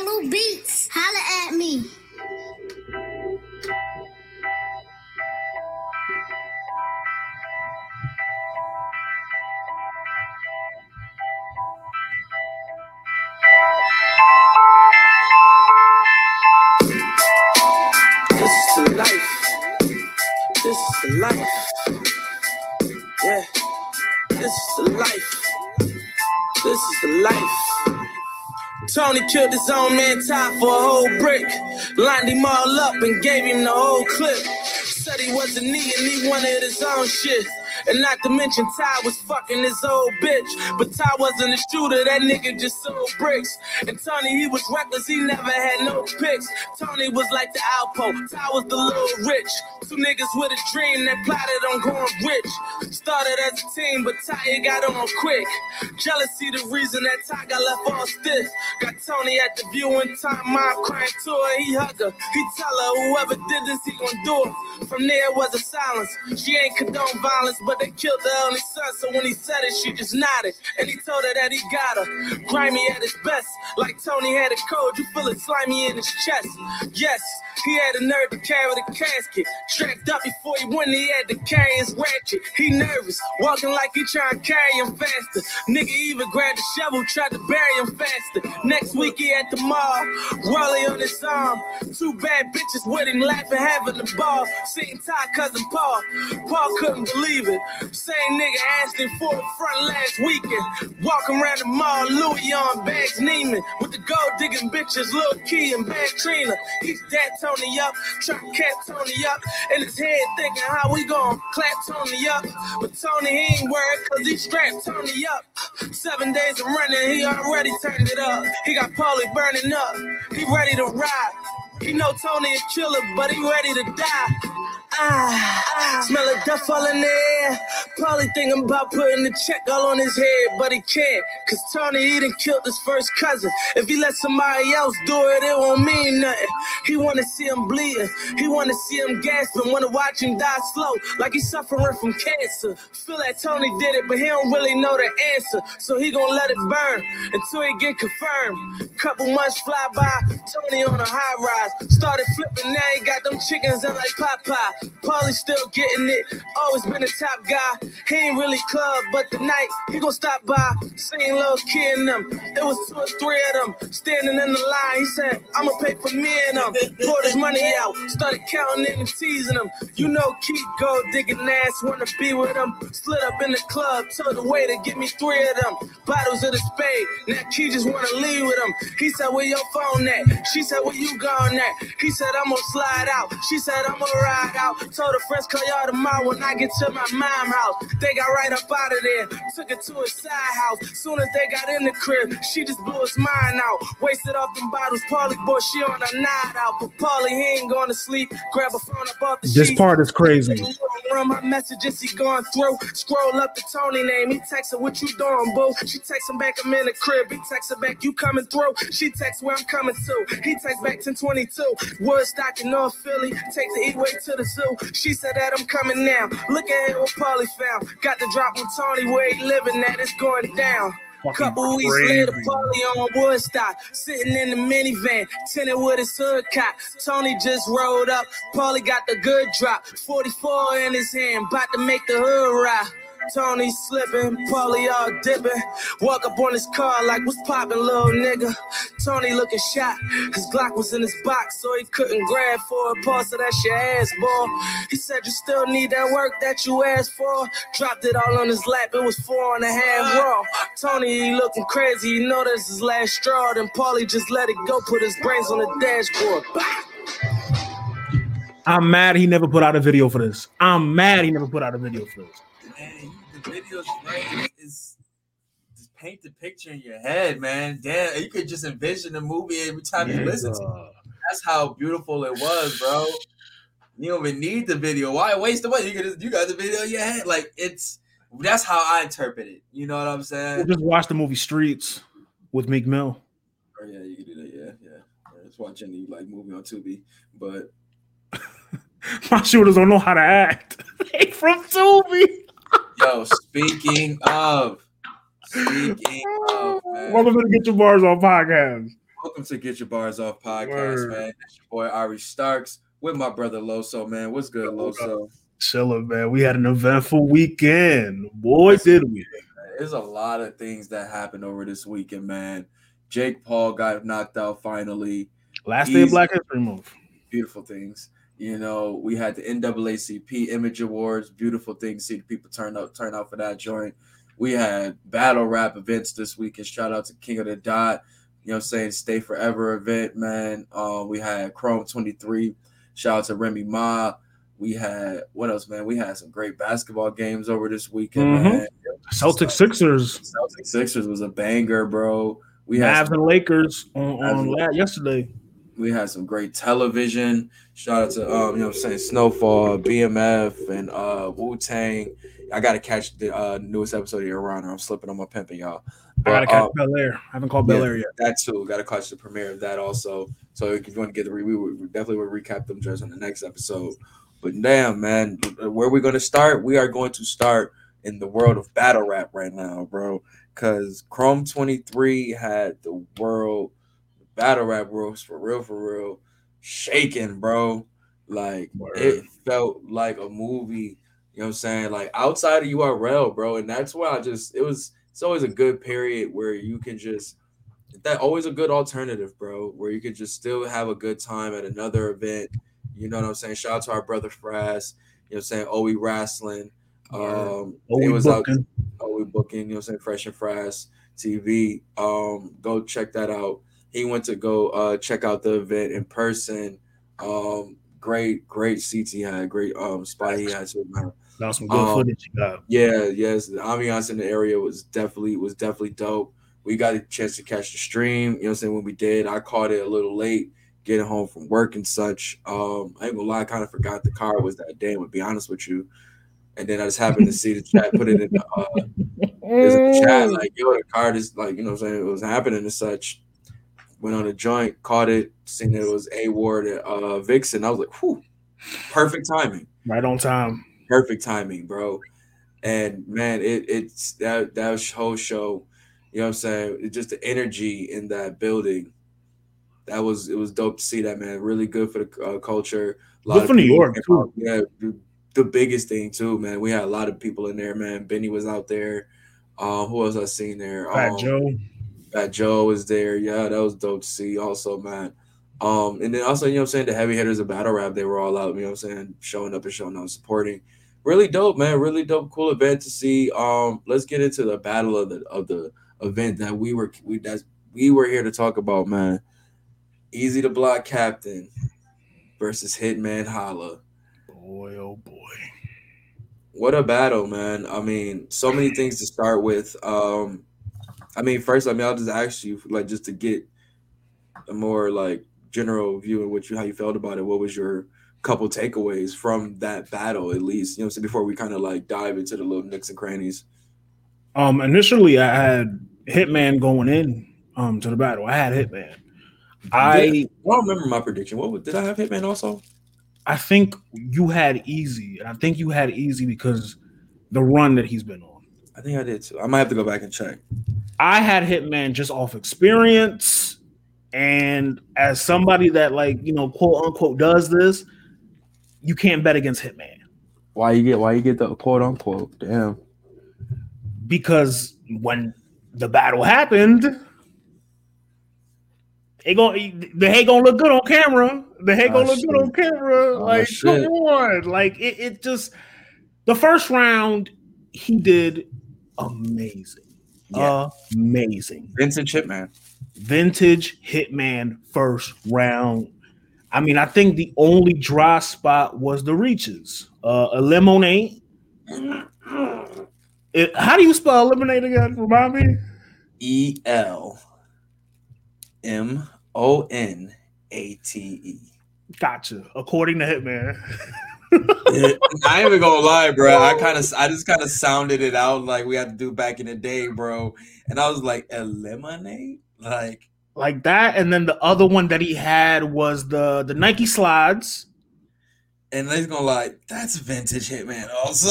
Yellow Beats. Holla at me. Tony killed his own man tied for a whole brick. Lined him all up and gave him the whole clip. Said he wasn't me and he wanted his own shit. And not to mention Ty was fucking this old bitch. But Ty wasn't a shooter, that nigga just sold bricks. And Tony, he was reckless, he never had no picks. Tony was like the Alpo, Ty was the little rich. Two niggas with a dream that plotted on going rich. Started as a team, but Ty got on quick. Jealousy the reason that Ty got left all stiff. Got Tony at the viewing time, mom crying to her, he hug her. He tell her whoever did this, he gon' do it. From there was a silence. She ain't condone violence, but they killed their only son. So when he said it, she just nodded. And he told her that he got her. Grimy at his best, like Tony had a cold. You feel it slimy in his chest. Yes, he had a nerve to carry the casket. Strapped up before he went, he had to carry his ratchet. He nervous, walking like he trying to carry him faster. Nigga even grabbed a shovel, tried to bury him faster. Next week he at the mall, Raleigh on his arm. Two bad bitches with him laughing, having the ball. Seeing Ty cousin Paul. Paul couldn't believe it. Same nigga asked him for a front last weekend. Walking around the mall, Louis on bags Neiman. With the gold digging bitches, Lil Key and Bad Trina. He's that Tony up, trying to cap Tony up. In his head thinking how we gon' clap Tony up. But Tony he ain't worried cause he strapped Tony up. Seven days of running, he already turned it up. He got Paulie burning up. He ready to ride. He know Tony a killer, but he ready to die. Ah, smell of death all in the air. Probably thinking about putting the check all on his head, but he can't. Cause Tony, he done killed his first cousin. If he let somebody else do it, it won't mean nothing. He wanna see him bleeding. He wanna see him gasping. Wanna watch him die slow, like he's suffering from cancer. Feel like Tony did it, but he don't really know the answer. So he gonna let it burn until he get confirmed. Couple months fly by, Tony on a high rise. Started flipping, now he got them chickens in like Popeye. Paulie still getting it, always been a top guy. He ain't really club, but tonight he gon' stop by. Seeing little kid in them, it was two or three of them standing in the line. He said, I'ma pay for me and them. Poured his money out, started counting it and teasing them. You know, keep go digging ass, wanna be with them. Slid up in the club, told the waiter, give me three of them. Bottles of the spade, now Key just wanna leave with them. He said, Where your phone at? She said, Where you going at? He said, I'm gonna slide out. She said, I'm gonna ride out. Told her friends, call y'all tomorrow when I get to my mom house. They got right up out of there, took it to his side house. Soon as they got in the crib, she just blew his mind out. Wasted off them bottles, Paulie boy, she on a night out. But Paulie, he ain't going to sleep. Grab a phone up off the This sheets. part is crazy. My messages, he going through. Scroll up the Tony name. He text her, what you doing, boo? She text him back, I'm in the crib. He text her back, you coming through. She text where I'm coming to. He text back 1022. Woodstock in North Philly. Take the E-way to the zoo. She said that I'm coming now. Look at what Paulie found. Got the drop on Tony where he living at. It's going down. Couple weeks later. Paulie on Woodstock, sitting in the minivan, tinted with his hood cop. Tony just rolled up. Paulie got the good drop, 44 in his hand, about to make the hood rock. Tony slipping, Paulie all dipping. Walk up on his car like, what's poppin', little nigga? Tony looking shot. His Glock was in his box, so he couldn't grab for it. Paul said, that's your ass, boy. He said, you still need that work that you asked for. Dropped it all on his lap. It was four and a half raw. Tony, he looking crazy. He know that's his last straw. Then Paulie just let it go, put his brains on the dashboard. Bah! I'm mad he never put out a video for this. I'm mad he never put out a video for this. Video's. It's just paint the picture in your head, man. Damn, you could just envision the movie every time you listen to it. That's how beautiful it was, bro. You don't even need the video. Why waste the money? You, could just, you got the video in your head. Like it's that's how I interpret it. You know what I'm saying? just watch the movie Streets with Meek Mill. Oh, yeah, you can do that. Yeah, yeah. yeah just watch any like movie on Tubi, but My shooters don't know how to act. they from Tubi. Yo, speaking of, speaking of, man. Welcome to the Get Your Bars on podcast. Welcome to Get Your Bars Off podcast, Word. man. It's your boy Ari Starks with my brother Loso, man. What's good, Loso? Chilling, man. We had an eventful weekend. Boy, did we. There's a lot of things that happened over this weekend, man. Jake Paul got knocked out finally. Last day of Black History Month. Beautiful things. You know, we had the NAACP Image Awards. Beautiful thing. to See the people turn up, turn out for that joint. We had battle rap events this weekend. Shout out to King of the Dot. You know what I'm saying? Stay Forever event, man. Uh, we had Chrome 23. Shout out to Remy Ma. We had what else, man? We had some great basketball games over this weekend, Mhm. man. Celtic Sixers, Celtics Sixers was a banger, bro. We had some, and Lakers on, on and- yesterday. We had some great television. Shout out to um, you know what I'm saying, Snowfall, BMF, and uh Wu Tang. I gotta catch the uh newest episode of Your Honor. I'm slipping on my pimping, y'all. I gotta catch um, Bel Air. I haven't called yeah. Bel Air yet. that too. Got to catch the premiere of that also. So if you want to get the re- we we definitely will recap them just on the next episode. But damn, man, where we going to start? We are going to start in the world of battle rap right now, bro. Because Chrome Twenty Three had the world battle rap world for real, for real, shaking, bro. Like Word. it felt like a movie. You know what I'm saying? Like outside of URL, bro. And that's why I just it was it's always a good period where you can just that always a good alternative, bro, where you could just still have a good time at another event. You know what I'm saying? Shout out to our brother Frass, you know what I'm saying? OE Wrestling. Um Oh, it we was out booking. OE booking, you know what I'm saying? Fresh and Frass TV. Um, go check that out. He went to go uh check out the event in person. Um, great, great seats he had, great um spot he had too, man. That some good Um, footage you got. Yeah, yes, the ambiance in the area was definitely was definitely dope. We got a chance to catch the stream, you know what I'm saying? When we did, I caught it a little late, getting home from work and such. Um, I ain't gonna lie, I kind of forgot the car was that day, to be honest with you. And then I just happened to see the chat, put it in the uh there's a chat like, yo, the car is like, you know what I'm saying, it was happening and such. Went on a joint, caught it, seen that it was A Ward uh Vixen. I was like, whew, perfect timing Right on time. perfect timing, bro. And man, it it's that that whole show, you know what I'm saying? It just the energy in that building. That was it was dope to see that man. Really good for the uh, culture. Good for New York, too. Yeah, the, the biggest thing too, man. We had a lot of people in there, man. Benny was out there. Um, who else I seen there? Fat um, Joe. Fat Joe was there. Yeah, that was dope to see. Also, man. Um, and then also, you know what I'm saying, the heavy hitters of battle rap, they were all out, you know what I'm saying, showing up and showing up, supporting. Really dope, man. Really dope, cool event to see. Um, let's get into the battle of the of the event that we were we that we were here to talk about, man. Eazy the Block Captain versus Hitman Holla. Boy, oh boy. What a battle, man. I mean, so many things to start with. Um, I mean, first, I mean, I'll just ask you, like, just to get a more like general view of what you how you felt about it. What was your couple takeaways from that battle, at least? You know, so before we kind of like dive into the little nicks and crannies. Um, initially I had Hitman going in um to the battle. I had Hitman. I I don't remember my prediction. What was, did I have Hitman also? I think you had easy, and I think you had easy because the run that he's been on. I think I did too. I might have to go back and check. I had Hitman just off experience, and as somebody that like you know quote unquote does this, you can't bet against Hitman Why you get why you get the quote unquote? Damn. because when the battle happened, it going the head gonna look good on camera. The Oh, gonna ah, look good on camera. Oh, like shit. come on, like it, it just the first round he did amazing, Yeah. amazing. Vincent Hitman. vintage hitman first round. I mean, I think the only dry spot was the reaches. Uh, a lemonade. It- how do you spell lemonade again? Remind me. E L M O N A T E. Gotcha. According to Hitman. I ain't even gonna lie, bro. I kind of, I just kind of sounded it out like we had to do back in the day, bro. And I was like, eliminate, like, like that, and then the other one that he had was the the Nike slides. and they's gonna like, that's vintage Hitman. Also,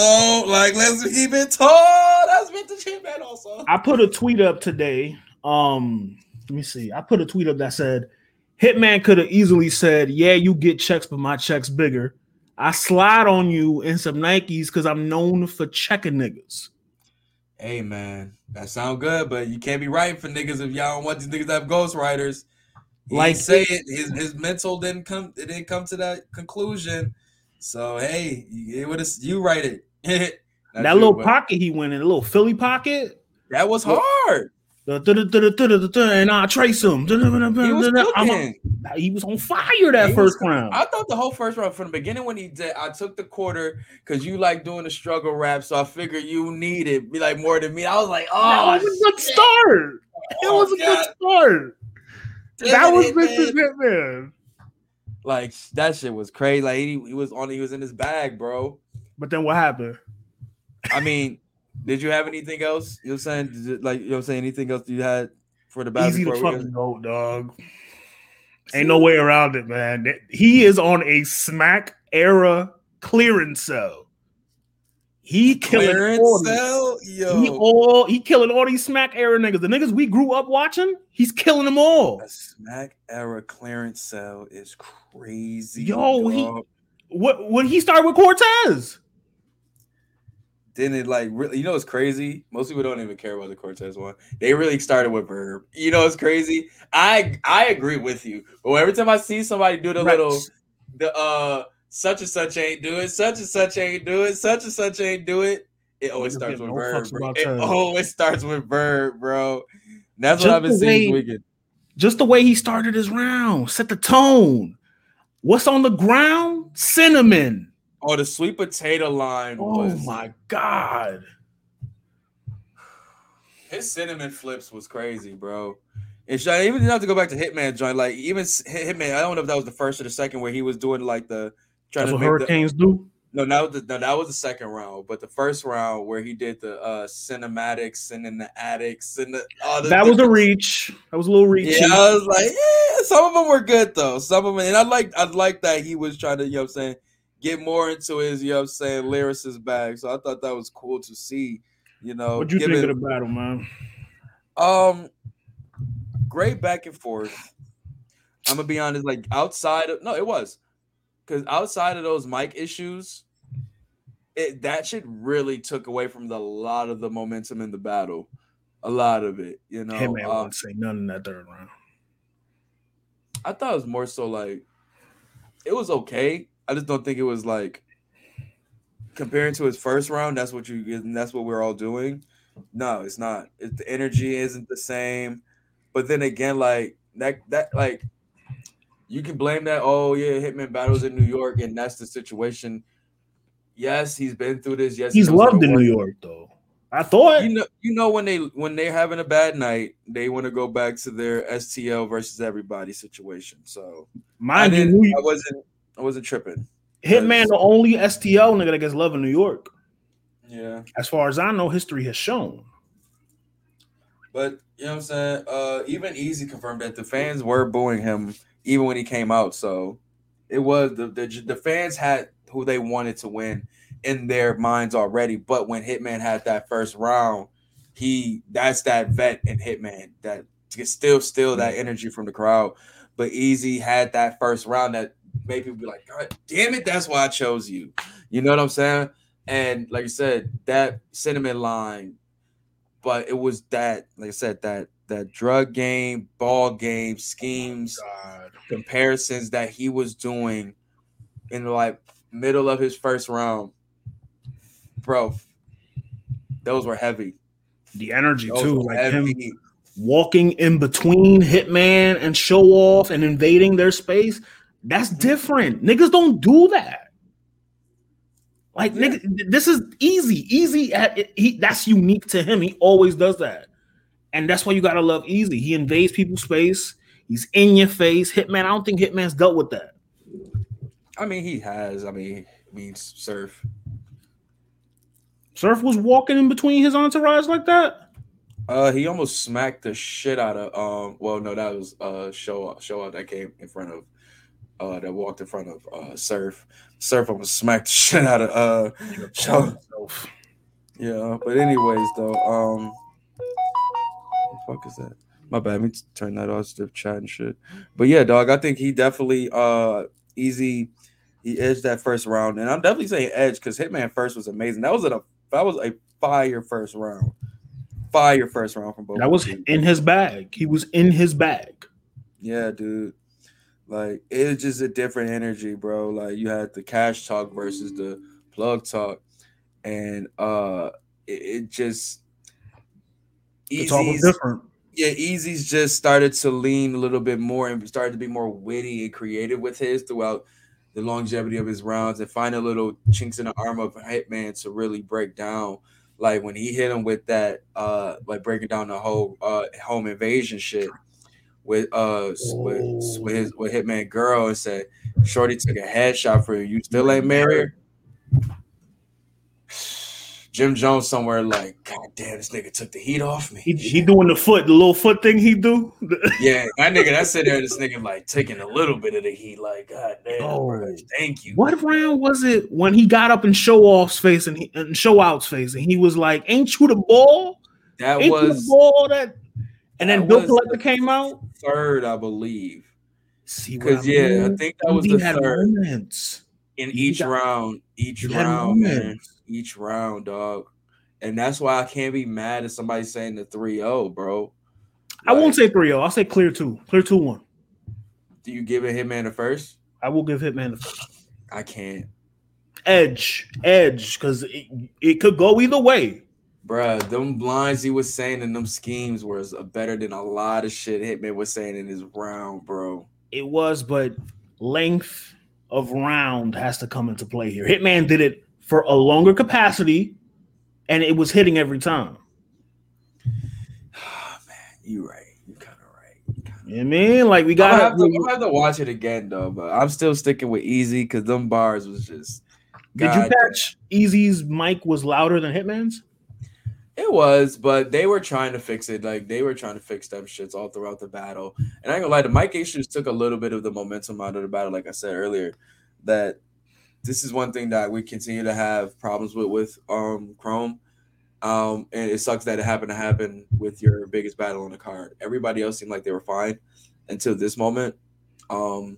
like, let's keep it tall. That's vintage Hitman. Also, I put a tweet up today. Um, let me see. I put a tweet up that said, Hitman could have easily said, Yeah, you get checks, but my check's bigger. I slide on you in some Nikes because I'm known for checking niggas. Hey man, that sound good, but you can't be writing for niggas if y'all don't want these niggas to have ghostwriters. He Like- say it, his his mental didn't come it didn't come to that conclusion. So hey, it would you write it. That you, little but pocket he went in, a little Philly pocket. that was hard. And I trace him. He was a- he was on fire that He first cooking. round. I thought the whole first round from the beginning when he did, I took the quarter because you like doing the struggle rap, so I figured you needed be like more than me. I was like, that oh, was a good start. It Oh, was a good start. That was. Mr. Hitman. Like that shit was crazy. Like he, he was on, he was in his bag, bro. But then what happened? I mean, did you have anything else? You're saying? Did it- like you know what I'm saying? Anything else you had for the battle? Easy to before we fucking go, dog. Ain't no way around it, man. He is on a smack era clearance cell. He killing Clearance all these- Yo. He all he killing all these smack era niggas. The niggas we grew up watching, he's killing them all. a smack era clearance cell is crazy. Yo, he- What when he started with Cortez? Then it like really, you know, it's crazy. Most people don't even care about the Cortez one. They really started with Verb. You know, it's crazy. I I agree with you. But every time I see somebody do the Right. little, the uh, such and such ain't do it, such and such ain't do it, such and such ain't do it. It always starts with no Verb. bro. It always starts with Verb, bro. That's Just what I've been seeing way-. Just the way he started his round, set the tone. What's on the ground? Cinnamon. Oh, the sweet potato line Oh was my god. His cinnamon flips was crazy, bro. And shit, even not to go back to Hitman joint, like even Hitman, I don't know if that was the first or the second where he was doing like the trying That's to what hurricanes do. no, that was the, no, that was the second round, but the first round where he did the uh cinematics and then the addicts and the oh, the That was a reach. That was a little reach. Yeah, I was like, yeah, some of them were good though. Some of them, and I like, I like that he was trying to, you know, what I'm saying, get more into his, you know, what I'm saying, lyricist bag. So I thought that was cool to see. You know, What'd you give think of the battle, man? Um, great back and forth. I'm gonna be honest. Like outside of no, it was because outside of those mic issues, it that shit really took away from the lot of the momentum in the battle. A lot of it, you know. Hitman um, won't say nothing in that third round. I thought it was more so like it was okay. I just don't think it was like comparing to his first round. That's what you get, and that's what we're all doing. No, it's not. It, the energy isn't the same. But then again, like that, that like you can blame that. Oh yeah, Hitman battles in New York, and that's the situation. Yes, he's been through this. Yes, He's loved in New York, though. I thought you know, you know when they when they're having a bad night, they want to go back to their STL versus everybody situation. So I mind you, didn't, I wasn't, I wasn't tripping. Hitman the only STL nigga that gets love in New York. Yeah, As far as I know, history has shown. but you know what I'm saying. Uh, even Easy confirmed that the fans were booing him even when he came out. So it was the the, the fans had who they wanted to win in their minds already. But when Hitman had that first round, he that's that vet in Hitman that still steal that energy from the crowd. But Easy had that first round that made people be like, God damn it, that's why I chose you. You know what I'm saying? And like I said, that cinnamon line, but it was that, like I said, that that drug game, ball game, schemes, oh God. comparisons that he was doing in the like middle of his first round, bro. Those were heavy. The energy Those too, like him walking in between Hitman and show off and invading their space. That's different. Niggas don't do that. Like Yeah. nigga, this is easy. Easy at he that's unique to him. He always does that. And that's why you gotta love easy. He invades people's space. He's in your face. Hitman, I don't think Hitman's dealt with that. I mean, he has. I mean, I mean, surf. Surf was walking in between his entourage like that. Uh, he almost smacked the shit out of. Um, well, no, that was uh show show out that came in front of. Uh, that walked in front of uh Surf. Surf almost smacked the shit out of uh show. Yeah, but anyways though, um, what the fuck is that? My bad. Let me turn that off. Stiff chat and shit. But yeah, dog. I think he definitely uh easy. He edged that first round, and I'm definitely saying edge because Hitman first was amazing. That was a that was a fire first round. Fire first round from both. That was in his bag. He was in his bag. Yeah, dude. Like it's just a different energy, bro. Like you had the cash talk versus the plug talk, and uh it, it just was Easy's- different. yeah, Easy's just started to lean a little bit more and started to be more witty and creative with his throughout the longevity of his rounds and find a little chinks in the armor of Hitman to really break down. Like when he hit him with that, uh, like breaking down the whole uh home invasion shit with uh with, with his with Hitman girl and said, Shorty took a headshot for you. You still ain't married? Jim Jones somewhere like, God damn, this nigga took the heat off me. He, he doing the foot, the little foot thing he do. Yeah, that nigga, that sit there, this nigga like taking a little bit of the heat, like, God damn, Oh. bro, thank you. What round was it when he got up in show off's face and, he, and show out's face and he was like, "Ain't you the ball? That Ain't you the was ball that?" And then Bill Collector came out. third, I believe. See, Because yeah, I think that was He the third moments. in he each got- round, each round, man, each round, dog. And that's why I can't be mad at somebody saying the 3-0, bro. I won't say 3-0. I'll say clear two. Clear 2-1. Do you give a Hitman the first? I will give Hitman the first. I can't. edge, edge, because it, it could go either way. Bruh, them blinds he was saying in them schemes was better than a lot of shit Hitman was saying in his round, bro. It was, but length of round has to come into play here. Hitman did it for a longer capacity, and it was hitting every time. Oh, man, you right. You're kind of right. You know what I mean? Like we got have, to, have to watch it again though, but I'm still sticking with Easy because them bars was just. Did you God, catch Easy's mic was louder than Hitman's? It was, but they were trying to fix it. Like they were trying to fix them shits all throughout the battle. And I ain't gonna lie, the mic issues took a little bit of the momentum out of the battle. Like I said earlier, that this is one thing that we continue to have problems with with um Chrome. Um, and it sucks that it happened to happen with your biggest battle on the card. Everybody else seemed like they were fine until this moment. Um,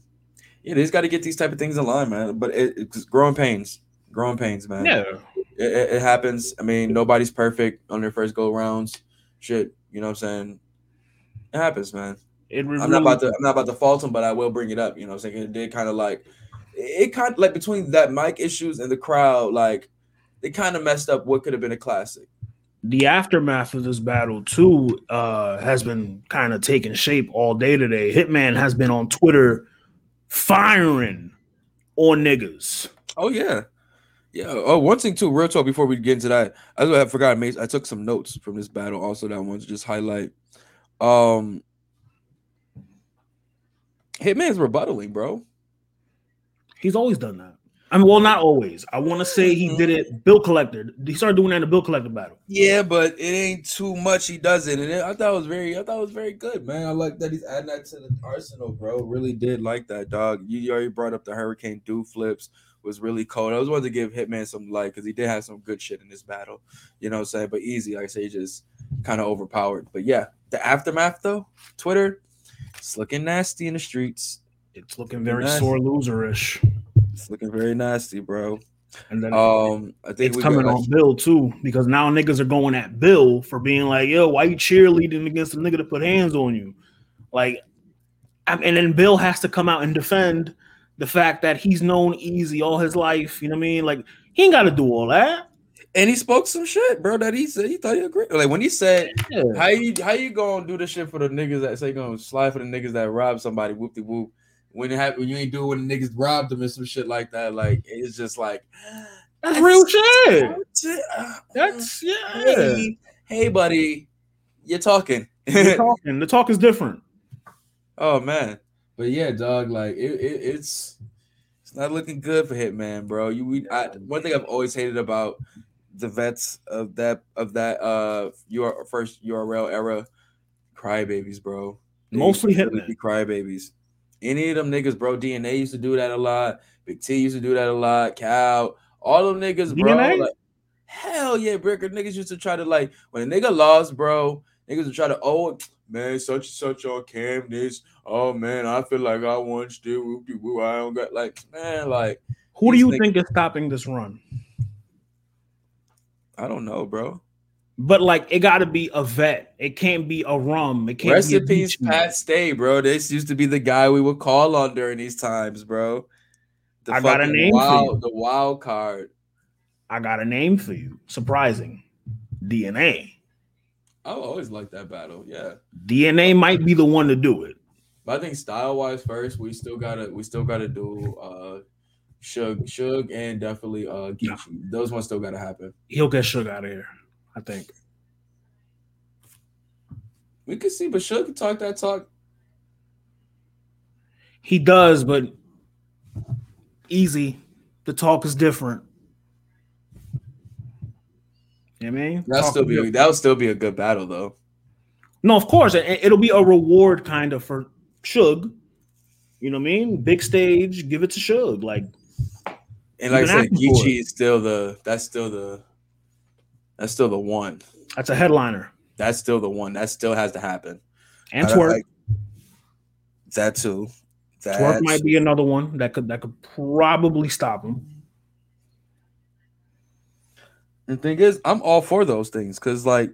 yeah, they just got to get these type of things in line, man. But it, it's growing pains, growing pains, man Yeah. it, it, it happens. I mean, nobody's perfect on their first go rounds. Shit, you know what I'm saying? It happens, man. It I'm not about to I'm not about to fault him, but I will bring it up. You know what I'm saying? It did kind of like it, it kind of like between that mic issues and the crowd, like they kind of messed up what could have been a classic. the aftermath of this battle too uh has been kind of taking shape all day today. Hitman has been on Twitter firing on niggas. Oh yeah. Yeah. Oh, one thing too, real talk before we get into that. I I forgot. I took some notes from this battle also that I wanted to just highlight. Um Hitman's rebuttaling, bro. He's always done that. I mean, well, not always. I want to say he did it. Bill Collector. He started doing that in the Bill Collector battle. Yeah, but it ain't too much he does it. And it, I thought it was very, I thought it was very good, man. I like that he's adding that to the arsenal, bro. Really did like that, dog. You, you already brought up the Hurricane Do flips was really cold. I was wanted to give Hitman some light because he did have some good shit in this battle. You know what I'm saying? But easy, like I say, just kind of overpowered. But yeah, the aftermath though, Twitter, it's looking nasty in the streets. It's looking very Nice. sore loserish. It's looking very nasty, bro. And then Um, I think it's coming got, on Bill too, because now niggas are going at Bill for being like, yo, why you cheerleading against a nigga to put hands on you? Like, I- and then Bill has to come out and defend the fact that he's known easy all his life. You know what I mean? Like, he ain't got to do all that. and he spoke some shit, bro. That he said he thought he agreed. Like when he said Yeah. How you how you gonna do this shit for the niggas that say gonna slide for the niggas that rob somebody whoop de whoop when it happen when you ain't do when the niggas robbed them and some shit like that like it's just like That's real shit. uh, That's yeah. hey, hey buddy you're talking We're talking. The talk is different. oh man but yeah dog like it, it it's it's not looking good for Hitman bro you we I, one thing I've always hated about the vets of that of that uh your first URL era crybabies bro They Mostly Hitman. be crybabies. Any of them niggas, bro. DNA used to do that a lot. Big T used to do that a lot. Cal, all them niggas, bro. Like, hell yeah, Bricker niggas used to try to like when a nigga lost, bro. Niggas will try to oh man, such and such on cam this. Oh man, I feel like I want still. I don't got like man, like Who do you think is stopping this run? I don't know, bro. But like, it got to be a vet. It can't be a rum. It can't Rest be a peace, Pat Stay, bro. This used to be the guy we would call on during these times, bro. The I got a name for you. the wild card. I got a name for you. Surprising. DNA. I always like that battle. Yeah. DNA might be the one to do it. But I think style wise first, we still gotta we still gotta do uh Suge Suge and definitely uh Geechi. Those ones still gotta happen. He'll get Suge out of here. I think. We could see, but Suge can talk that talk. He does, but easy. The talk is different. You know what I mean? That'll Talk still be that'll still be a good battle though. No, of course. it- It'll be a reward kind of for Suge. You know what I mean? Big stage, give it to Suge. Like, And like I said, Geechi is still the that's still the that's still the one. that's a headliner. That's still the one. That still has to happen. And I Twork. like- that too. That Twork might be another one that could that could probably stop him. The thing is, I'm all for those things because, like,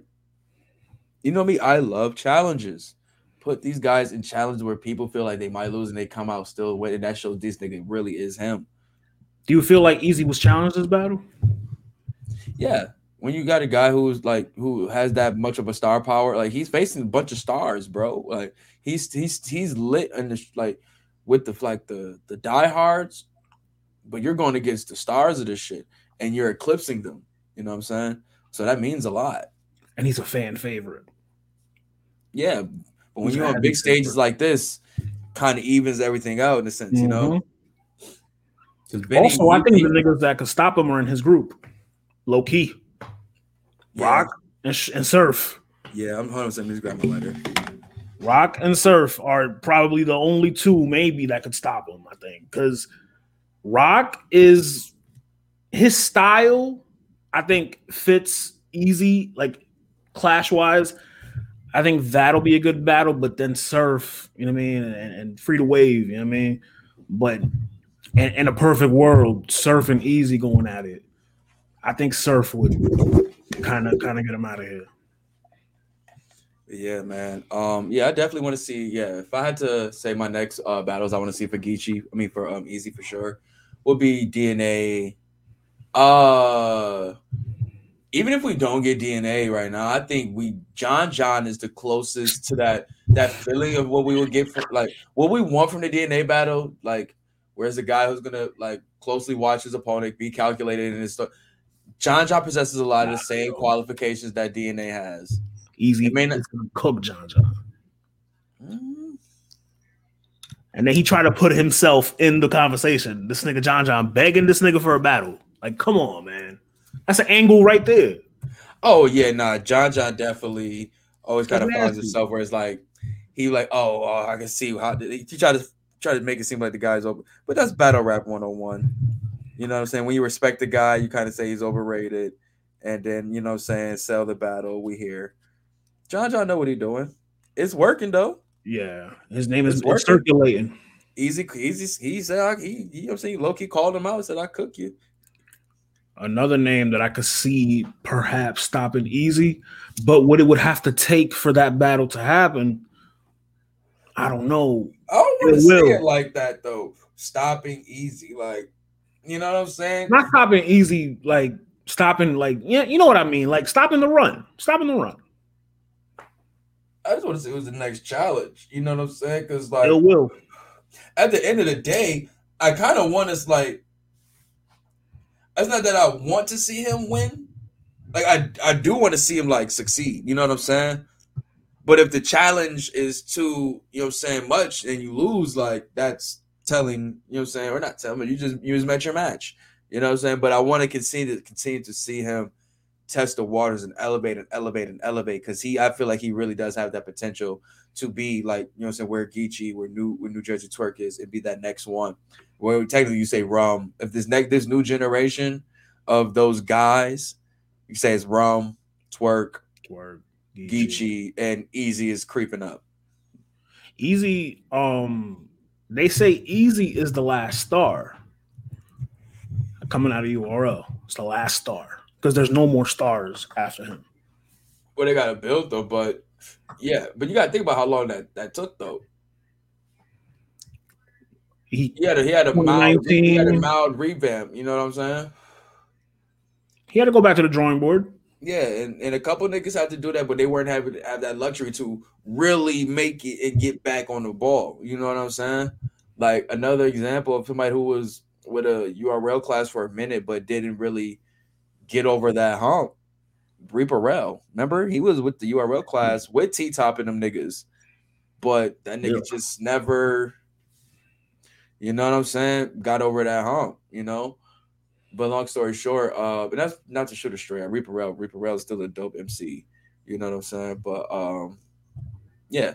you know me, I love challenges. Put these guys in challenges where people feel like they might lose and they come out still winning. That shows this nigga really is him. Do you feel like Easy was challenged this battle? Yeah. When you got a guy who's like who has that much of a star power, like he's facing a bunch of stars, bro. Like he's he's he's lit in the like with the like the the diehards, but you're going against the stars of this shit and you're eclipsing them. You know what I'm saying? So that means a lot. And he's a fan favorite. Yeah, but when He's you're on big stages favorite. like this, kind of evens everything out in a sense, you know. Mhm. Benny- Also, I think he- the niggas that could stop him are in his group. Low key. yeah, Rock and, Sh- and Surf. Yeah, I'm 100 percent just grab my letter. Rock and Surf are probably the only two, maybe, that could stop him, I think. Because Rock is his style, I think, fits easy, like clash wise. I think that'll be a good battle, but then Surf, you know what I mean, and, and Free to Wave, you know what I mean? But in, in a perfect world, Surf and Easy going at it. I think Surf would kind of kind of get him out of here. Yeah, man. Um, yeah, I definitely want to see. Yeah, if I had to say my next uh battles, I want to see for Geechi. I mean, for um Easy for sure, would be DNA. Uh, even if we don't get DNA right now, I think we John John is the closest to that that feeling of what we would get from like what we want from the DNA battle. Like, where's the guy who's gonna like closely watch his opponent, be calculated in his stuff. John John possesses a lot of the same qualifications that DNA has. Easy It may not- gonna cook John John. Mm. And then he tried to put himself in the conversation. This nigga John John begging this nigga for a battle. Like, come on, man. That's an angle right there. Oh yeah, nah. John John definitely always kind of finds himself where it's like he like, oh, oh, I can see how he tried to try to make it seem like the guy's over, but that's battle rap 101. You know what I'm saying? When you respect the guy, you kind of say he's overrated, and then you know what I'm saying sell the battle. We hear John John know what he's doing. It's working though. Yeah. His name is It's working. circulating. Easy, easy. He said I, he, you know what I'm saying. Low key called him out. And said I cook you. Another name that I could see perhaps stopping easy, but what it would have to take for that battle to happen, I don't know. I don't want to say it like that though. Stopping easy, like you know what I'm saying. Not stopping easy, like stopping, like yeah, you know what I mean, like stopping the run, stopping the run. I just want to say it was the next challenge. You know what I'm saying? Because like It will. at the end of the day, I kind of want us like. It's not that I want to see him win. Like I, I do want to see him like succeed. You know what I'm saying? But if the challenge is too, you know I'm saying, much and you lose, like that's telling, you know what I'm saying, or not telling, you just you just met your match. You know what I'm saying? But I want to continue to continue to see him test the waters and elevate and elevate and elevate because he I feel like he really does have that potential to be like, you know what I'm saying, where Geechi, where New where New Jersey Twork is, and be that next one. Where technically you say Rum. If this next this new generation of those guys, you say it's Rum, Twork, Word. Geechi and Easy is creeping up. Easy, um, they say Easy is the last star coming out of URL. It's the last star because there's no more stars after him. Well, they got to build though, but yeah, but you got to think about how long that that took though. He He had a he had a mild he had a mild revamp. You know what I'm saying? he had to go back to the drawing board. Yeah, and, and a couple niggas had to do that, but they weren't having have that luxury to really make it and get back on the ball. You know what I'm saying? Like another example of somebody who was with a URL class for a minute, but didn't really get over that hump. Reaper Rel. Remember, he was with the URL class with T Top and them niggas, but that nigga Yeah. just never, you know what I'm saying, got over that hump. You know. But long story short, uh, but that's not to shoot a straight. Reaper Rel, Reaper Rel is still a dope MC. You know what I'm saying? But um, yeah,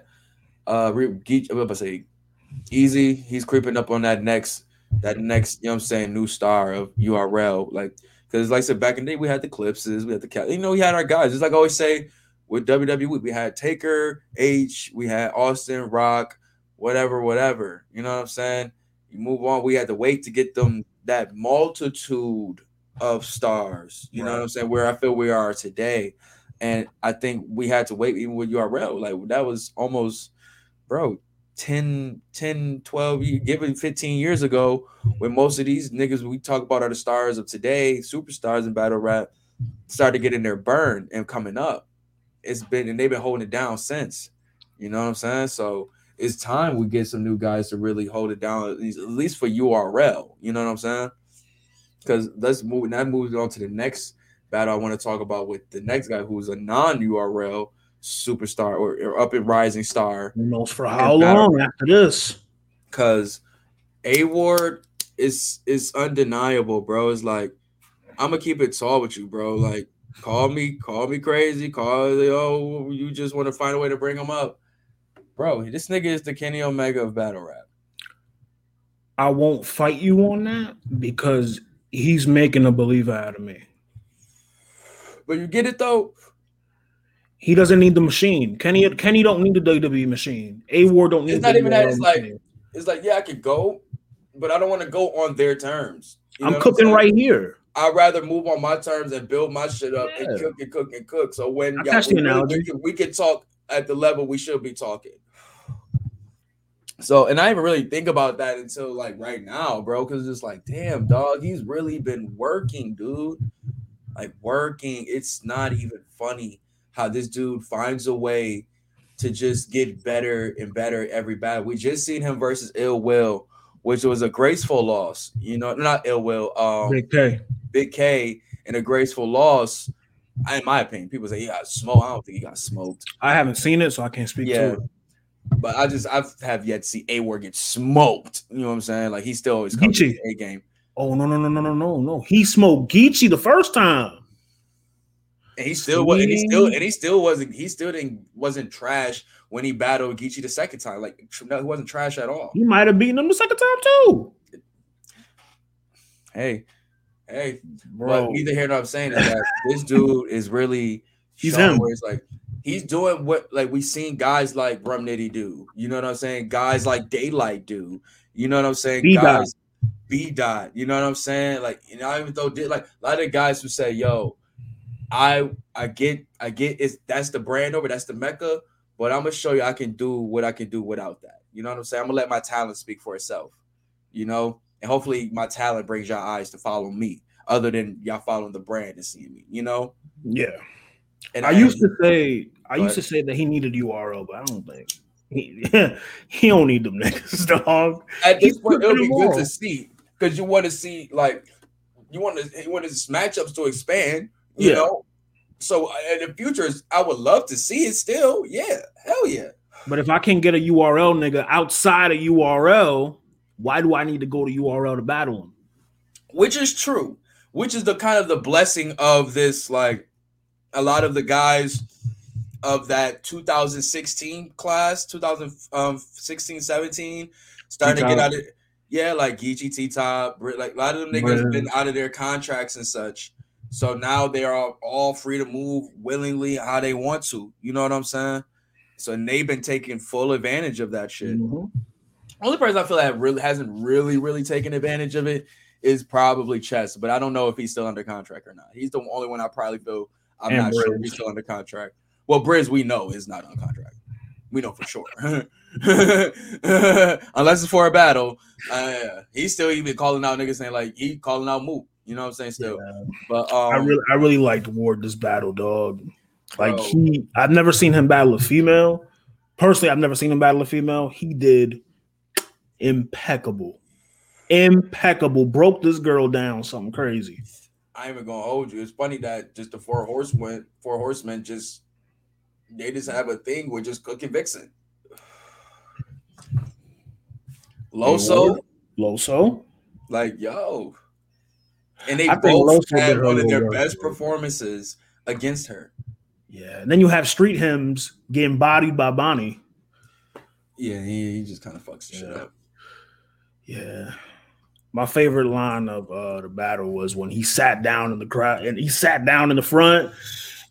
uh, Geech, I'm about to say, easy. He's creeping up on that next, that next, you know what I'm saying, new star of URL. Like, because like I said, back in the day, we had the Clipses, we had the. You know, we had our guys. Just like I always say with WWE, we had Taker, H, we had Austin, Rock, whatever, whatever. You know what I'm saying? You move on. We had to wait to get them that multitude of stars. You know what I'm saying? Where I feel we are today. And I think we had to wait even with URL. Like that was almost, bro, 10, 10, 12, ye- given 15 years ago, when most of these niggas we talk about are the stars of today, superstars in battle rap, started getting their burn and coming up. It's been and they've been holding it down since. You know what I'm saying? So it's time we get some new guys to really hold it down, at least, at least for URL. You know what I'm saying? Because let's move. That moves on to the next battle I want to talk about with the next guy who's a non-URL superstar or, or up and rising star. Who knows for how long after this? Because A Ward is is undeniable, bro. It's like I'm gonna keep it tall with you, bro. Like call me, call me crazy, call oh you just want to find a way to bring him up, bro. This nigga is the Kenny Omega of battle rap. I won't fight you on that because he's making a believer out of me. But you get it though. He doesn't need the machine. Kenny Kenny don't need the WWE machine. A War don't need. It's not the even that, it's like- machine. It's like yeah, I could go, but I don't want to go on their terms. You I'm cooking saying? right here. I'd rather move on my terms and build my shit up and cook and cook and cook. So when y'all- we, we, can, we can talk at the level we should be talking. So, and I even really think about that until like right now, bro, because it's like, damn, dog, he's really been working, dude. Like working. It's not even funny how this dude finds a way to just get better and better every battle. We just seen him versus Ill Will, which was a graceful loss. You know, not Ill Will. Um, Big K. Big K in a graceful loss. I, in my opinion, people say he got smoked. I don't think he got smoked. I haven't seen it, so I can't speak Yeah. to it. But I just I have yet to see A Ward get smoked. You know what I'm saying? Like he still always comes Geechi. the A game. Oh no no no no no no no! He smoked Geechi the first time. And he still was, and he still, and he still wasn't. he still didn't wasn't trash when he battled Geechi the second time. Like no, he wasn't trash at all. He might have beaten him the second time too, Hey, hey, bro. But neither here nor I'm saying is that this dude is really He's him. where it's like he's doing what like we've seen guys like Rum Nitty do. You know what I'm saying? Guys like Daylight do. You know what I'm saying? B-Dot. guys B dot. You know what I'm saying? Like you know, even though did like a lot of guys who say, "Yo, I I get I get it's that's the brand over, that's the mecca." But I'm gonna show you I can do what I can do without that. You know what I'm saying? I'm gonna let my talent speak for itself. You know, and hopefully my talent brings y'all eyes to follow me, other than y'all following the brand and seeing me. You know, Yeah, and I used to say I used to say that he needed URL, but I don't think he he don't need them niggas, dog. at this he's point it'll be good to see because you want to see like you want to you want his matchups to expand. You Yeah. know, so uh, in the future, I would love to see it still. Yeah, hell yeah. But if I can get a URL nigga outside of URL, why do I need to go to URL to battle him? which is true which is the kind of the blessing of this like a lot of the guys of that 2016 class 2016 17 starting to get out of yeah like Geechi T-Top like a lot of them niggas Briz. been out of their contracts and such So now they are all free to move willingly how they want to. You know what I'm saying? So they've been taking full advantage of that shit. Mhm. Only person I feel that really hasn't really, really taken advantage of it is probably Chess, but I don't know if he's still under contract or not. He's the only one I probably feel I'm And not sure he's still under contract. Well, Briz, we know is not on contract. We know for sure. Unless it's for a battle. Uh, he's still even calling out niggas saying like he calling out Moot. You know what I'm saying? Still. Yeah. But um I really, I really liked Ward this battle, dog. Like Bro. he, I've never seen him battle a female. Personally, I've never seen him battle a female. He did impeccable, impeccable. Broke this girl down, something crazy. I ain't even gonna hold you. It's funny that just the four horsemen, four horsemen, just they just have a thing with just cooking Vixen. Loso, Loso, like yo, and they I both Loso had one of their best performances against her. yeah. And then you have Street Hymns getting bodied by Bonnie. Yeah, he, he just kind of fucks shit up. Yeah. My favorite line of uh, the battle was when he sat down in the crowd and he sat down in the front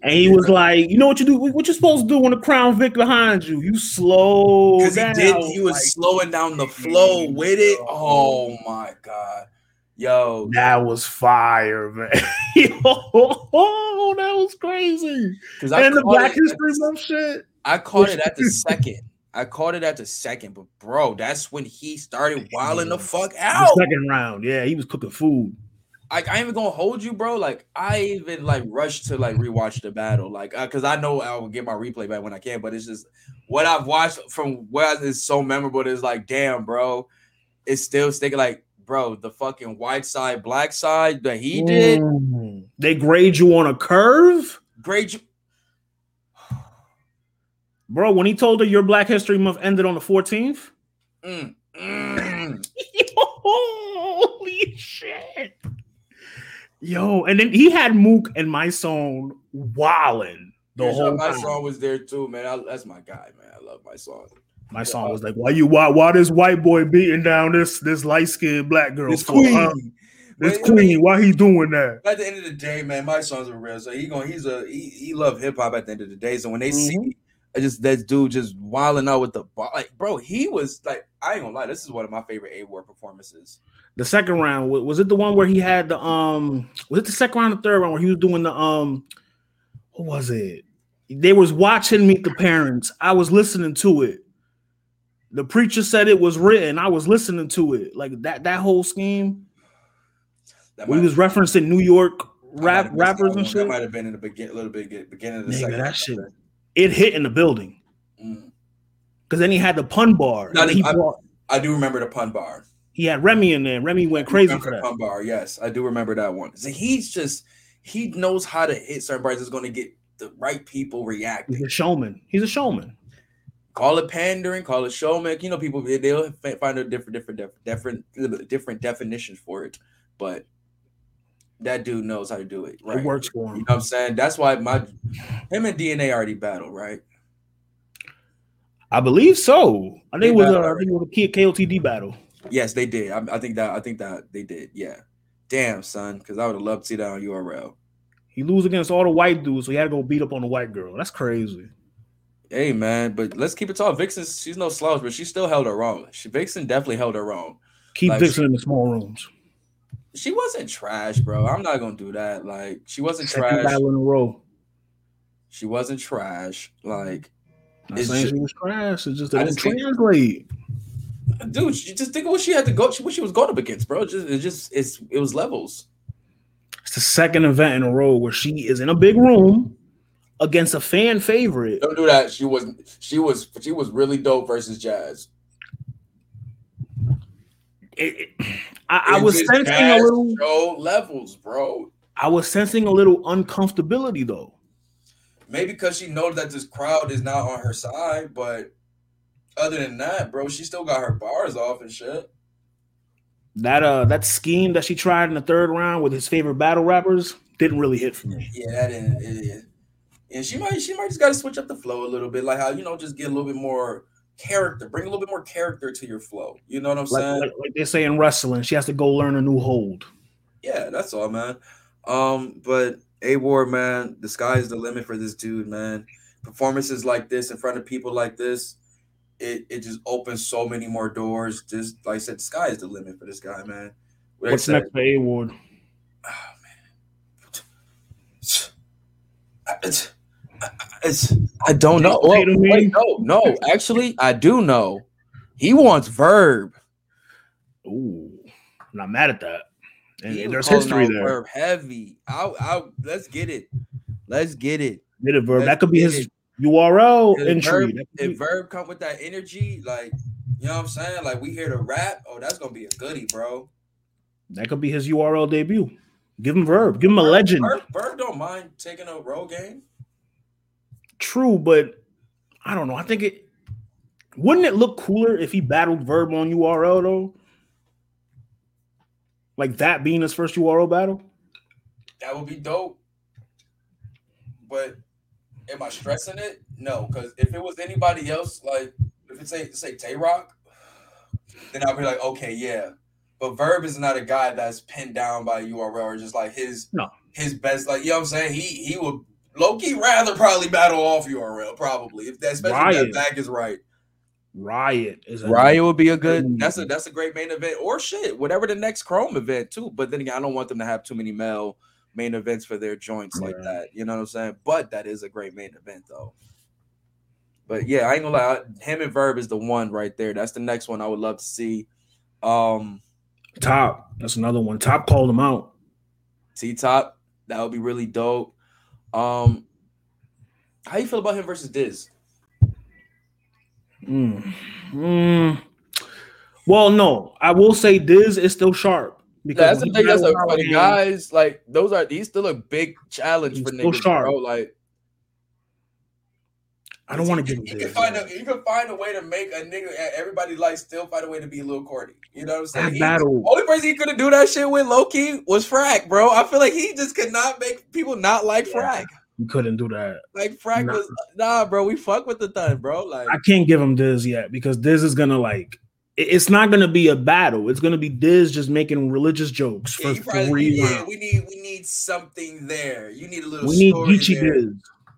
and he was like, "You know what you do? What you supposed to do when the crown Vic behind you? You slow Because he down." did, he was Like, slowing down the flow with it. Oh my god, yo, that was fire, man. Yo, that was crazy. because And the Black History Month shit. I caught it at the second. I caught it at the second, but bro, that's when he started wilding the fuck The out. second round, yeah, he was cooking food. Like I ain't even gonna hold you, bro. Like I even like rushed to like rewatch the battle, like because I know I will get my replay back when I can. But it's just what I've watched from what is so memorable. Is like, damn, bro, it's still sticking. Like, bro, the fucking white side, black side that he did, Mm. They grade you on a curve. great. Bro, when he told her your Black History Month ended on the 14th, Mm, mm. holy shit. Yo, and then he had Mook and Mysonne wilding the Here's whole my time. song was there too, man. I, that's my guy, man. I love Mysonne. My song was like, "Why you why why this white boy beating down this this light skinned black girl? This for, queen. This Wait, I mean, queen, why he doing that?" At the end of the day, man, my songs are real. So he going he's a he, he love hip hop at the end of the day. So when they Mm-hmm. see I just that dude just wilding out with the bo- like, bro, he was like, I ain't gonna lie, this is one of my favorite A Ward performances. The second round was it the one where he had the um was it the second round or third round where he was doing the um what was it? They was watching Meet the Parents. I was listening to it. The preacher said it was written. I was listening to it. Like that that whole scheme. That We was referencing New York rap rappers and shit. That might have been in the begin, a little bit beginning of the Nigga, second. that shit- It hit in the building Mm. because then he had the pun bar. He, I- brought- I do remember the pun bar. he had Remy in there. Remy went crazy for the that. pun bar. Yes, I do remember that one. So he's just he knows how to hit certain bars. Is going to get the right people reacting. He's a showman. He's a showman. call it pandering, call it showman. You know, people they- they'll find a different, different, def- different, different definitions for it. But that dude knows how to do it. Right. It works for You him. know what I'm saying? That's why my him and DNA already battled, right? I believe so. I think it was a, battled I think it was a KOTD battle. Yes, they did. I, I think that I think that they did. Yeah. Damn, son, because I would have loved to see that on URL. He lose against all the white dudes, so he had to go beat up on the white girl. That's crazy. Hey man, but let's keep it tall. Vixen, she's no slouch, but she still held her own. She Vixen definitely held her own. Keep Like, Vixen in the small rooms. She wasn't trash, bro. I'm not gonna do that. Like she wasn't trash. battle in a row. She wasn't trash. Like Not It's saying ju- she was trash. It just didn't translate. dude, she just think of what she had to go, what she was going up against, bro. Just it just it's it was levels. It's the second event in a row where she is in a big room against a fan favorite. Don't do that. She was she was she was really dope versus Jazz. It- it- I, I was sensing a little. showed levels, bro. I was sensing a little uncomfortability though. Maybe because she knows that this crowd is not on her side, but other than that, bro, she still got her bars off and shit. That uh that scheme that she tried in the third round with his favorite battle rappers didn't really hit for me. Yeah, that didn't. It, it- and she might she might just got to switch up the flow a little bit, like how you know just get a little bit more character, bring a little bit more character to your flow. You know what I'm Like, saying? like, like they say in wrestling, she has to go learn a new hold. Yeah, that's all, man. Um, but A Ward, man, the sky is the limit for this dude, man. Performances like this in front of people like this, it, it just opens so many more doors. Just like I said, the sky is the limit for this guy, man. Like What's said, next for A Ward? It's, it's I don't know. Well, wait, no, no. Actually, I do know. He wants Verb. Ooh, I'm not mad at that. And there's history there. Verb heavy. I, I, let's get it. Let's get it. Did it, Verb? Let's That could be his it. URL entry. Verb, if Verb come with that energy, like you know what I'm saying, like we hear the rap. Oh, that's gonna be a goodie, bro. That could be his URL debut. Give him Verb. Give him a legend. Verb, Verb don't mind taking a road game. True, but I don't know. I think it wouldn't it look cooler if he battled Verb on URL though? Like that being his first URL battle? That would be dope. But am I stressing it? No, because if it was anybody else, like if it's say say Tay Rock, then I'll be like, okay, yeah. But Verb is not a guy that's pinned down by URL or just like his No. his best. Like you know what I'm saying? He he would low key rather probably battle off URL probably if that especially if that bag is right. Riot is a Riot would be a good. That's a that's a great main event or shit whatever the next Chrome event too. But then again, I don't want them to have too many male main events for their joints like that. You know what I'm saying? But that is a great main event though. But yeah, I ain't gonna lie. Him and Verb is the one right there. That's the next one I would love to see. Um, top. That's another one. Top called him out. T Top, that would be really dope. Um, how you feel about him versus Diz? Mm. Mm. Well, no, I will say Diz is still sharp because That's the thing. That's a, battled for the guys. Like those are these still a big challenge for still niggas, sharp. bro. Like I don't want to him You can find a you can find a way to make a nigga everybody like still find a way to be a little corny. You know what I'm saying? that He- battle. only person he couldn't do that shit with low key was Frack, bro. I feel like he just could not make people not like Frack. You couldn't do that. Like Frack Nah. was nah, bro. We fuck with the thing, bro. Like I can't give him Diz yet because Diz is gonna like. It's not gonna be a battle. It's gonna be Diz just making religious jokes yeah, for probably, three yeah, rounds. we need we need something there. You need a little. We need Geechi. Diz.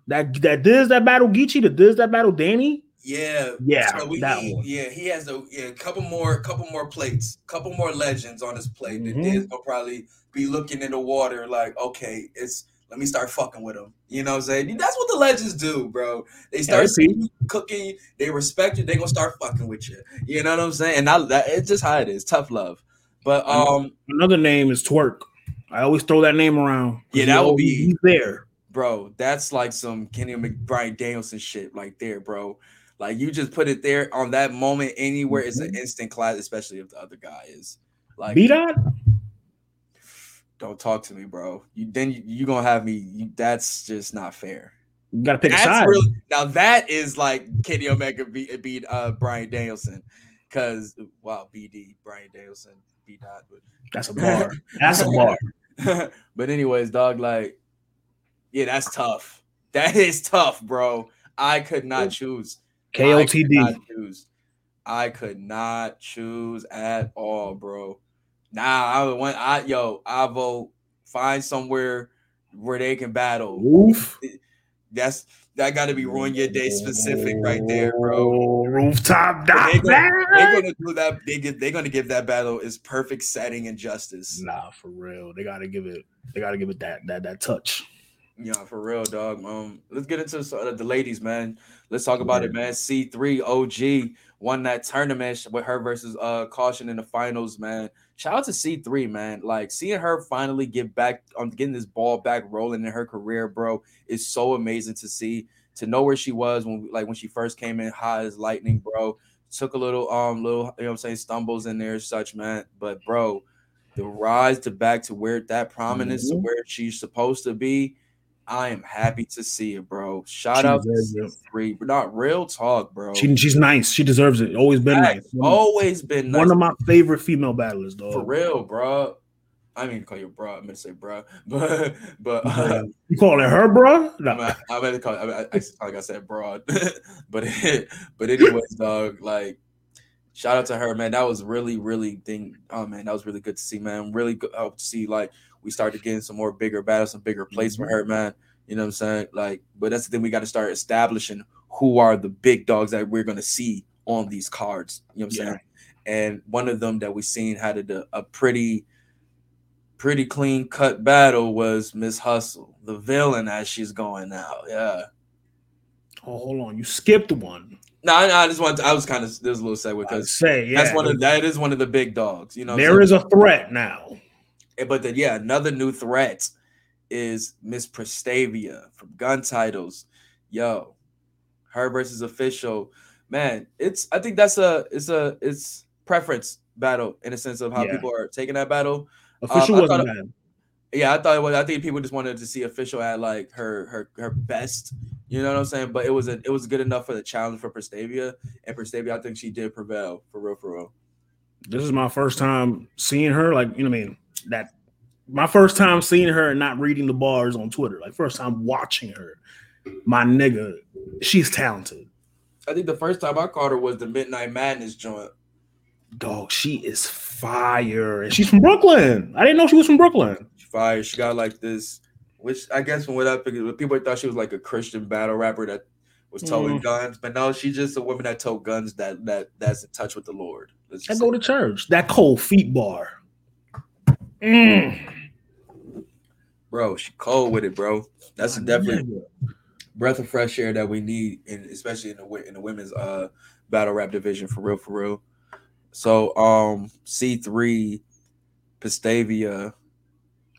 That that Diz that battle Geechi, the does that battle Danny. Yeah, Yeah, So we that need, one. yeah, he has a yeah, couple more, couple more plates, couple more legends on his plate. That Mhm. Diz gonna probably be looking in the water like, okay, it's let me start fucking with him. You know what I'm saying? That's what the legends do, bro. They start Yeah, seeing you cooking, they respect you, they gonna start fucking with you. You know what I'm saying? And I, that, it's just how it is, tough love. But um, Another name is Twork. I always throw that name around. Yeah, that He would be- he's there. Bro, that's like some Kenny McBride Danielson shit like there, bro. Like you just put it there on that moment anywhere, it's an instant class, especially if the other guy is like B dot. don't talk to me, bro. You then you, you gonna have me. You, that's just not fair. You gotta pick a side. really now that is like Kenny Omega beat, beat uh Bryan Danielson because wow BD Bryan Danielson beat that. That's a bar. That's a bar. But, but anyways, dog, like yeah, that's tough. That is tough, bro. I could not choose. I could not choose. I could not choose at all, bro. Nah, I would want I yo, I vote find somewhere where they can battle. Roof. That's that got to be ruin your day specific right there, bro. Rooftop dot. They gonna, they're gonna do that. They get, they're gonna give that battle its perfect setting and justice. Nah, for real. They gotta give it. They gotta give it that that that touch. Yeah, for real, dog. Um, let's get into some the ladies, man. Let's talk about it, man. C three OG won that tournament with her versus uh Caution in the finals, man. Shout out to C three, man. Like seeing her finally get back on getting this ball back rolling in her career, bro, is so amazing to see. To know where she was when like when she first came in high as lightning, bro. Took a little um little you know what I'm saying stumbles in there, such man. But bro, the rise to back to where that prominence to Mhm. where she's supposed to be. I am happy to see it, bro. Shout She out to it. three, but not real talk, bro. She, she's nice. She deserves it. Always been nice. Always been nice. One of my favorite female battlers, dog. for real, bro. I mean, call you bro. I'm gonna say bro, but but uh, You calling her, bro? I'm, gonna- I'm gonna call. I, mean, I, I, like I said, broad, but but anyways, dog. Like, shout out to her, man. That was really, really thing. Oh man, that was really good to see, man. Really good uh, to see. Like, we started getting some more bigger battles, some bigger plays for Mhm. her, man. You know what I'm saying? Like, but that's the thing we got to start establishing who are the big dogs that we're gonna see on these cards. You know what I'm Yeah. saying? And one of them that we seen had a, a pretty, pretty clean cut battle was Miss Hustle, the villain as she's going now. Yeah. Oh, hold on, you skipped one. No, I, I just want. I was kind of there's a little segue because say yeah, that's one of that is one of the big dogs. You know, there is a threat now. Eh, But then, yeah, another new threat is Miss Prestavia from Gun Titles. Yo, her versus official. Man, it's I think that's a it's a it's preference battle in a sense of how Yeah. people are taking that battle. Official I wasn't bad. Yeah, I thought it was. I think people just wanted to see official at like her her her best. You know what I'm saying? But it was a it was good enough for the challenge for Prestavia, and Prestavia, I think she did prevail for real, for real. This is my first time seeing her. Like you know, what I mean that my first time seeing her and not reading the bars on Twitter. Like first time watching her. My nigga, she's talented. I think the first time I caught her was the Midnight Madness joint. Dog, she is fire, and she's from Brooklyn. I didn't know she was from Brooklyn. She fire. She got like this, which I guess from what I figured, people thought she was like a Christian battle rapper that was towing Mm. guns, but no, she's just a woman that tow guns that that that's in touch with the Lord. Let's I go say. to church. That cold feet bar. Mm. bro, she cold with it, bro. That's definitely breath of fresh air that we need, in, especially in the in the women's uh battle rap division for real, for real. So um C three, Prestavia,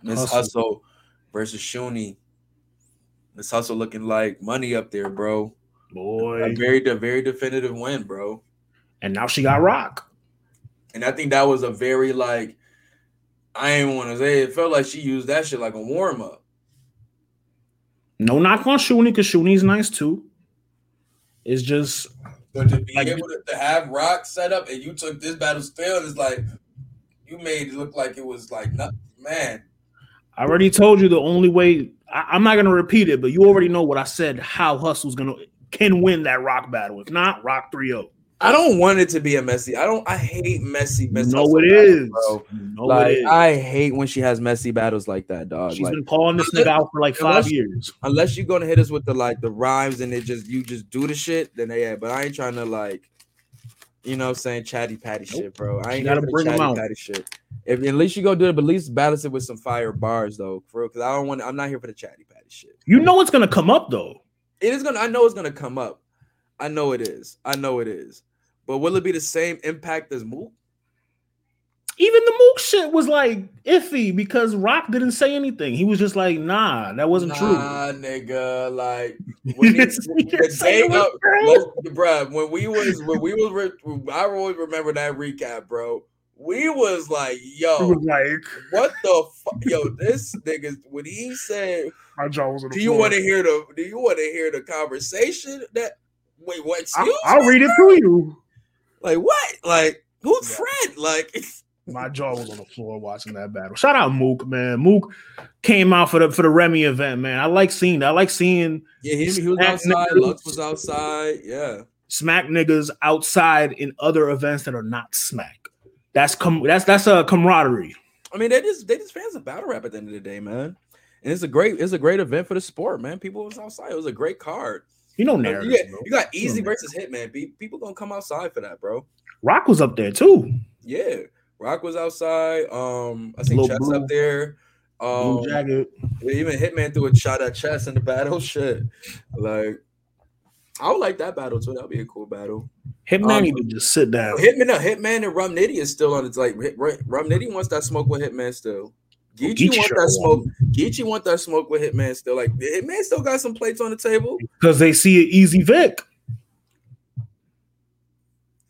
Miss Hustle. Hustle. versus Shuni. Miss Hustle looking like money up there, bro. boy. A very a very definitive win, bro. And now she got rock. And I think that was a very like I ain't want to say it felt like she used that shit like a warm up. No knock on Shuni because Shuni's nice too. It's just But to be Like- able to, to have Rock set up and you took this battle still, it's like you made it look like it was like not man. I already told you the only way. I, I'm not gonna repeat it, but you already know what I said. How Hustle's gonna can win that rock battle. If not, rock oh. 3-0. I don't want it to be a messy. I don't. I hate messy. Know Hustle it is. bro. Know Like it is. I hate when she has messy battles like that, dog. She's Like, been calling this nigga out for like five Unless- years. unless you're gonna hit us with the like the rhymes and it just you just do the shit, then yeah. But I ain't trying to like, you know, what I'm saying chatty patty shit, bro. I ain't gotta bring chatty out. patty shit. If at least you go do it, but at least balance it with some fire bars though, for real. Because I don't want. I'm not here for the chatty patty shit. You know it's gonna come up though. It is gonna. I know it's gonna come up. I know it is. I know it is. But will it be the same impact as Mook? Even the Mook shit was like iffy because Rock didn't say anything. He was just like, "Nah, that wasn't true." Nah, nigga. Like He when he, the say day it was of, true. let's- bruh, when we was when we was I always remember that recap, bro. We was like, yo, was like, what the fuck, yo, this nigga when he said, "My jaw was do you want to hear the do you want to hear the conversation that wait what? I'll, Excuse I'll me? read it to you. Like what? Like who's Yeah. Fred? Like My jaw was on the floor watching that battle. Shout out Mook, man. Mook came out for the for the Remy event, man. I like seeing that. I like seeing yeah, he, he was outside. niggas. Lux was outside. Yeah. smack niggas outside in other events that are not smack. That's com- that's that's a camaraderie. I mean, they just they just fans of battle rap at the end of the day, man. And it's a great it's a great event for the sport, man. People was outside. It was a great card. You know You narratives, got, bro. you got Eazy know versus Hitman. People gonna come outside for that, bro. Rock was up there too. Yeah, Rock was outside. Um, I Lil Chess up there. Um, Blue jacket. even Hitman threw a shot at Chess in the battle. Shit, like I would like that battle too. That'd be a cool battle. Hitman Um, to just sit down. Hitman, no, Hitman and Rum Nitty is still on. It's like Rum Nitty wants that smoke with Hitman still. Geechi Geechi want sure that won. smoke. Geechi want that smoke with Hitman still. Like Hitman still got some plates on the table. Because they see an easy Vic.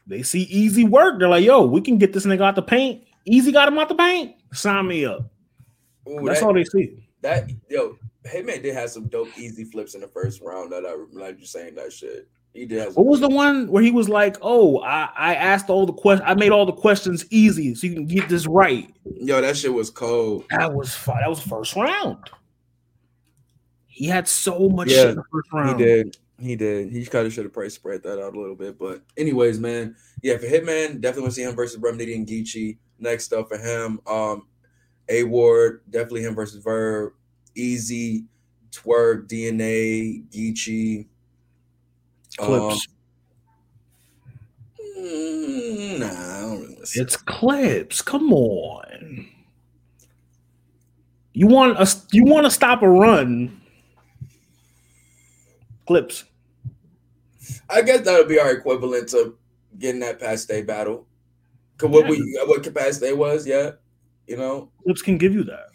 They see easy work. They're like, yo, we can get this nigga out the paint. Eazy got him out the paint. Sign me up. Ooh, That's that, all they see. that yo, Hitman did have some dope easy flips in the first round. That I am like you saying that shit. He did. What was the one where he was like, "Oh, I, I asked all the questions. I made all the questions easy, so you can get this right." Yo, that shit was cold. That was fun. That was first round. He had so much Yeah, shit in the first He did. He did. He kind of should have probably spread that out a little bit. But anyways, man, yeah, for Hitman, definitely want to see him versus Nitty and Geechi. Next up for him, um, A Ward, definitely him versus Verb, Eazy, Twork, DNA, Geechi. Clips. Um, nah, I don't really listen. It's clips. Come on. You want a You want to stop a run? Clips. I guess that would be our equivalent to getting that Pat Stay battle. Cause what Yeah. we what capacity was, yeah. You know, Clips can give you that.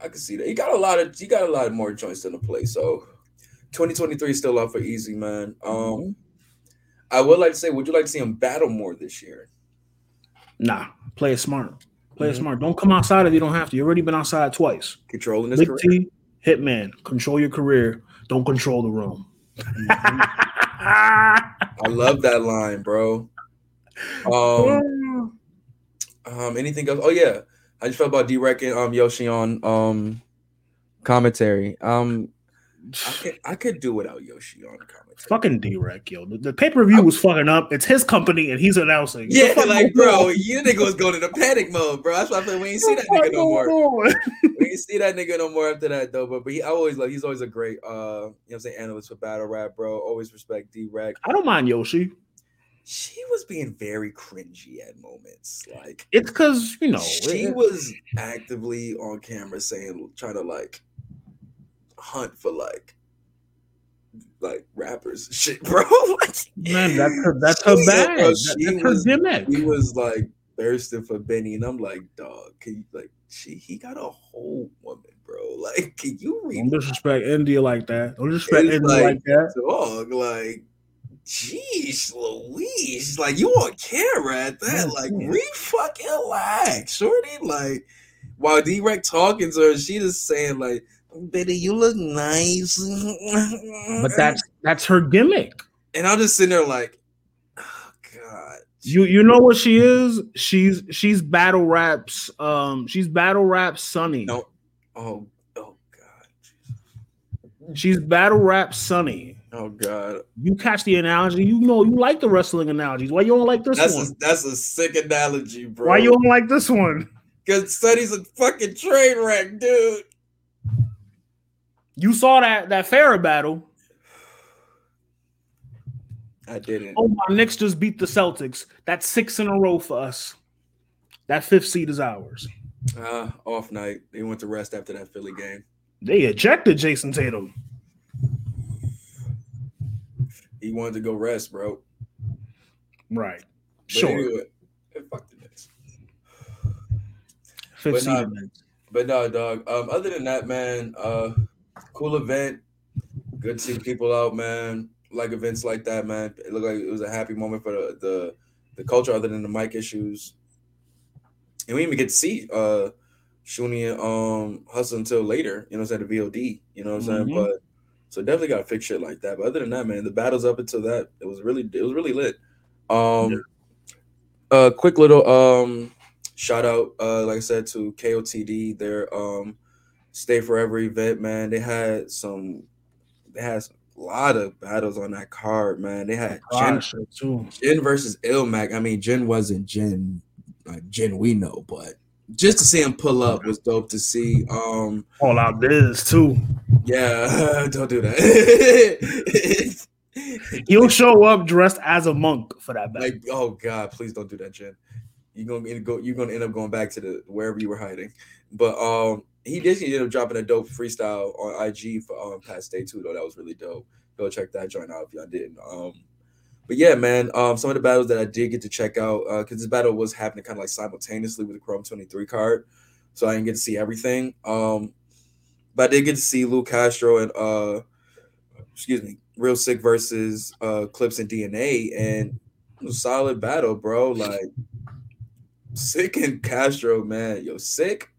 I can see that. He got a lot of he got a lot more joints in the play. So 2023 is still up for easy, man. Um I would like to say, would you like to see him battle more this year? Nah, play it smart. Play it Mhm. smart. Don't come outside if you don't have to. You've already been outside twice. Controlling his Big career. T, Hitman, control your career. Don't control the room. I love that line, bro. Um Um, anything else? Oh yeah, I just felt about D-Rec and um Yoshi on um commentary. Um, I could I could do without Yoshi on commentary. fucking D-Rec, yo. The, the pay-per-view was fucking up. It's his company and he's announcing. Yeah, like bro, on? you nigga was going into panic mode, bro. That's why I feel we ain't see that nigga no more. We ain't see that nigga no more after that though. But but he I always like he's always a great uh you know what I'm saying analyst for battle rap, bro. Always respect D-Rec. I don't mind Yoshi. She was being very cringy at moments, like. It's because you know she it- was actively on camera saying trying to like hunt for like like rappers shit bro like, man. That's her. That's her bag. bro, That- that's her was- gimmick. he was like thirsting for benny and i'm like dog can you like she he got a whole woman bro like can you Don't read disrespect India like that. Don't disrespect It's India like- like that. dog like Jeez, Louise, like you on camera at that, like re fucking relax, shorty. Like while D Rec talking to her, she just saying like, "Betty, you look nice." But that's that's her gimmick. and I'm just sitting there like, oh god, You you know what she is? She's she's battle raps. Um, she's battle rap Sunny. no, oh, oh god, She's battle rap Sunny. oh god. You catch the analogy. You know you like the wrestling analogies. Why you don't like this That's one? a that's a sick analogy, bro. Why you don't like this one? Because Sunny's a fucking train wreck, dude. You saw that that Farrah battle. I didn't. Oh my Knicks just beat the Celtics. That's six in a row for us. That fifth seed is ours. Uh, off night. They went to rest after that Philly game. They ejected Jayson Tatum. He wanted to go rest, bro. Right. But Sure. anyway, eh, fuck the Knicks. Fifth but seed. not- But no, dog. Um, other than that, man, uh, cool event. Good to see people out, man. Like events like that, man. It looked like it was a happy moment for the the, the culture, other than the mic issues. And we didn't even get to see uh Shuni um hustle until later, you know, what I'm saying the VOD, you know what I'm saying? Mhm. But so definitely gotta fix shit like that. But other than that, man, the battles up until that, it was really it was really lit. Um uh quick little um shout out uh like I said to KOTD, their um Stay Forever event, man. They had some they had a lot of battles on that card, man. They had Jen, too. Jen versus Illmac. I mean, Jen wasn't Jen like Jen we know, but just to see him pull up was dope to see. Um, All out biz too. yeah, don't do that. He'll show up dressed as a monk for that battle. like, oh god, please don't do that, Jen. You're gonna go. You're gonna end up going back to the wherever you were hiding. But um, he did end up dropping a dope freestyle on IG for um past day two though. That was really dope. Go check that joint out if y'all didn't. Um, but yeah, man. Um, some of the battles that I did get to check out uh, because this battle was happening kind of like simultaneously with the Chrome 23 card, so I didn't get to see everything. Um, but I did get to see Lou Castro and uh, excuse me, Real Sick versus uh Clips and DNA, and solid battle, bro. Like Sick and Castro, man, yo, Sick,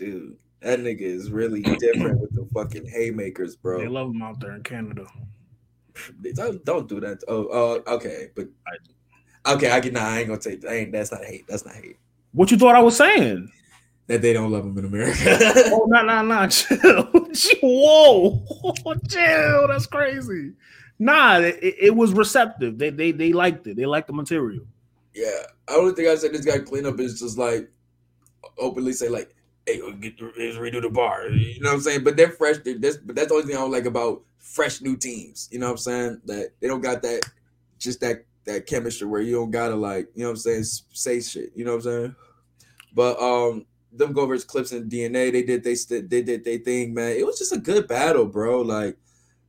dude. That nigga is really different with the fucking haymakers, bro. They love him out there in Canada. Don't, don't do that. Oh, uh, okay, but okay, I can. Nah, I ain't gonna take. I ain't. That's not hate. That's not hate. What you thought I was saying? That they don't love him in America. Oh, nah, nah, nah. Chill. Whoa. Chill. That's crazy. Nah, it, it was receptive. They, they they liked it. They liked the material. yeah, I don't think I said this guy cleanup is just like openly say like, "Hey, get let's redo the bar." You know what I'm saying? But they're fresh. They're, that's, but that's the only thing I don't like about fresh new teams. You know what I'm saying? That they don't got that just that that chemistry where you don't gotta like you know what I'm saying say shit. You know what I'm saying? But um, them go versus Clips and DNA. They did they st- they did they thing, man. It was just a good battle, bro. Like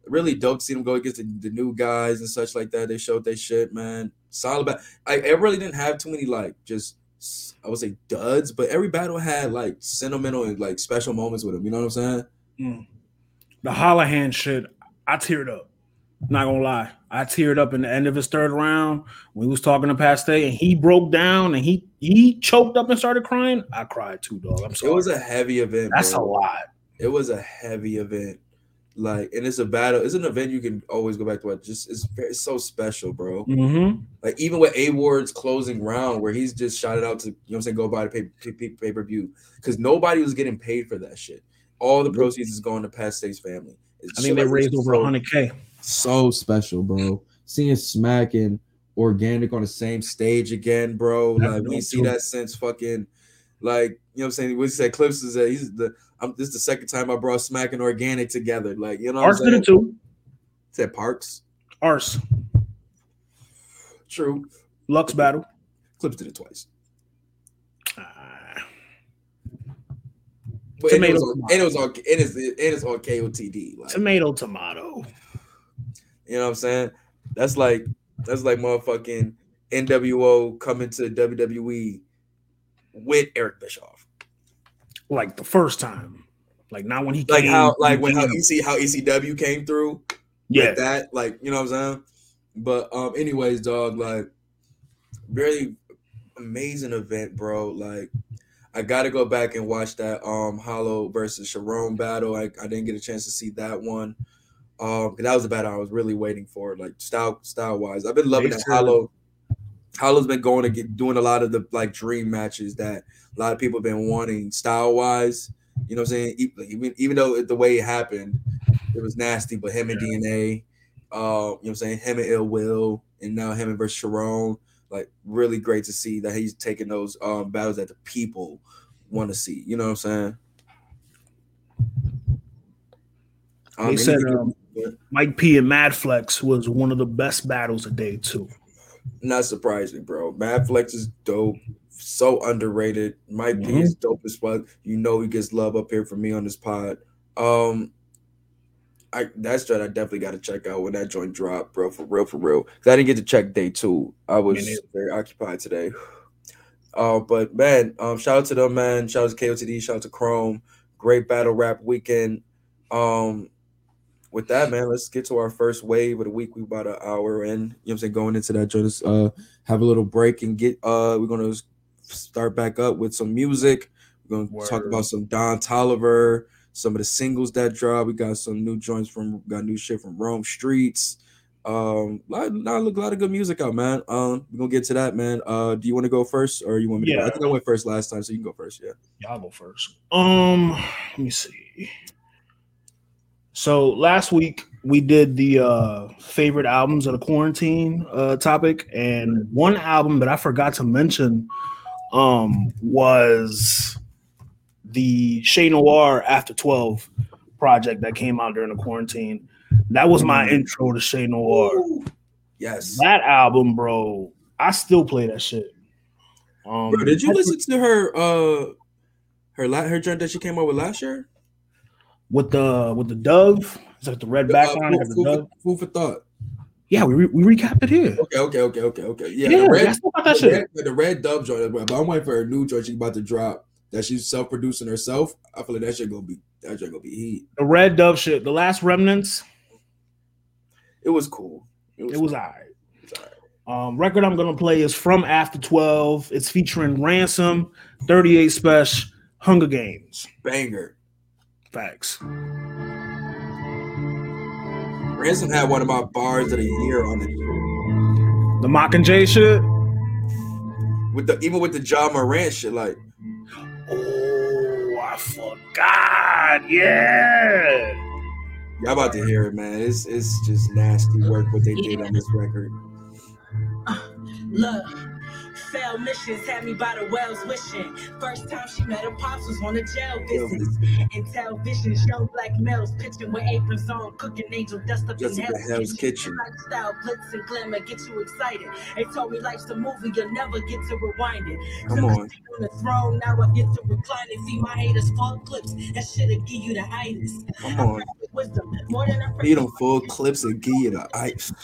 really dope to see them go against the, the new guys and such like that. They showed their shit, man. Solid. Ba- I, I really didn't have too many like just I would say duds, but every battle had like sentimental and like special moments with him. You know what I'm saying? Mm. The Holohan shit, I teared up. Not gonna lie, I teared up in the end of his third round when he was talking to Pat Stay and he broke down and he he choked up and started crying. I cried too, dog. I'm sorry. It was a heavy event. That's bro. a lot. It was a heavy event. Like, and it's a battle. It's an event you can always go back to. It just it's very it's so special, bro. Mm-hmm. Like even with A Ward's closing round, where he's just shot it out to you know what I'm saying, go buy the pay pay, pay per view because nobody was getting paid for that shit. All the proceeds is going to Pat Stay's family. It's I think shit they like raised over so- 100k. so special, bro. Seeing Smack and Organic on the same stage again, bro. That's Like we see that since fucking like you know what I'm saying. We said Clips is that he's the I'm this is the second time I brought Smack and Organic together. Like you know what I'm Arse did it too. Said Parks. Arse. True. Lux battle. Clips did it twice. Ah, But and it, Tomato, on, and it was on it is it is on KOTD. Like, tomato, tomato. you know what I'm saying? That's like that's like motherfucking NWO coming to WWE with Eric Bischoff. Like the first time. Like not when he Like came. how like when how EC how ECW came through yeah. with that, like you know what I'm saying? But um anyways, dog, like really amazing event, bro. Like I gotta go back and watch that um Hollow versus Sharon battle. I, I didn't get a chance to see that one. Um, that was the battle I was really waiting for, like style style wise. I've been loving They that Hollow. Hollow's been going to get doing a lot of the like dream matches that a lot of people have been wanting style wise. You know what I'm saying? Even even though the way it happened, it was nasty, but him and DNA, uh, you know what I'm saying? Him and Ill Will, and now him and versus Sharon, like really great to see that he's taking those um battles that the people want to see. You know what I'm saying? Um, They said um, Mike P and Mad Flex was one of the best battles of day two. Not surprising, bro. Mad Flex is dope. So underrated. Mike P Mhm. is dope as fuck. You know he gets love up here from me on this pod. Um I that's joint I definitely got to check out when that joint drop, bro. For real, for real. 'Cause I didn't get to check day two. I was very occupied today. Uh, but man, um, shout out to them, man. Shout out to KOTD. Shout out to Chrome. Great battle rap weekend. Um, with that, man, let's get to our first wave of the week. We about an hour in. You know what I'm saying? Going into that, us uh have a little break and get uh we're gonna start back up with some music. We're gonna talk about some Don Toliver, some of the singles that dropped. We got some new joints from got new shit from Rome Streetz. Um, lot, lot, a lot of good music out, man. Um, we're gonna get to that, man. Uh, do you want to go first, or you want me to? Go? I think I went first last time, so you can go first. Yeah. Y'all go first. Um, let me see. So last week we did the uh favorite albums of the quarantine uh topic, and one album that I forgot to mention um was the Che Noir After 12 project that came out during the quarantine. That was my Mm. intro to Che Noir. Yes. That album, bro, I still play that shit. Um Bro, did you listen to her? Uh, her her joint that she came out with last year. With the with the dove? It's like the red background. Uh, food, food, food for thought. Yeah, we, re- we recapped it here. Okay, okay, okay, okay, okay. Yeah, Yeah, the red, that the red, the red dub joint. But I'm waiting for her new joint she's about to drop that she's self producing herself. I feel like that shit gonna be that shit gonna be heat. The red dove shit. The last remnants. It was cool. It was cool. alright. It was alright. Um, record I'm gonna play is from After 12. It's featuring Ransom, 38 Spesh, Hunger Games. banger. Facts. Ransom had one of my bars of the year on it The Mockingjay shit. with the even with the Ja Morant shit. Like Oh, I forgot. Yeah. y'all about to hear it, man. It's it's just nasty work what they did on this record. Look, failed missions had me by the wells wishing. First time she met her pops was on a jail visit. And television show black males pitching with aprons on, cooking angel dust up Just in in the Hell's Kitchen. Lifestyle, glitz and glamour get you excited. They told me life's a movie, you'll never get to rewind it. Come Till I on. sit on the throne, now I get to recline and see my haters full clips. That shit'll give you the itis. Come on. Wisdom, more than a Feed them full clips and give you the ice.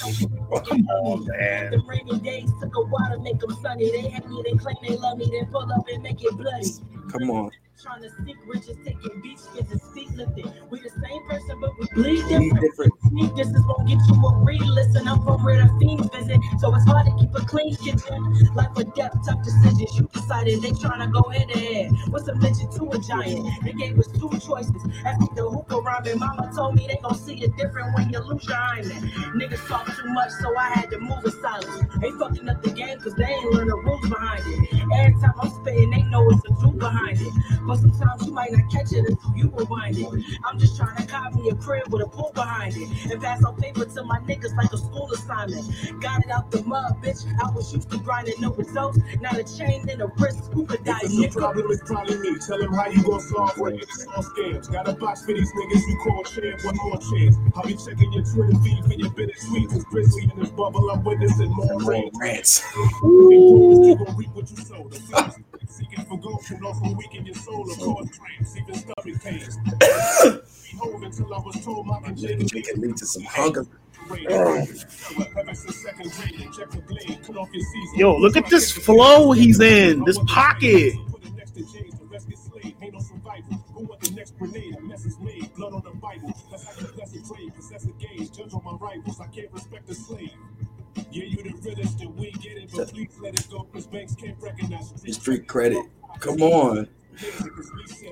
Come on, man. The rainy days took a while to make them sunny. They hate me, they claim they love me, then pull up and make it bloody. Come on. Trying to seek riches, taking beach visits, feet lifted. We the same person, but we bleed different. different. Sneak distance won't get you a read. Listen, I'm from where the fiends visit, so it's hard to keep a clean kitchen. Life or death, tough decisions. You decided they trying to go head to head. What's a midget to a giant? They gave us two choices. After the hookah rhyming, mama told me they gon' see it different when you lose your hymen. Niggas talk too much, so I had to move in silence. They fucking up the game, cause they ain't learn the rules behind it. Every time I'm spitting, they know it's the truth behind it. But sometimes you might not catch it until you rewind it. I'm just trying to cop me a crib with a pool behind it. And pass on paper to my niggas like a school assignment. Got it out the mud, bitch. I was used to grinding no results. Now the chain and the wrist scuba dive, If it's a nigga. problem, it's probably me. Tell him how you gon' solve it. It's all scams. Got a box for these niggas you call champ. One more chance. I'll be checking your Twitter feed for your bittersweet. Cause Grizzly in this bubble, I'm witnessing more rain. Rants. You gon' reap what you sow. The feelings seeking for gold can also weaken your soul or cause cramps, even stomach pains. Be home until I was told my and Jake can lead to some hunger. Oh. Yo, look at this flow he's in, this pocket. Yeah, you the realest and we get it, but please let it go, cause banks can't recognize Street credit. Come on.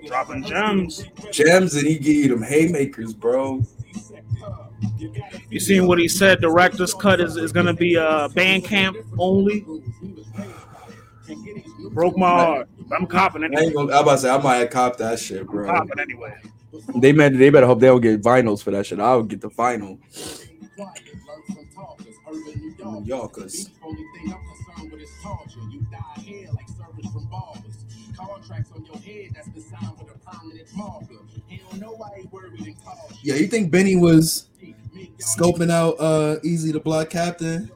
Dropping gems. Gems and he give you them haymakers, bro. You seen what he said? Director's cut is, is gonna be a uh Bandcamp only. Broke my heart. I'm copping I ain't gonna, I'm about to say I might have copped that shit, bro. Copping anyway. They meant they better hope they don't get vinyls for that shit. I'll get the vinyl. New Yorkers. Only thing I'm concerned with is torture. You die here like service from barbers. Contracts on your head that's been signed with a permanent marker. He don't know why he worried and cautious. Yeah, you think Benny was scoping out uh Eazy the Block Captain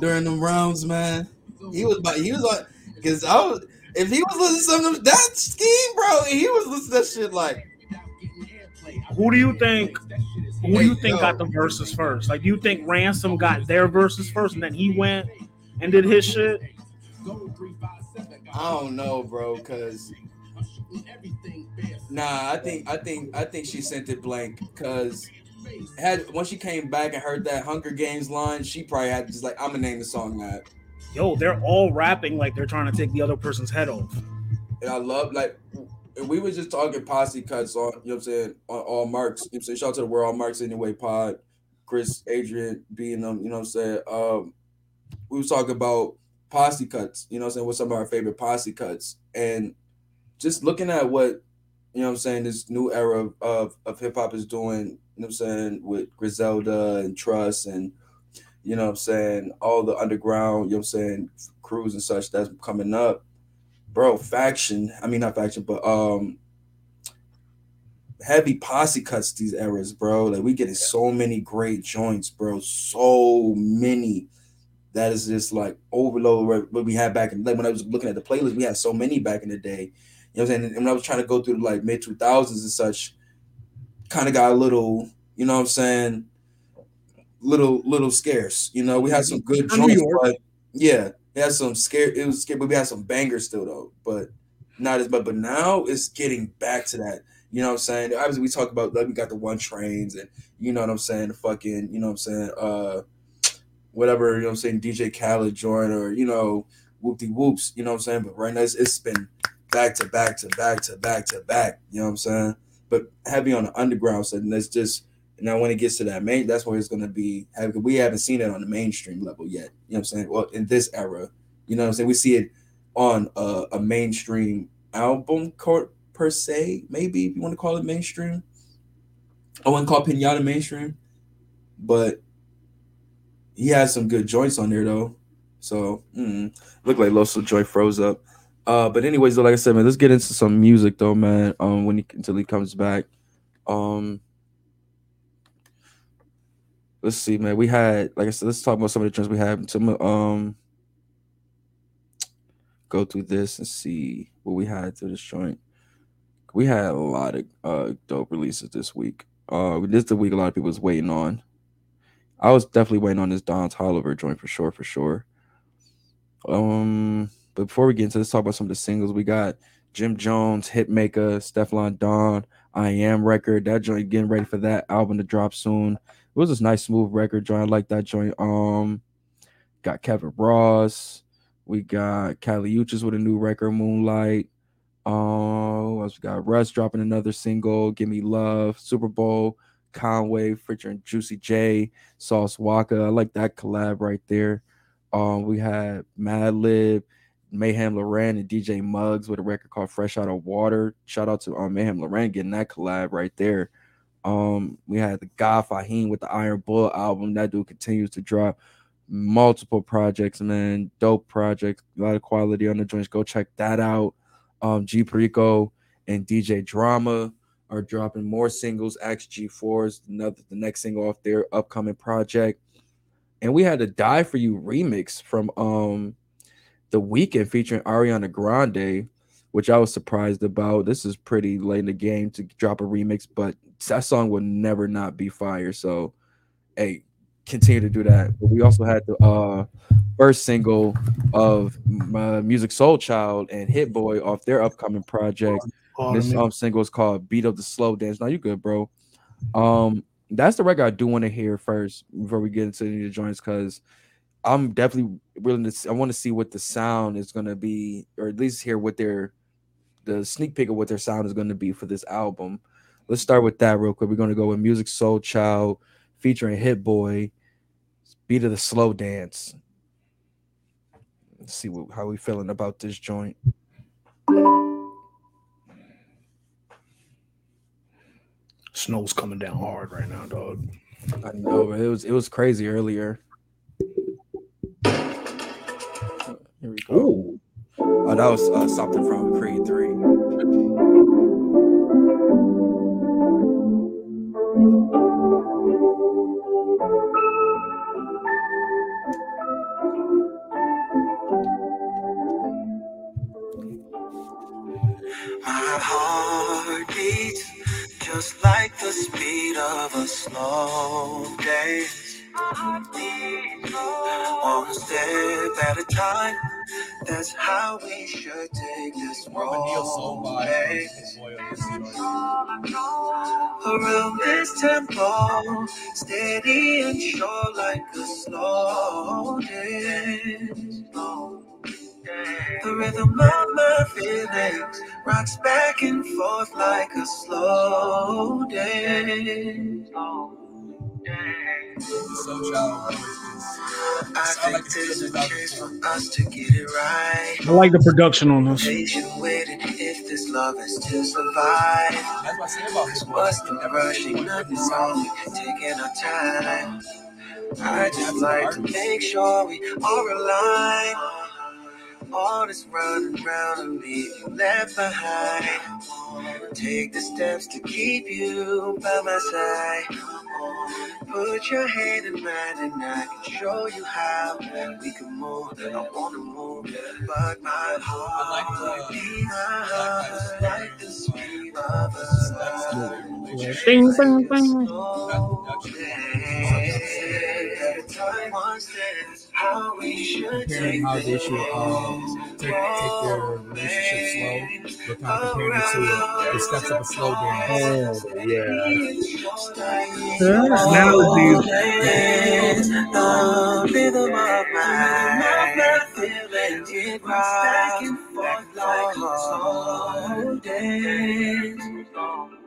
during them rounds, man? He was about he was like because I was if he was listening to some of that scheme, bro, he was listening to that shit like Who do you think? Who do you think got the verses first? Like, do you think Ransom got their verses first, and then he went and did his shit? I don't know, bro, because nah, I think I think I think she sent it blank because had once she came back and heard that Hunger Games line, she probably had just like I'm gonna name the song that. Yo, they're all rapping like they're trying to take the other person's head off. And I love like we were just talking posse cuts on, you know what I'm saying, on all marks. You know what I'm saying? Shout out to the world, marks anyway, pod, Chris, Adrian being them, you know what I'm saying? Um, we was talking about posse cuts, you know what I'm saying, what some of our favorite posse cuts. And just looking at what, you know what I'm saying, this new era of, of, of hip hop is doing, you know what I'm saying, with Griselda and Trust and you know what I'm saying, all the underground, you know what I'm saying, crews and such that's coming up bro, faction. I mean, not faction, but um, heavy posse cuts these eras, bro. Like we getting so many great joints, bro. So many. That is just like overload what we had back in like when I was looking at the playlist, we had so many back in the day. You know what I'm saying? And when I was trying to go through like mid 2000s and such, kind of got a little, you know what I'm saying, little little scarce. You know, we had some good joints, but yeah, it had some scare. It was scary, but we had some bangers still though. But not as much. But now it's getting back to that. You know what I'm saying? Obviously, we talk about like we got the one trains and you know what I'm saying. The fucking you know what I'm saying. Uh, whatever you know what I'm saying. DJ Khaled joint or you know whoop de whoops. You know what I'm saying. But right now it's, it's been back to back to back to back to back. You know what I'm saying. But heavy on the underground and that's just. Now, when it gets to that main, that's where it's going to be. We haven't seen it on the mainstream level yet. You know what I'm saying? Well, in this era, you know what I'm saying? We see it on a, a mainstream album court per se, maybe if you want to call it mainstream. I wouldn't call Pinata mainstream, but he has some good joints on there though. So mm, look like Loso Joy froze up. Uh, but anyways, though, like I said, man, let's get into some music though, man. Um, when he until he comes back. Um, let's see, man. We had, like I said, let's talk about some of the trends we had. Some um, go through this and see what we had to this joint. We had a lot of uh dope releases this week. Uh, this is the week a lot of people was waiting on. I was definitely waiting on this Don Toliver joint for sure, for sure. Um, but before we get into this, talk about some of the singles we got. Jim Jones, Hitmaker, Stefflon Don, I Am record. That joint getting ready for that album to drop soon. It was this nice smooth record joint. I like that joint. Um, got Kevin Ross. We got Kali Uchis with a new record, Moonlight. Else we got Russ dropping another single, Give Me Love, Super Bowl, Conway featuring Juicy J, Sauce Waka. I like that collab right there. Um, we had Madlib, Mayhem Lauren, and DJ Muggs with a record called Fresh Out of Water. Shout out to um, Mayhem Lauren getting that collab right there. Um, we had the guy Fahim with the Iron Bull album. That dude continues to drop multiple projects, man. Dope projects, a lot of quality on the joints. Go check that out. Um, G Perico and DJ Drama are dropping more singles. XG4 is another the next single off their upcoming project. And we had a Die For You remix from um the Weeknd featuring Ariana Grande, which I was surprised about. This is pretty late in the game to drop a remix, but that song will never not be fire. So hey, continue to do that. But we also had the uh first single of my Musiq Soulchild and Hit Boy off their upcoming project. Oh, this um single is called Beat Up the Slow Dance. Now you good, bro. Um, that's the record I do want to hear first before we get into any of the joints, because I'm definitely willing to. See, I want to see what the sound is going to be, or at least hear what their the sneak peek of what their sound is going to be for this album. Let's start with that real quick. We're going to go with Musiq Soulchild featuring Hit Boy, Beat of the Slow Dance. Let's see what, how we feeling about this joint. Snow's coming down hard right now, dog. I know but it was it was crazy earlier. Here we go. Ooh. Oh, that was uh, something from Creed Three. My heart beats just like the speed of a slow dance. One step at a time. That's how we should take this road. So away. Around this tempo, steady and sure like a slow dance. The rhythm of my feelings rocks back and forth like a slow dance. I think there's a chance for us to get it right. I like the production on this. Patient waiting if this love is to survive. Cause what's the rushing? Nothing's wrong. with Taking our time. I just like to make sure we are aligned. All this running around and leave you left behind. Take the steps to keep you by my side. Put your hand in mine and I can show you how we can move. I wanna move, but my heart beats high like the speed of a Ding, ding, ding. How we how they should um, take, take their relationship slow. They're kind of comparing it to the steps of a slow dance. Oh, yeah. Analogies. The rhythm of my feelings it back and forth like a slow dance.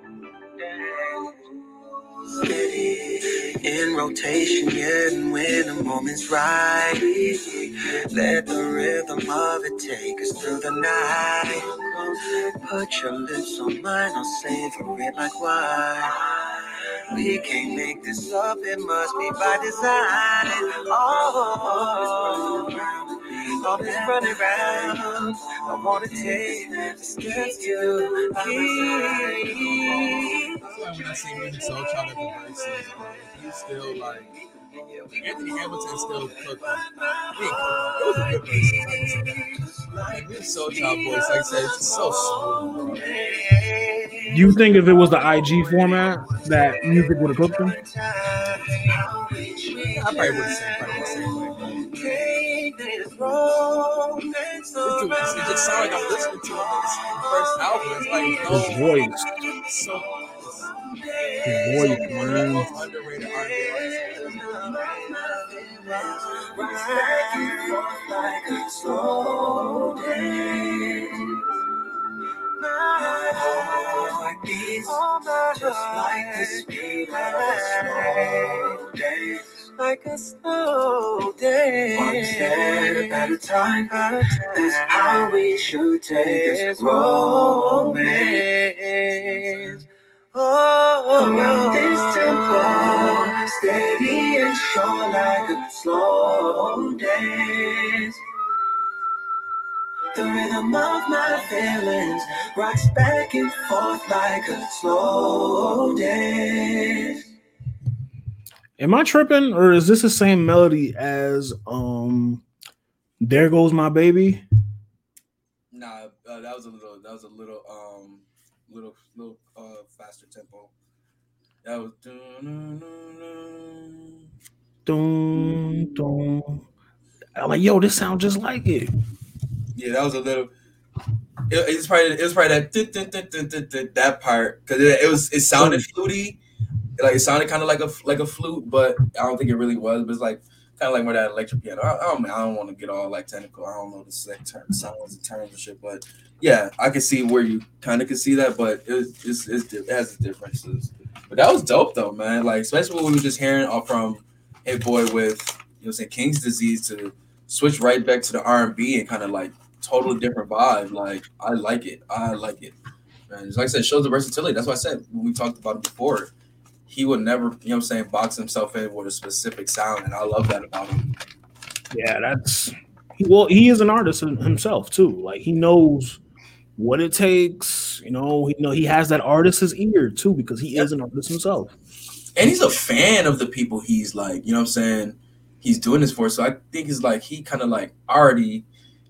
In rotation, yeah, and when the moment's right, let the rhythm of it take us through the night. Put your lips on mine, I'll savor it like wine. We can't make this up, it must be by design. Oh, All this running around, I wanna take the steps to keep. When I see Music Soul Child at the verses, he's still like Anthony Hamilton still cooking. He. It was a good verse. Like Musiq Soulchild voice, like I said, it's so smooth. Bro. Do you think if it was the IG format that music would have cooked them? I probably would have said It just, it just sounds like I'm listening to him on his first album. It's like His voice, so his voice, man. most underrated artist. Like a slow day. One step at a time. That's how we should take this romance. Oh, around this tempo, steady and sure like a slow dance. The rhythm of my feelings rocks back and forth like a slow dance. Am I tripping, or is this the same melody as um "There Goes My Baby"? Nah, uh, that was a little. That was a little. Um, little, little uh, faster tempo. That was. Dun, dun. I'm like, yo, this sounds just like it. Yeah, that was a little. It, it's probably it was probably that that part because it, it was it sounded fluty, like it sounded kind of like a like a flute, but I don't think it really was. But it's like kind of like more that electric piano. I, I don't I don't want to get all like technical. I don't know the exact term, sounds and terms and shit, but yeah, I can see where you kind of can see that, but it it's, it's it has differences. But that was dope though, man. Like especially when we were just hearing from Hit Boy with you know saying King's Disease to switch right back to the R and B and kind of like totally different vibe. Like I like it. I like it. And like I said, shows the versatility. That's why I said when we talked about it before, he would never, you know what I'm saying, box himself in with a specific sound. And I love that about him. Yeah, that's well, he is an artist himself too. Like he knows what it takes. You know, he know he has that artist's ear too because he is an artist himself. And he's a fan of the people he's like, you know what I'm saying, he's doing this for. So I think it's like he kind of like already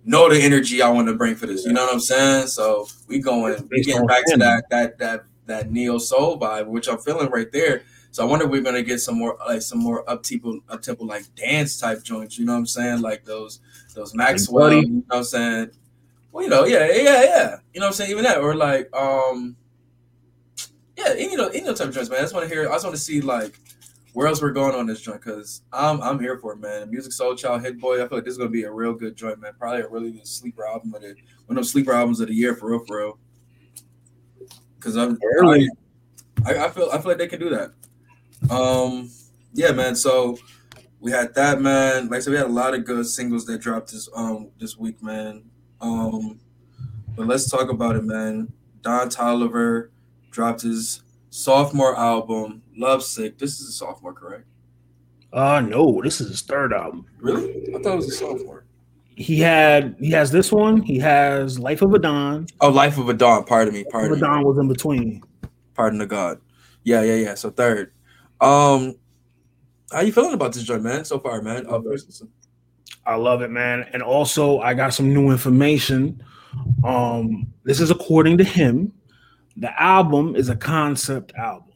know the energy I want to bring for this. You know what I'm saying? So we going we getting back to that that that that neo soul vibe, which I'm feeling right there. So I wonder if we're gonna get some more like some more up tempo up tempo like dance type joints. You know what I'm saying? Like those those Maxwell. You know what I'm saying? Well, you know, yeah, yeah, yeah. You know what I'm saying? Even that, or like, um, yeah, any you know, any type of joints, man. I just want to hear. I just want to see like where else we're going on this joint because I'm I'm here for it, man. Musiq Soulchild, Hit Boy. I feel like this is gonna be a real good joint, man. Probably a really good sleeper album of the one of those sleeper albums of the year for real, for real. Because I'm Early. I, I feel I feel like they can do that. Um, yeah, man. So we had that, man. Like I said, we had a lot of good singles that dropped this um this week, man. Um, but let's talk about it, man. Don Toliver dropped his sophomore album, Love Sick. This is a sophomore, correct? Uh no, this is his third album. Really? I thought it was a sophomore. He had he has this one. He has Life of a Don. Oh, Life of a Don. Pardon me. Life of Pardon a. Don was in between. Pardon the God. Yeah, yeah, yeah. So third. Um, how you feeling about this joint, man? So far, man. Listen. I love it, man. And also, I got some new information. Um, this is according to him. The album is a concept album.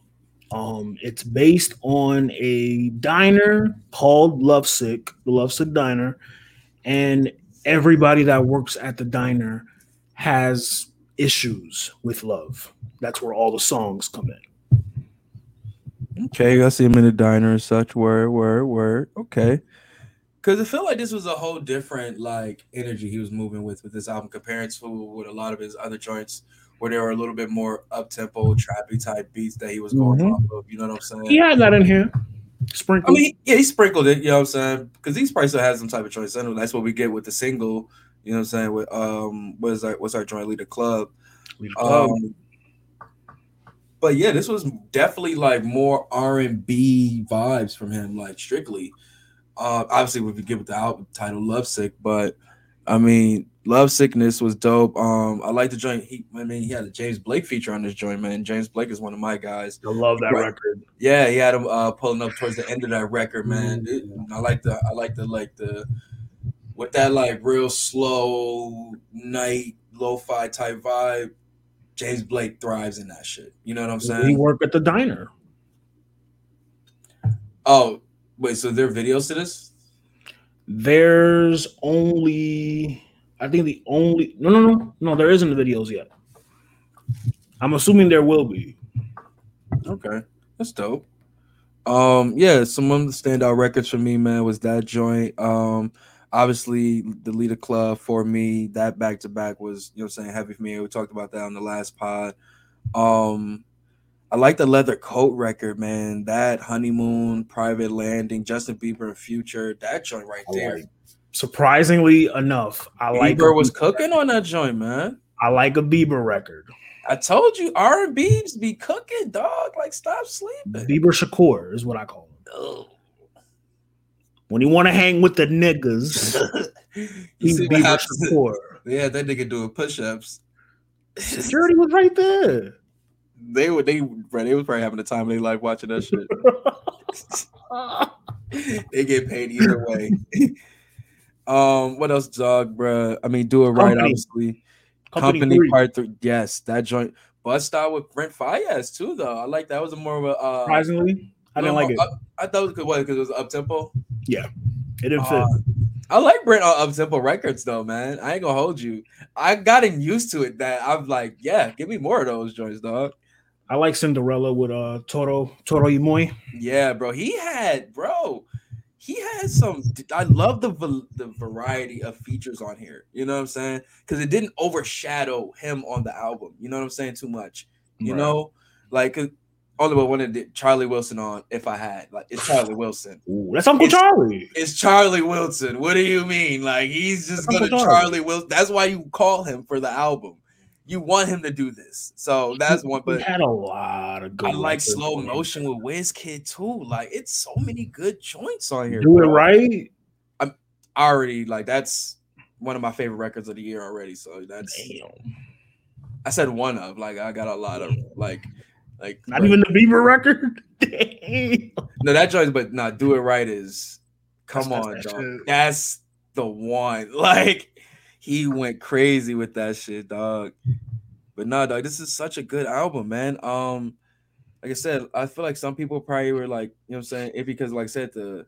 Um, it's based on a diner called Lovesick, the Lovesick Diner, and everybody that works at the diner has issues with love. That's where all the songs come in. Okay, I see him in the diner and such. Word, word, word. Okay. Because it felt like this was a whole different like energy he was moving with with this album compared to with a lot of his other joints where there were a little bit more up tempo, trappy type beats that he was going Mhm. off of. You know what I'm saying? He had that in here. I mean, yeah, he sprinkled it. You know what I'm saying? Because he's probably still has some type of choice. I know that's what we get with the single. You know what I'm saying? With um, what's our what's our joint leader club? Um, but yeah, this was definitely like more R and B vibes from him, like strictly. Uh, obviously, we could give it the album title "Lovesick," but I mean, Love Sickness was dope. Um, I like the joint. He, I mean, he had a James Blake feature on this joint, man. James Blake is one of my guys. I love that Right. record. Yeah, he had him uh, pulling up towards the end of that record, man. Mm. It- I like the, I like the, like the, with that like real slow night lo-fi type vibe. James Blake thrives in that shit. You know what I'm saying? He saying? worked at the diner. Oh, wait. So there are videos to this? There's only, I think the only, no, no, no, no, there isn't the videos yet. I'm assuming there will be. Okay, that's dope. Um, yeah, some of the standout records for me, man, was that joint. Um, obviously the leader club for me, that back to back was, you know, what I'm saying heavy for me. We talked about that on the last pod. Um, I like the leather coat record, man. That honeymoon, private landing, Justin Bieber and Future, that joint right there. like- Surprisingly enough, I like Bieber was Bieber cooking record. on that joint, man. I like a Bieber record. I told you R and B's be cooking, dog. Like, stop sleeping. Bieber Shakur is what I call him. When you want to hang with the niggas, he's Bieber? Shakur. Yeah, that nigga doing push-ups. Security was right there. they were they they was probably having a time of their life watching that shit. they get paid either way. Um, what else, dog, bro? I mean, do it right, Company. obviously. Company, Company, three. part three, yes, that joint. Bust out with Brent Faiyaz too, though. I like that was a more of a. Uh, Surprisingly, I didn't like it. up- I thought it was good. Because it was up tempo. Yeah, it didn't fit. Uh, I like Brent on up tempo records though, man. I ain't gonna hold you. I gotten used to it. That I'm like, yeah, give me more of those joints, dog. I like Cinderella with uh Toro Toro y Moi. Yeah, bro. He had, bro. He has some. I love the the variety of features on here. You know what I'm saying? Because it didn't overshadow him on the album. You know what I'm saying? Too much. You Right. know, like uh, only but did Charlie Wilson on. If I had, like, it's Charlie Wilson. Ooh, that's Uncle It's- Charlie. It's Charlie Wilson. What do you mean? Like he's just That's gonna Charlie. Charlie. Wilson. That's why you call him for the album. You want him to do this. So that's one. But had a lot of good. I like slow on motion with Wizkid too. Like it's so many good joints on here. Do it right. I'm already like that's one of my favorite records of the year already. So that's Damn. I said one of like I got a lot of like like Not even the Bieber record. Damn. no that joint, but nah, do it right is come That's- on, that's. That's the one. Like he went crazy with that shit, dog. But nah, dog, this is such a good album, man. Um, like I said, I feel like some people probably were like, you know what I'm saying, it because like I said, the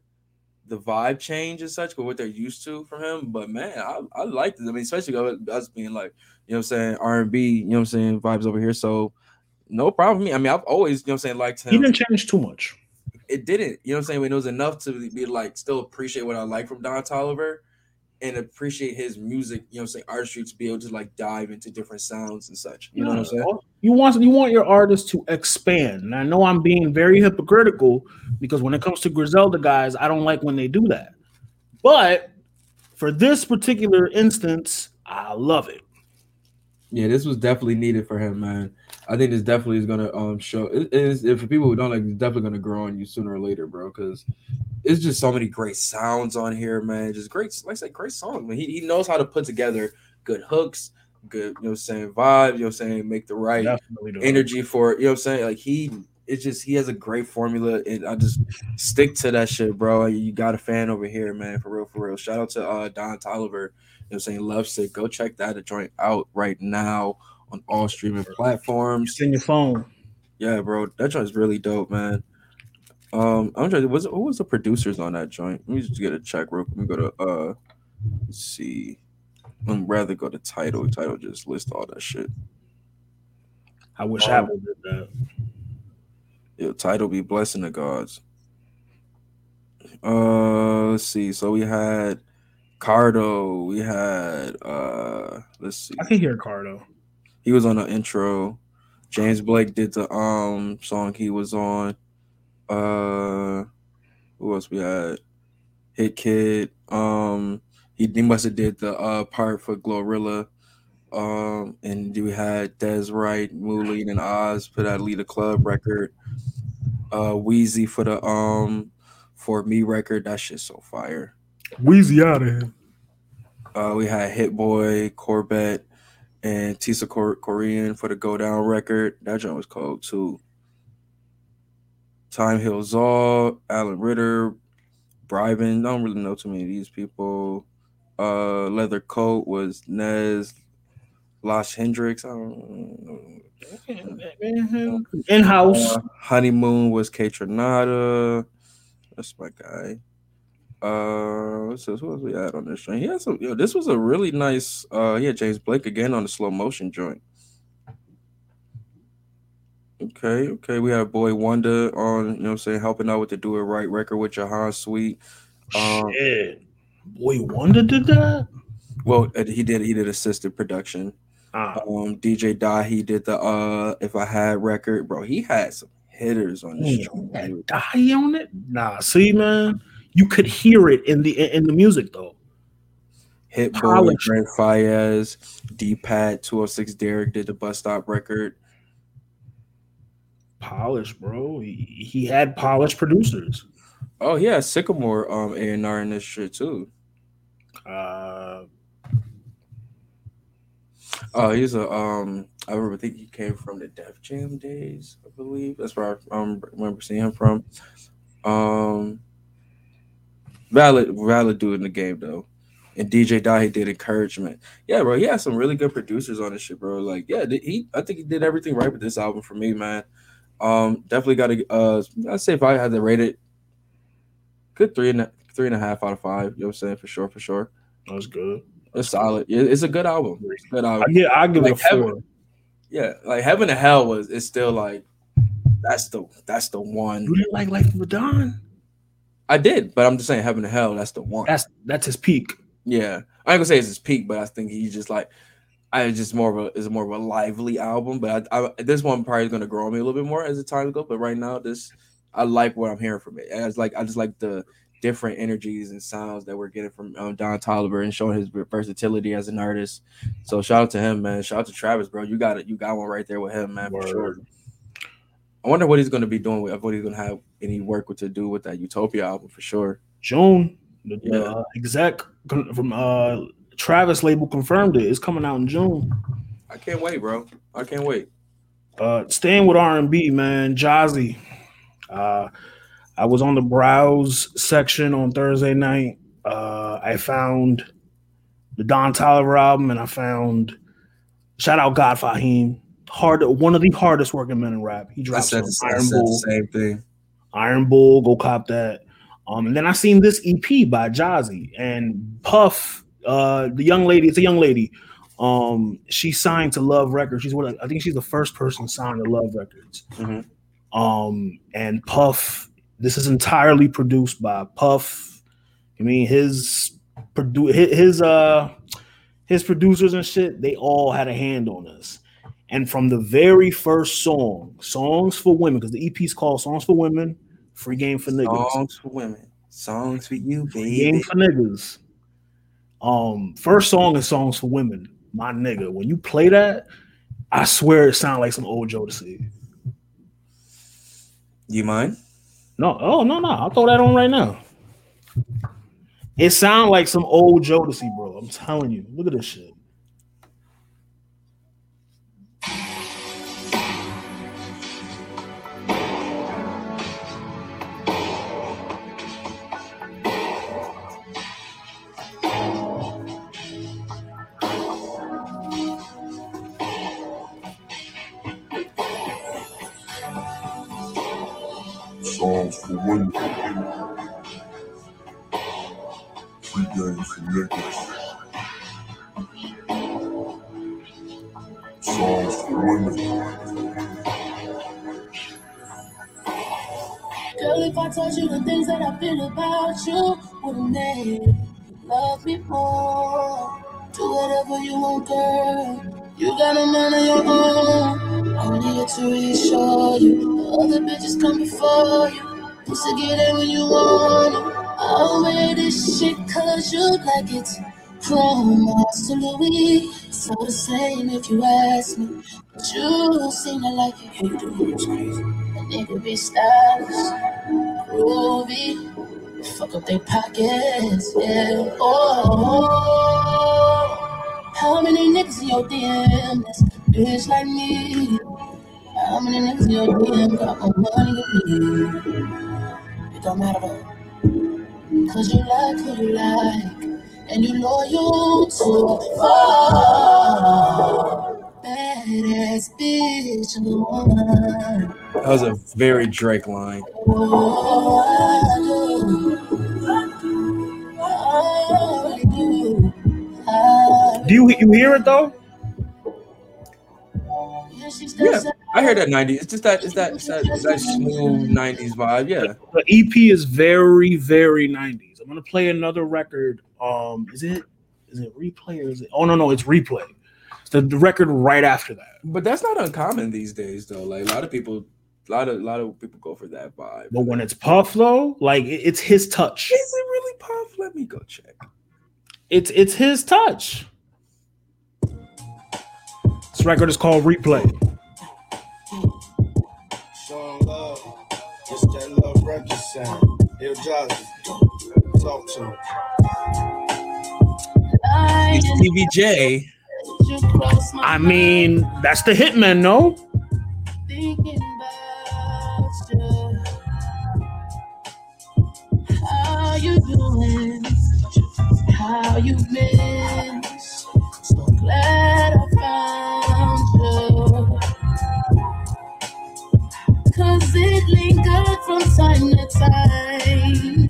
the vibe change and such, but what they're used to from him. But man, I, I liked it. I mean, especially us being like, you know what I'm saying, R and B, you know what I'm saying, vibes over here. So no problem with me. I mean, I've always, you know what I'm saying, liked him He didn't change too much. it didn't. You know what I'm saying? When it was enough to be like still appreciate what I like from Don Toliver and appreciate his music, you know say I'm artistry to be able to like dive into different sounds and such. You know what I'm saying? You want you want your artist to expand. And I know I'm being very hypocritical because when it comes to Griselda guys, I don't like when they do that. But for this particular instance, I love it. Yeah, this was definitely needed for him, man. I think this definitely is gonna um show it is if for people who don't like it's definitely gonna grow on you sooner or later, bro. Because it's just so many great sounds on here, man. Just great, like I said, great songs. Man. He, he knows how to put together good hooks, good, you know what I'm saying, vibe, you know what I'm saying, make the right energy for it. You know what I'm saying? Like he it's just he has a great formula and I just stick to that shit, bro. You got a fan over here, man, for real, for real. Shout out to uh Don Toliver, you know what I'm saying, Love Sick. Go check that joint out right now on all streaming platforms. It's in your phone. Yeah, bro. That joint's really dope, man. Um, I'm trying to was who was the producers on that joint? Let me just get a check real quick. Let me go to uh let's see. I'd rather go to title. Title just list all that shit. I wish Oh. Apple did that. Yo, title be blessing the gods. Uh, let's see. So we had Cardo. We had uh, let's see. I can hear Cardo. He was on the intro. James Blake did the um song he was on. Uh, who else we had? Hit Kid. Um, he, he must have did the uh part for Glorilla. Um, and we had Des Wright, Mooley, and Oz for that Lead a Club record. Uh, Wheezy for the um for me record. That shit's so fire. Wheezy out of here. Uh, we had Hit Boy, Corbett, and Tisa Cor- Korean for the Go Down record. That joint was cold too. Time Hill Zaw, Allen Ritter, Bribin. Don't really know too many of these people. Uh, Leather Coat was Nez, Losh Hendrix. I don't know. In house. Uh, Honeymoon was Kaytranada. That's my guy. Uh, what's this? What else we had on this joint? He had some. Yo, this was a really nice. Uh, yeah, James Blake again on the slow motion joint. Okay, okay. We have Boy Wonder on. You know, what I'm saying helping out with the Do It Right record with Jahan Sweet. Um, Shit. Boy Wonder did that? well, uh, he did. He did assisted production. Ah, Um, DJ Dahi did the uh, If I Had record, bro. He had some hitters on this joint. that die on it? Nah, see, man. You could hear it in the in the music though. Hit Boy. Grant Faiyaz, D Pat, 206 Derek did the bus stop record. Polished, bro. He, he had polished producers. Oh yeah, Sycamore um A and R in this shit too. Uh Oh, he's a um. I remember I think he came from the Def Jam days, I believe. That's where I um, remember seeing him from. Um, valid, valid dude in the game though. And DJ Dahi did encouragement. Yeah, bro. He had some really good producers on this shit, bro. Like, yeah, he. I think he did everything right with this album for me, man. Um, definitely got to. Uh, I'd say if I had to rate it, good three and a, three and a half out of five. You know what I'm saying? For sure, for sure. that's good. It's solid. Yeah, It's a good album. It's a good album. I get I give Like it a four. heaven. Yeah, like Heaven and Hell was it's still like that's the that's the one. You didn't like Life of Don? I did, but I'm just saying Heaven to Hell, that's the one. That's that's his peak. yeah. I ain't gonna say it's his peak, but I think he's just like I just more of a is more of a lively album. But I, I this one probably is gonna grow on me a little bit more as the time goes. But right now, this I like what I'm hearing from it. And it's like I just like the different energies and sounds that we're getting from um, Don Toliver and showing his versatility as an artist. So shout out to him, man. Shout out to Travis, bro. You got it. You got one right there with him, man. For sure. I wonder what he's going to be doing with what he's going to have any work with to do with that Utopia album for sure. June, the, the, Yeah. uh, exec from uh Travis label confirmed it. It's coming out in June. I can't wait, bro. I can't wait. Uh, staying with R and B, man, Jazzy. Uh, I was on the browse section on Thursday night. Uh, I found the Don Toliver album, and I found shout out God Fahim, hard one of the hardest working men in rap. He dropped said, the, I Iron Bull, same thing. Iron Bull, go cop that. Um, and then I seen this EP by Jazzy and Puff, uh, the young lady. It's a young lady. Um, she signed to Love Records. She's one. Of, I think she's the first person signed to Love Records. Mhm. Um, and Puff. This is entirely produced by Puff. I mean, his produ- his, his uh his producers and shit. They all had a hand on this. And from the very first song, Songs for Women, because the EP is called Songs for Women, Free Game for Niggas. Songs for women, songs for you, Free Game for Niggas. Um, first song is Songs for Women. My nigga, when you play that, I swear it sounds like some old Jodeci. You mind? No, oh no, no, I'll throw that on right now. It sounds like some old Jodeci, bro. I'm telling you. Look at this shit. I feel about you, wouldn't make you love me more? Do whatever you want, girl. You got a man of your own. Only here to reassure you. The other bitches come before you. Just to get it when you want it. I'll wear this shit cause you like it. From Mars to Louis, all the same if you ask me. But you seem to like it. You do, it's crazy. A nigga be stylish, groovy, fuck up their pockets, yeah. Oh, how many niggas in your DM? That's bitch like me. How many niggas in your DM got more money than me? It don't matter. Cause you like who you like. And you loyal to fall. Badass bitch, the one. That was a very Drake line. Do. Do you you hear it though? Yeah, I heard that 90s. It's just that it's that it's that, it's that smooth 90s vibe. Yeah. The EP is very very 90s. I'm gonna play another record. Um, is it is it replay or is it? Oh no no, it's replay. It's the, the record right after that. But that's not uncommon these days though. Like a lot of people a lot of a lot of people go for that vibe. But when it's Puff though, like it's his touch. Is it really Puff? Let me go check. It's it's his touch. This record is called Replay. Showing love. It's that love record sound. Yo, Jazzy, talk to him. It's TVJ. I mean, that's the hitman, no? thinking about you. How you doing? How you been? So glad I found you. Cause it lingered from time to time.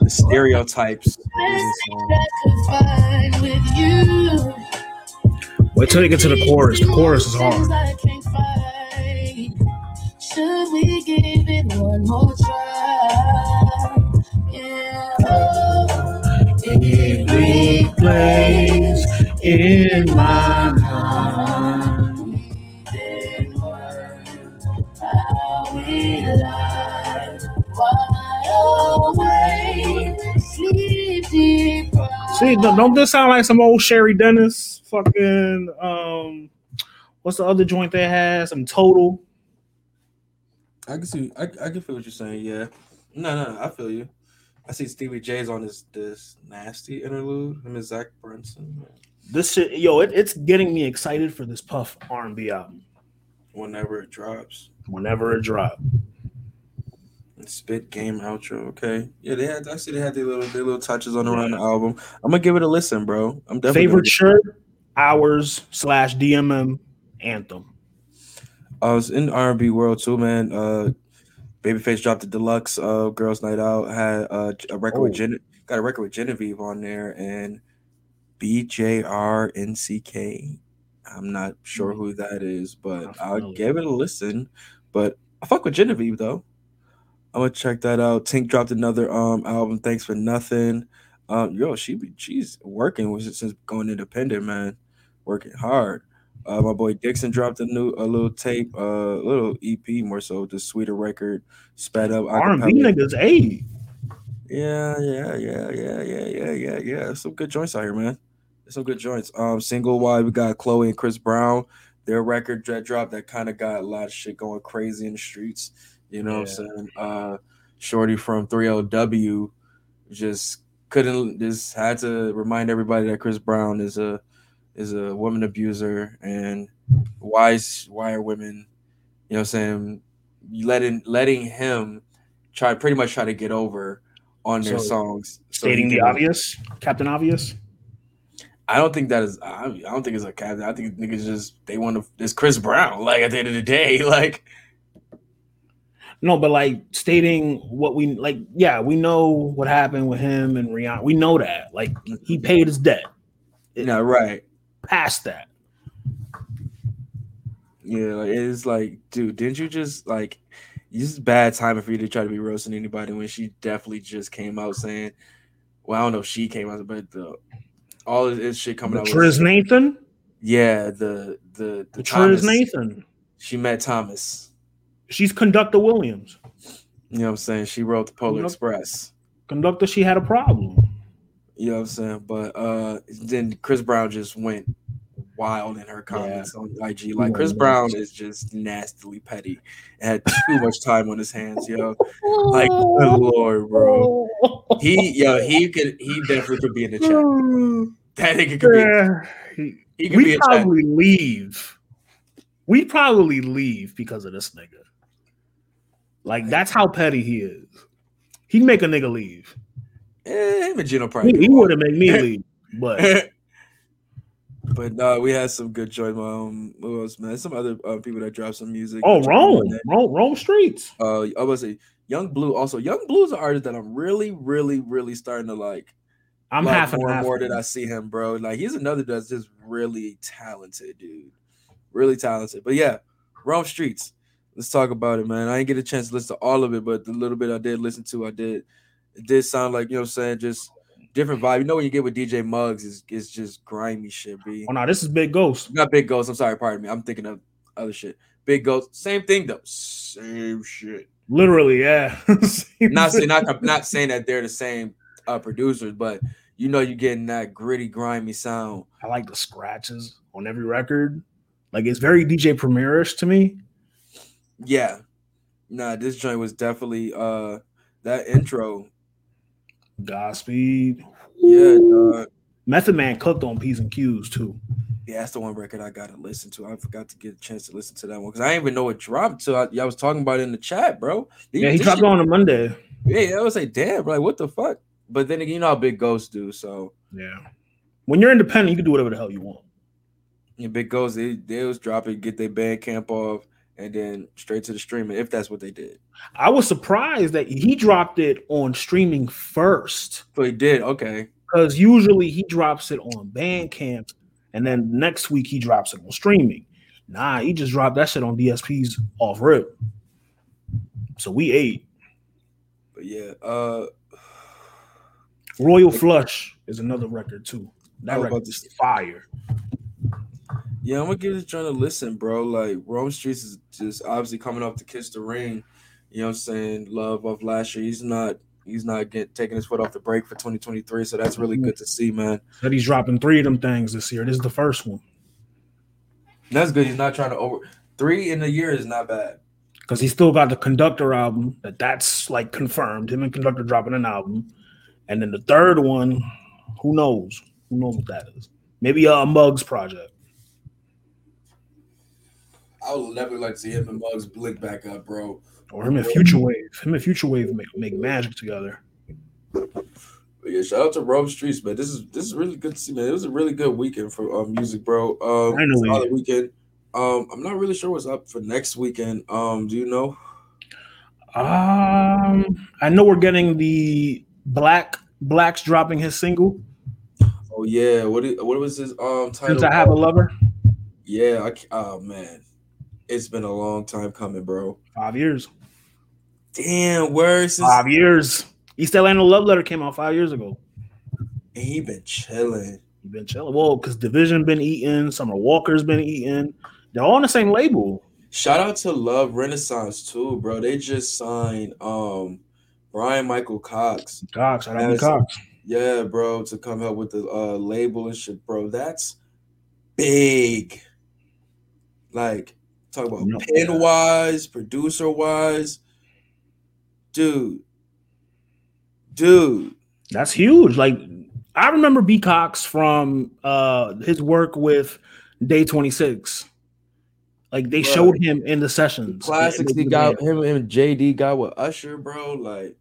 The stereotypes. Best thing song. Could find with you. Wait till they get to the chorus. The chorus is hard. Should we give it one more try? Yeah. Oh, in my deprived. See, don't don't this sound like some old Sherry Dennis? Fucking um, what's the other joint they had? Some total. I can see. I, I can feel what you're saying. Yeah. No, no, no, I feel you. I see Stevie J's on this this nasty interlude. Him and Zach Brunson. This shit, yo, it, it's getting me excited for this Puff R and B album. Whenever it drops. Whenever it drop, And Spit game outro. Okay. Yeah, they had. See they had their little their little touches on around the album. I'm gonna give it a listen, bro. I'm definitely favorite shirt, hours slash DMM anthem. I was in R&B world too, man. Uh, Babyface dropped the deluxe uh, Girls Night Out. Had uh, a record with Oh. Gen- got a record with Genevieve on there, and BJRNCK. I'm not sure who that is, but I'll give it a listen. But I fuck with Genevieve though. I'm gonna check that out. Tink dropped another um album. Thanks for nothing. Um, yo, she be she's working with it since going independent, man. Working hard. Uh, my boy Dixon dropped a new a little tape, uh, a little EP more so, the sweeter record, sped up. R and B niggas, hey, Yeah, yeah, yeah, yeah, yeah, yeah, yeah, yeah. Some good joints out here, man. There's some good joints. Um, single wide, we got Chloe and Chris Brown. Their record that dropped that kind of got a lot of shit going crazy in the streets. You know what I'm saying? Uh, Shorty from 3LW just couldn't just had to remind everybody that Chris Brown is a is a woman abuser and why is why are women, you know what I'm saying, letting letting him try pretty much try to get over on their So, songs. so stating the obvious, Captain Obvious. I don't think that is. I, I don't think it's a captain. I think niggas just they want to. It's Chris Brown. Like at the end of the day, like No, but like stating what we like, yeah, we know what happened with him and Rihanna. We know that. Like he paid his debt. you know, right? Past that. Yeah, like, it's like, dude, didn't you just like? This is bad timing for you to try to be roasting anybody when she definitely just came out saying, "Well, I don't know if she came out, but the all this shit coming out." was- Triz Nathan. yeah, the the the Triz Thomas, Nathan. She met Thomas. She's Conductor Williams. You know what I'm saying? She wrote the Polar Yep. Express. Conductor, she had a problem. You know what I'm saying? But uh then Chris Brown just went wild in her comments on IG. Like Chris Brown is just nastily petty and had too much time on his hands, yo. Like good lord, bro. He yo, he could he definitely could be in the chat. That nigga could be. Yeah, he, He could be we'd chat. probably leave. We'd probably leave because of this nigga. Like that's how petty he is. He'd make a nigga leave. Eh, him and Gino He, probably. he would have made me leave, but but no, we had some good joy. Um, who else, man? Some other uh, people that dropped some music. oh, Rome, Rome, Rome Streetz. Uh, I was say Young Blue. Also, Young Blue is an artist that I'm really, really, really starting to like. I'm love half more and half. more that I see him, bro. Like he's another that's just really talented, dude. Really talented. But yeah, Rome Streetz. Let's talk about it, man. I didn't get a chance to listen to all of it, but the little bit I did listen to, I did. It did sound like you know what I'm saying, just different vibe. You know when you get with DJ Muggs is is just grimy shit, B. Oh no, this is Big Ghost. Not Big Ghost. I'm sorry, pardon me. I'm thinking of other shit. Big Ghost, same thing though. Same shit. Literally, yeah. Not saying not, not saying that they're the same uh, producers, but you know you're getting that gritty, grimy sound. I like the scratches on every record. Like it's very DJ Premier-ish to me. Yeah. Nah, this joint was definitely uh that intro. Godspeed. Yeah, dog. Method Man cooked on P's and Q's too. Yeah, that's the one record I gotta listen to. I forgot to get a chance to listen to that one because I didn't even know it dropped till I, y'all was talking about it in the chat, bro. Yeah, he dropped on a Monday. Yeah, I was like, damn, bro, like what the fuck? But then again, you know how big ghosts do. So Yeah. When you're independent, you can do whatever the hell you want. yeah, big ghosts, they they was dropping, get their band camp off, and then straight to the streaming if that's what they did. I was surprised that he dropped it on streaming first. So he did, okay. Because usually he drops it on Bandcamp and then next week he drops it on streaming. Nah, he just dropped that shit on DSPs off rip. So we ate. But yeah, uh Royal Flush is another record too. That record is fire. Yeah, I'm gonna give this trying to listen, bro. Like Rome Streetz is just obviously coming off to kiss the ring. You know what I'm saying? Love of last year. He's not he's not get taking his foot off the brake for 2023. So that's really good to see, man. That he's dropping three of them things this year. This is the first one. That's good. He's not trying to over three in a year is not bad. Because he still got the conductor album that that's like confirmed. Him and conductor dropping an album. And then the third one, who knows? Who knows what that is? Maybe uh, a Muggs project. I would never like to see him and Muggs blink back up, bro. Or him and Future Wave. Him and Future Wave make, make magic together. But yeah, shout out to Rome Streetz, man. This is this is really good to see, man. It was a really good weekend for uh, music, bro. Um, Finally. solid weekend. Um, I'm not really sure what's up for next weekend. Um, do you know? Um, I know we're getting the Black Black's dropping his single. Oh yeah, what is, what was his um title? Since I have a lover, Yeah, I, oh man, it's been a long time coming, bro. five years. Damn, where since Five years. East Atlanta Love Letter came out five years ago. And he been chilling. You've been chilling. Well, because DVSN been eating, Summer Walker's been eating. They're all on the same label. Shout out to Love Renaissance too, bro. They just signed um Bryan-Michael Cox. Cox, to Yes. Cox. Yeah, bro, to come help with the uh label and shit, bro. That's big. Like talk about No. pen wise, producer wise, dude, dude. That's huge. Like I remember B Cox from uh his work with Day 26. Like they Right. showed him in the sessions. Classics he got him and JD got with Usher, bro. Like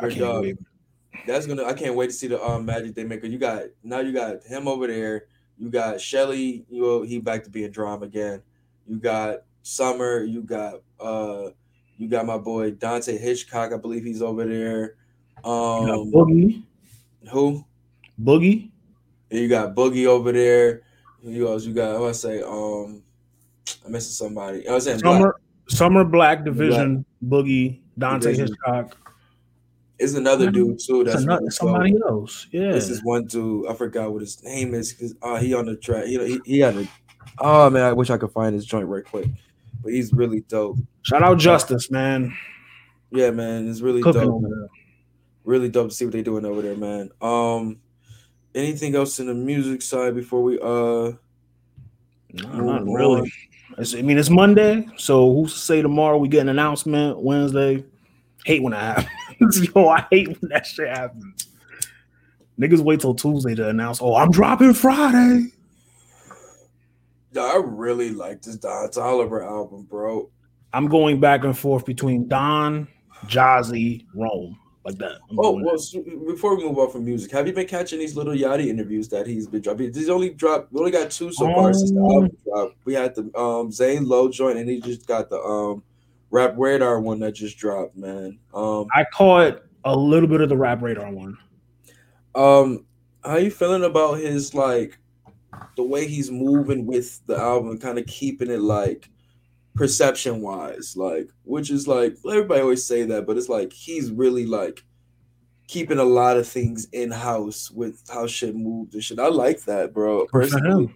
Bro, dog, that's gonna I can't wait to see the um magic they make. You got now you got him over there. You got Shelly, you know, he back to being drama again. You got Summer, you got uh you got my boy Dante Hitchcock, I believe he's over there. You got Um Boogie. who? Boogie. And you got Boogie over there. You else? You got I want to say um I'm missing somebody. I was saying Black. Summer Summer Black DVSN, Boogie, Dante DVSN. Hitchcock. It's another dude too. That's another, somebody else. Yeah. This is one dude. I forgot what his name is because uh, he on the track. You know, he, he had a. Oh man, I wish I could find his joint right quick. But he's really dope. Shout out Justice, man. Yeah, man, it's really Cooking dope. Really dope to see what they're doing over there, man. Um, anything else in the music side before we uh? No, not on? really. It's, I mean, it's Monday, so who's to say tomorrow we get an announcement? Wednesday. Hate when I happens. Yo, I hate when that shit happens. Niggas wait till Tuesday to announce, oh, I'm dropping Friday. Yeah, I really like this Don Toliver album, bro. I'm going back and forth between Don, Jazzy, Rome, like that. I'm Oh well, so before we move on from music, have you been catching these little Yachty interviews that he's been dropping? He's only dropped. We only got two so far since the Um, album dropped. We had the um Zane Lowe joint, and he just got the um Rap Radar one that just dropped, man. Um, I caught a little bit of the rap radar one. um, how you feeling about his like the way he's moving with the album, kind of keeping it like perception wise, like which is like everybody always say that, but it's like he's really like keeping a lot of things in house with how shit moved and shit. I like that, bro. Personally.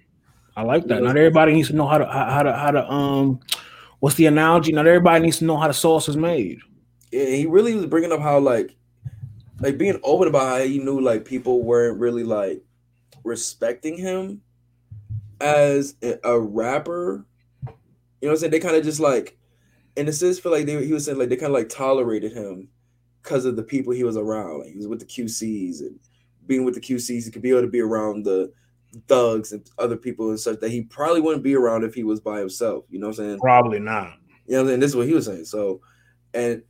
I like that. Not everybody needs to know how to how to how to um what's the analogy? Not everybody needs to know how the sauce is made. yeah, he really was bringing up how like like being open about how he knew like people weren't really like respecting him as a, rapper. You know what I'm saying? They kind of just like in a sense feel like they he was saying like they kind of like tolerated him because of the people he was around. Like he was with the QCs and being with the QCs, he could be able to be around the thugs and other people and such that he probably wouldn't be around if he was by himself. You know what I'm saying? Probably not. You know what I'm saying? This is what he was saying. So, and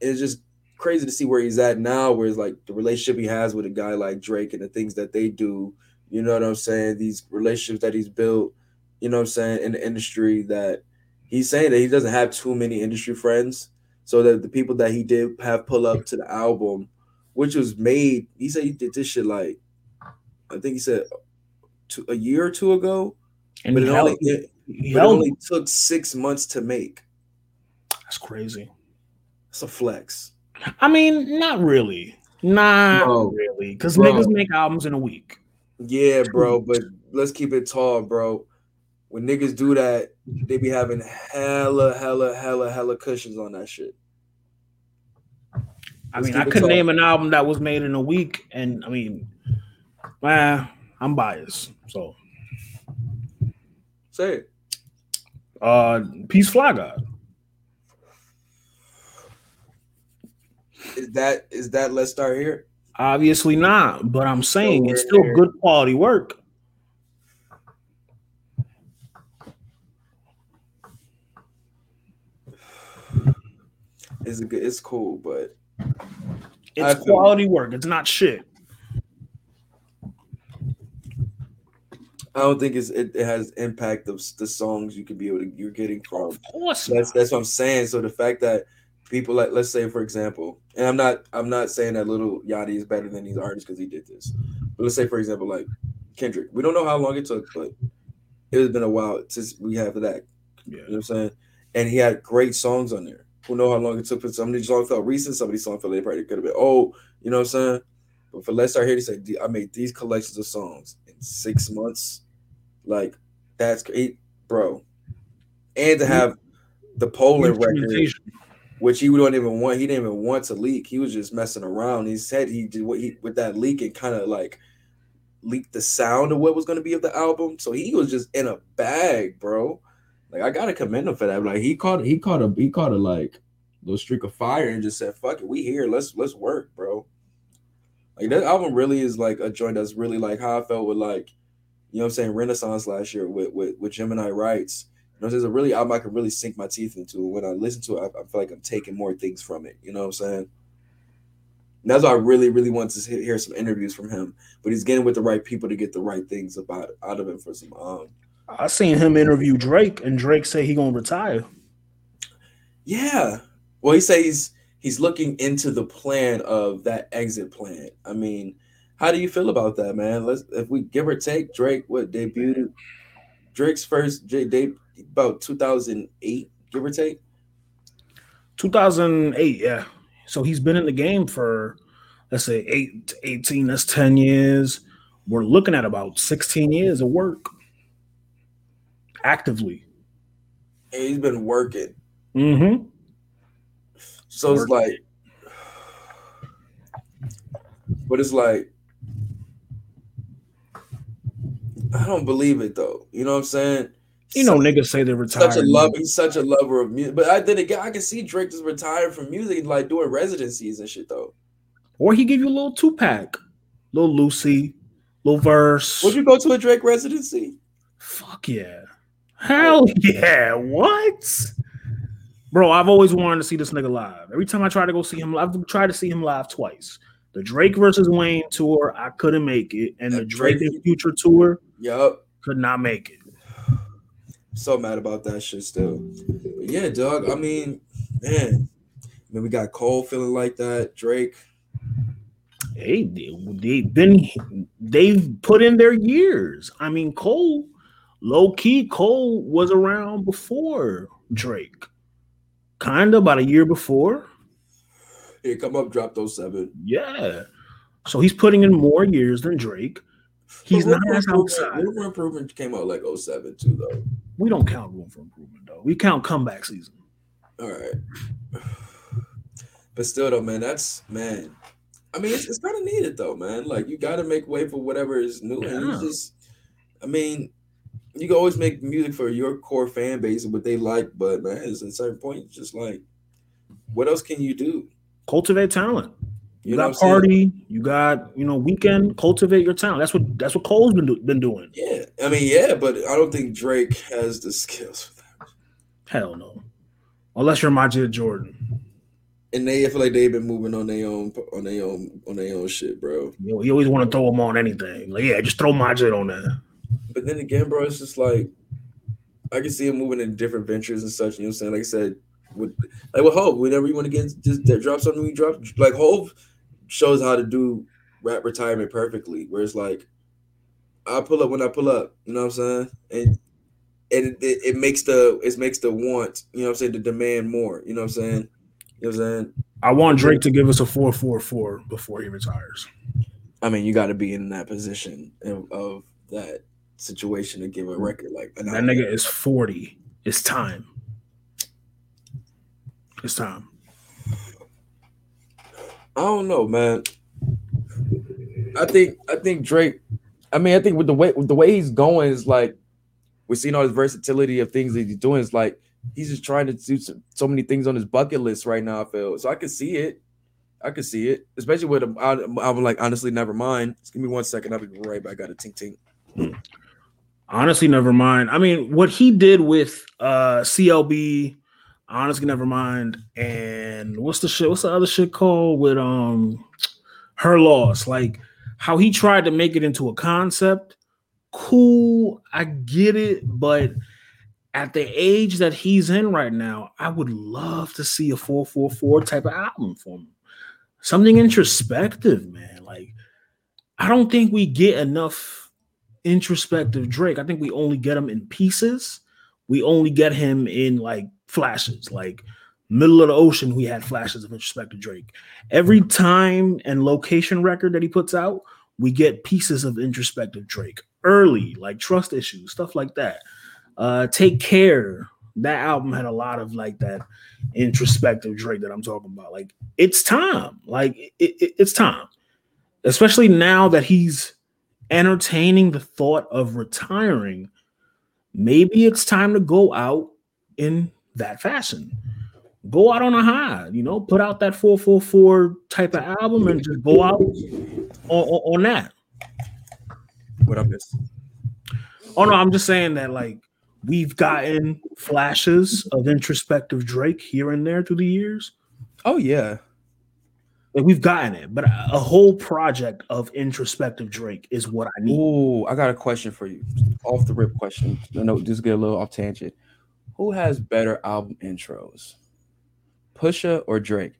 it's just crazy to see where he's at now, where it's like the relationship he has with a guy like Drake and the things that they do. You know what I'm saying? These relationships that he's built, you know what I'm saying, in the industry that he's saying that he doesn't have too many industry friends. So that the people that he did have pull up to the album, which was made, he said he did this shit like, I think he said two, a year or two ago, And but it only it, but it only took six months to make. That's crazy. It's a flex. I mean, not really. Not Bro. really. Because niggas make albums in a week. Yeah, bro, but let's keep it tall, bro. When niggas do that, they be having hella, hella, hella, hella cushions on that shit. I Let's mean, I could tall. name an album that was made in a week, and I mean, man, I'm biased. So, Say it. uh, Peace Fly God. Is that is that let's start here? Obviously not, but I'm saying Nowhere it's still near. good quality work. It's good it's cool, but It's quality work. It's not shit. I don't think it's it, it has impact of the songs you could be able to you're getting from Of course, That's not. that's what I'm saying. So the fact that people like let's say for example, and I'm not I'm not saying that Lil Yachty is better than these artists because he did this. But let's say for example, like Kendrick. We don't know how long it took, but it has been a while since we have that. Yeah. You know what I'm saying? And he had great songs on there. Who know how long it took for some of these songs felt recent, some of these songs felt they probably could have been old, you know what I'm saying? But for Let's Start Here, he said, I made these collections of songs in six months. Like, that's great, bro. And to have the Poland record, which he wouldn't even want, he didn't even want to leak. He was just messing around. He said he did what he with that leak and kind of like leaked the sound of what was going to be of the album. So he was just in a bag, bro. Like I gotta commend him for that. Like he caught he caught a he caught a like little streak of fire and just said, "Fuck it, we here. Let's let's work, bro." Like that album really is like a joint that's really like how I felt with like, you know what I'm saying, Renaissance last year with with, with Gemini Rights. You know, there's a really album I can really sink my teeth into. When I listen to it, I, I feel like I'm taking more things from it. You know what I'm saying? And that's why I really, really want to hear hear some interviews from him. But he's getting with the right people to get the right things about out of him for some um I seen him interview Drake, and Drake say he gonna retire. Yeah. Well, he says he's he's looking into the plan of that exit plan. I mean, how do you feel about that, man? Let's if we give or take Drake, what debuted Drake's first date about 2008, give or take. 2008, yeah. So he's been in the game for let's say eight to 18. That's 10 years. We're looking at about 16 years of work actively. And he's been working. Mm-hmm. So it's like but it's like I don't believe it though. You know what I'm saying? You know, Such- niggas say they're retired. such a love. He's such a lover of music. But I then again, I can see Drake just retired from music, like doing residencies and shit though. Or he give you a little two pack. little Lucy, little verse. Would you go to a Drake residency? Fuck yeah. Hell yeah. What? Bro, I've always wanted to see this nigga live. Every time I try to go see him, I've tried to see him live twice. The Drake versus Wayne tour, I couldn't make it, and the That Drake- and Future tour Yup. could not make it. So mad about that shit still. But yeah, dog. I mean, man. I mean, we got Cole feeling like that. Drake. Hey, they, they've been they've put in their years. I mean, Cole, low key, Cole was around before Drake, kind of about a year before. Here, come up, drop those seven. Yeah, so he's putting in more years than Drake. He's not as outside. Room for Improvement came out like 07 too, though. We don't count room for improvement though. We count comeback season. All right. But still, though, man, that's man. I mean, it's, it's kind of needed though, man. Like you got to make way for whatever is new, and you just, I mean, you can always make music for your core fan base and what they like, but man, at a certain point, it's just like, what else can you do? Cultivate talent. You, got what I'm saying? party. You got you know Weeknd. Cultivate your talent. That's what that's what Cole's been do, been doing. Yeah, I mean, yeah, but I don't think Drake has the skills for that. Hell no, unless you're Majid Jordan. And they I feel like they've been moving on their own, on their own, on their own shit, bro. You, know, you always want to throw him on anything. Like, yeah, just throw Majid on there. But then again, bro, it's just like I can see him moving in different ventures and such. You know what I'm saying? Like I said, with like with Hov, whenever you want to get just drop something, we drop. Like Hov shows how to do rap retirement perfectly. Where it's like I pull up when I pull up. You know what I'm saying? And and it, it, it makes the it makes the want. You know what I'm saying? The demand more. You know what I'm saying? You know what I'm saying? I want Drake to give us a four four four before he retires. I mean, you got to be in that position of, of that situation to give a record like That nigga is forty. It's time. It's time. I don't know, man. I think I think Drake. I mean, I think with the way with the way he's going is like we're seeing all his versatility of things that he's doing. It's like he's just trying to do so, so many things on his bucket list right now. I feel so I can see it. I can see it, especially with him. I, I'm like, honestly, never mind. Just give me one second. I'll be right back. I got a tink tink. Honestly, never mind. I mean, what he did with uh CLB, honestly, never mind. And what's the shit? What's the other shit called with um her loss? Like how he tried to make it into a concept. Cool, I get it, but at the age that he's in right now, I would love to see a 444 type of album from him. Something introspective, man. Like, I don't think we get enough introspective Drake. I think we only get him in pieces. We only get him in like flashes, like middle of the ocean. We had flashes of introspective Drake. Every time and location record that he puts out, we get pieces of introspective Drake early, like trust issues, stuff like that. Uh, Take care. That album had a lot of like that introspective Drake that I'm talking about. Like it's time. Like it, it- it's time, especially now that he's entertaining the thought of retiring. Maybe it's time to go out in that fashion. Go out on a high, you know, put out that 444 type of album and just go out on, on, on that. What I missed? Oh no, I'm just saying that like we've gotten flashes of introspective Drake here and there through the years. Oh yeah, Like we've gotten it, but a a whole project of introspective Drake is what I need. Oh, I got a question for you. Off the rip question. I know just get a little off tangent. Who has better album intros? Pusha or Drake?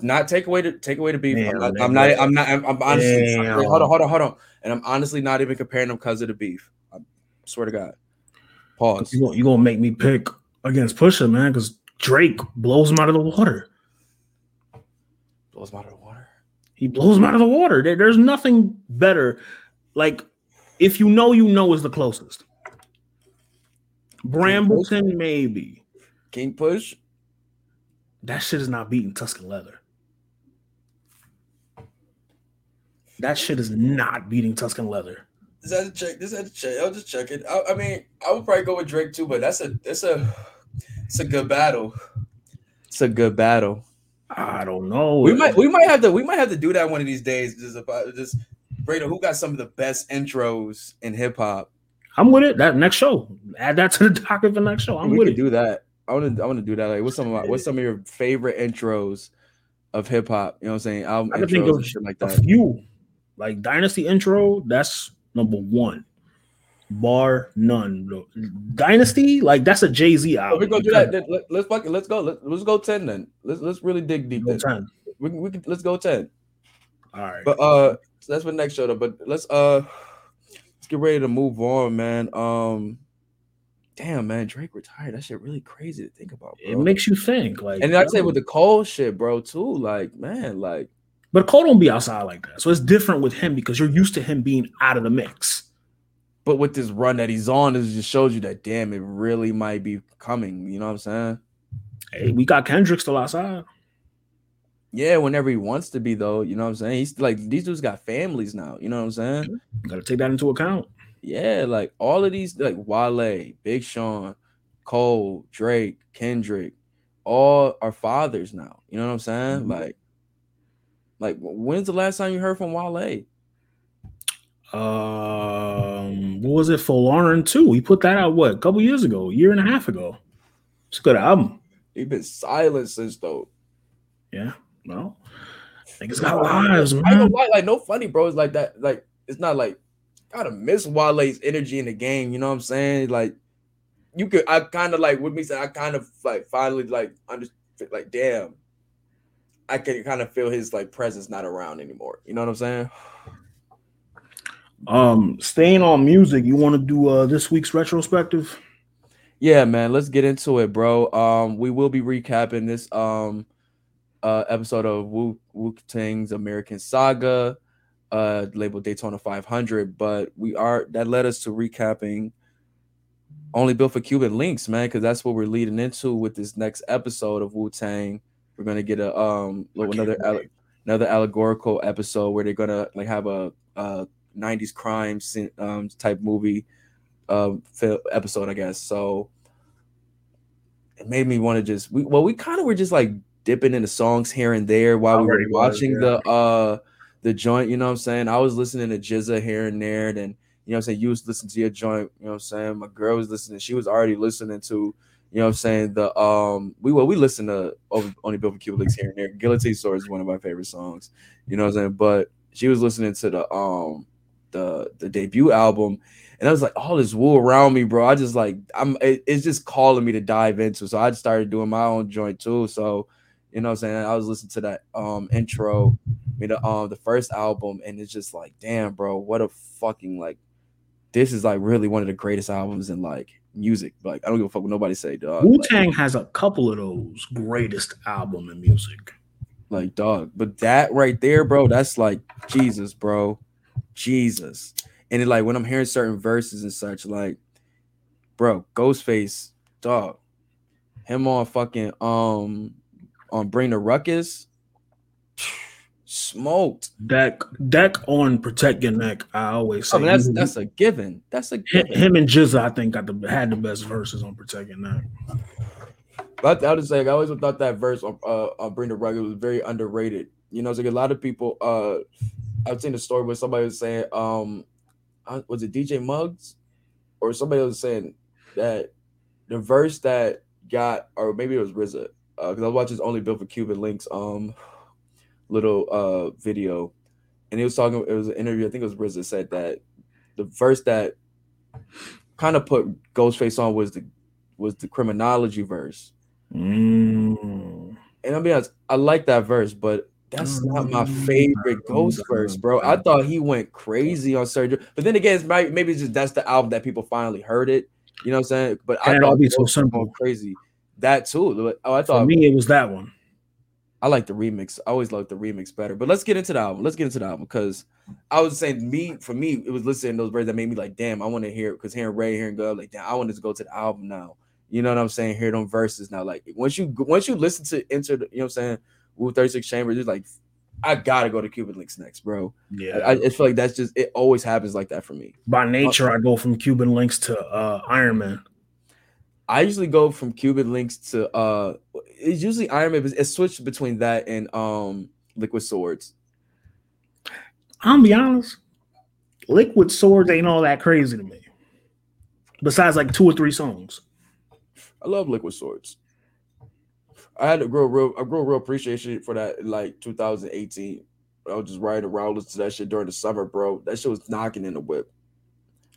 Not take away to take away the beef. I'm not. I'm not. I'm not. I'm, I'm honestly. Damn. Hold on. Hold on. Hold on. And I'm honestly not even comparing them because of the beef. I swear to God. Pause. You gonna, you gonna make me pick against Pusha, man, because Drake blows him out of the water. Blows him out of the water. He blows him out of the water. There- there's nothing better. Like, if you know, you know is the closest. Brambleton, maybe. King Push. That shit is not beating Tuscan Leather. That shit is not beating Tuscan Leather. This had to check. This had to check. I'll just check it. I, I mean, I would probably go with Drake too, but that's a. It's a. It's a good battle. It's a good battle. I don't know. We might we might have to we might have to do that one of these days. Just about just Brado, who got some of the best intros in hip hop? I'm with it. That next show, add that to the docket for next show. I'm we with it. do that. I want to. I want to do that. Like, what's some of my, what's some of your favorite intros of hip hop? You know what I'm saying? Album I can think of like a few, like Dynasty intro. That's number one, bar none. bro. Dynasty, like that's a Jay Z album. we gonna do that. Then Let, let's fucking let's go. Let, let's go ten then. Let's let's really dig deep. Go Then. 10. We can, we can let's go ten. All right. But uh, so that's for next show though. But let's uh, get ready to move on, man. Um, damn, man, Drake retired. That shit really crazy to think about. it makes you think. Like, and I say with the Cole shit, bro, too. Like, man, like but Cole don't be outside like that. So it's different with him because you're used to him being out of the mix. But with this run that he's on, it just shows you that damn, it really might be coming. You know what I'm saying? Hey, we got Kendrick still outside. Yeah, whenever he wants to be, though. You know what I'm saying? He's like these dudes got families now. You know what I'm saying? Got to take that into account. Yeah, like all of these, like Wale, Big Sean, Cole, Drake, Kendrick, all are fathers now. You know what I'm saying? Mhm. Like, like when's the last time you heard from Wale? Um, what was it Folarin II? He put that out what a couple years ago, a year and a half ago. It's a good album. He's been silent since though. Yeah. Well, niggas got lives, I man. lie, like no funny bros like that. Like it's not like gotta miss Wale's energy in the game. You know what I'm saying? Like you could, I kind of like with me saying, I kind of like finally like understand, like damn, I can kind of feel his like presence not around anymore. You know what I'm saying? Um, staying on music, you want to do uh this week's retrospective? Yeah, man. Let's get into it, bro. Um, we will be recapping this um uh episode of Wu Wu Tang's American Saga, uh labeled Daytona 500, but we are that led us to recapping only built for Cuban links, man, because that's what we're leading into with this next episode of Wu Tang. We're gonna get a um another alle- another allegorical episode where they're gonna like have a uh 90s crime um type movie um episode, I guess. So it made me want to just we well, we kind of were just like dipping into songs here and there while we were Already was, watching yeah. the uh the joint, you know what I'm saying? I was listening to GZA here and there, then you know what I'm saying, you was listening to your joint, you know what I'm saying? My girl was listening, she was already listening to, you know what I'm saying, the um we well we listened to Over- Only Built for Cuban Links here and there. Guillotine Sword is one of my favorite songs, you know what I'm saying? But she was listening to the um the the debut album and I was like, all this Wu around me, bro. I just like I'm it- it's just calling me to dive into. So I started doing my own joint too. So you know what I'm saying? I was listening to that um intro, I mean the um the first album, and it's just like, damn, bro, what a fucking like this is like really one of the greatest albums in like music. Like I don't give a fuck what nobody say, dog. Wu Like, Tang has a couple of those greatest album in music. like dog. But that right there, bro, that's like Jesus, bro. Jesus. And it, like when I'm hearing certain verses and such, like, bro, Ghostface, dog, him on fucking um on Bring the Ruckus, smoked. Deck Deck on Protect Your Neck. I always say I mean, that's that's a given. That's a him, given. him and GZA, I think, got the had the best verses on Protect Your Neck. But I would say I always thought that verse on uh on Bring the Ruckus was very underrated. You know, it's like a lot of people uh I've seen a story where somebody was saying, um, uh, was it DJ Muggs or somebody was saying that the verse that got, or maybe it was RZA, because I was watching Only Built for Cuban Links um little uh video, and he was talking. It was an interview. I think it was RZA said that the verse that kind of put Ghostface on was the was the criminology verse. Mm. And I'll be honest, I like that verse, but that's not my Mm. favorite Ghost verse, bro. I thought he went crazy on surgery, but then again, it's might, maybe it's just that's the album that people finally heard it. You know what I'm saying? But I And it thought all be so simple. going crazy. That too. Oh, I thought For me, it was that one. I like the remix. I always like the remix better. But let's get into the album. Let's get into the album because I was saying me for me, it was listening to those words that made me like, damn, I want to hear it because hearing Ray, hearing God, like, damn, I wanted to go to the album now. You know what I'm saying? Hear them verses now. Like once you once you listen to enter the, you know what I'm saying, Wu 36 Chambers, it's like I gotta go to Cuban Links next, bro. Yeah. I, I just feel like that's just it always happens like that for me. By nature, I go from Cuban links to uh, Iron Man. I usually go from Cuban Links to uh it's usually Iron Man, but it's switched between that and um Liquid Swords. I'm be honest. Liquid Swords ain't all that crazy to me. Besides like two or three songs. I love Liquid Swords. I had to grow real, I grew a real appreciation for that in like 2018. I was just riding around listening to that shit during the summer, bro. That shit was knocking in the whip.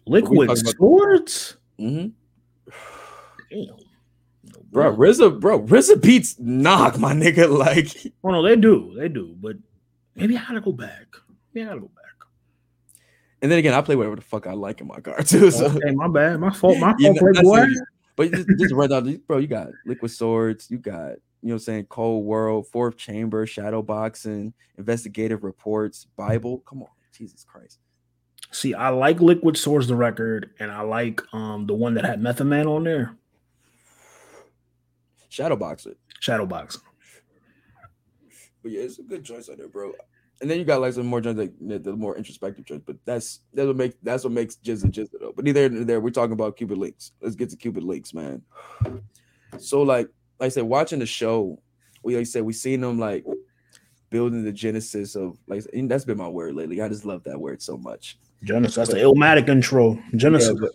Liquid talking about- Swords? Mm-hmm. Damn. Bro, RZA, bro, RZA beats knock, my nigga. Like, Oh no, they do, they do, but maybe I gotta go back. Maybe I gotta go back. and then again, I play whatever the fuck I like in my car too. So, Okay, my bad, my fault, my You fault, know, that's Playboy. but just, just right out, bro, you got Liquid Swords, you got, you know what I'm saying, Cold World, Fourth Chamber, Shadow Boxing, Investigative Reports, Bible. Come on, Jesus Christ. See, I like Liquid Swords, the record, and I like um the one that had Method Man on there, Shadow Boxer. Shadowbox. But yeah, it's a good choice on there, bro. And then you got like some more joints like the more introspective joints, but that's that's what makes that's what makes GZA GZA though. But neither here there, we're talking about Cupid Links. Let's get to Cupid Links, man. So like like I said, watching the show, we like I said we seen them like building the genesis of like and that's been my word lately. I just love that word so much. Genesis. That's the Illmatic intro. Genesis. Yeah, but,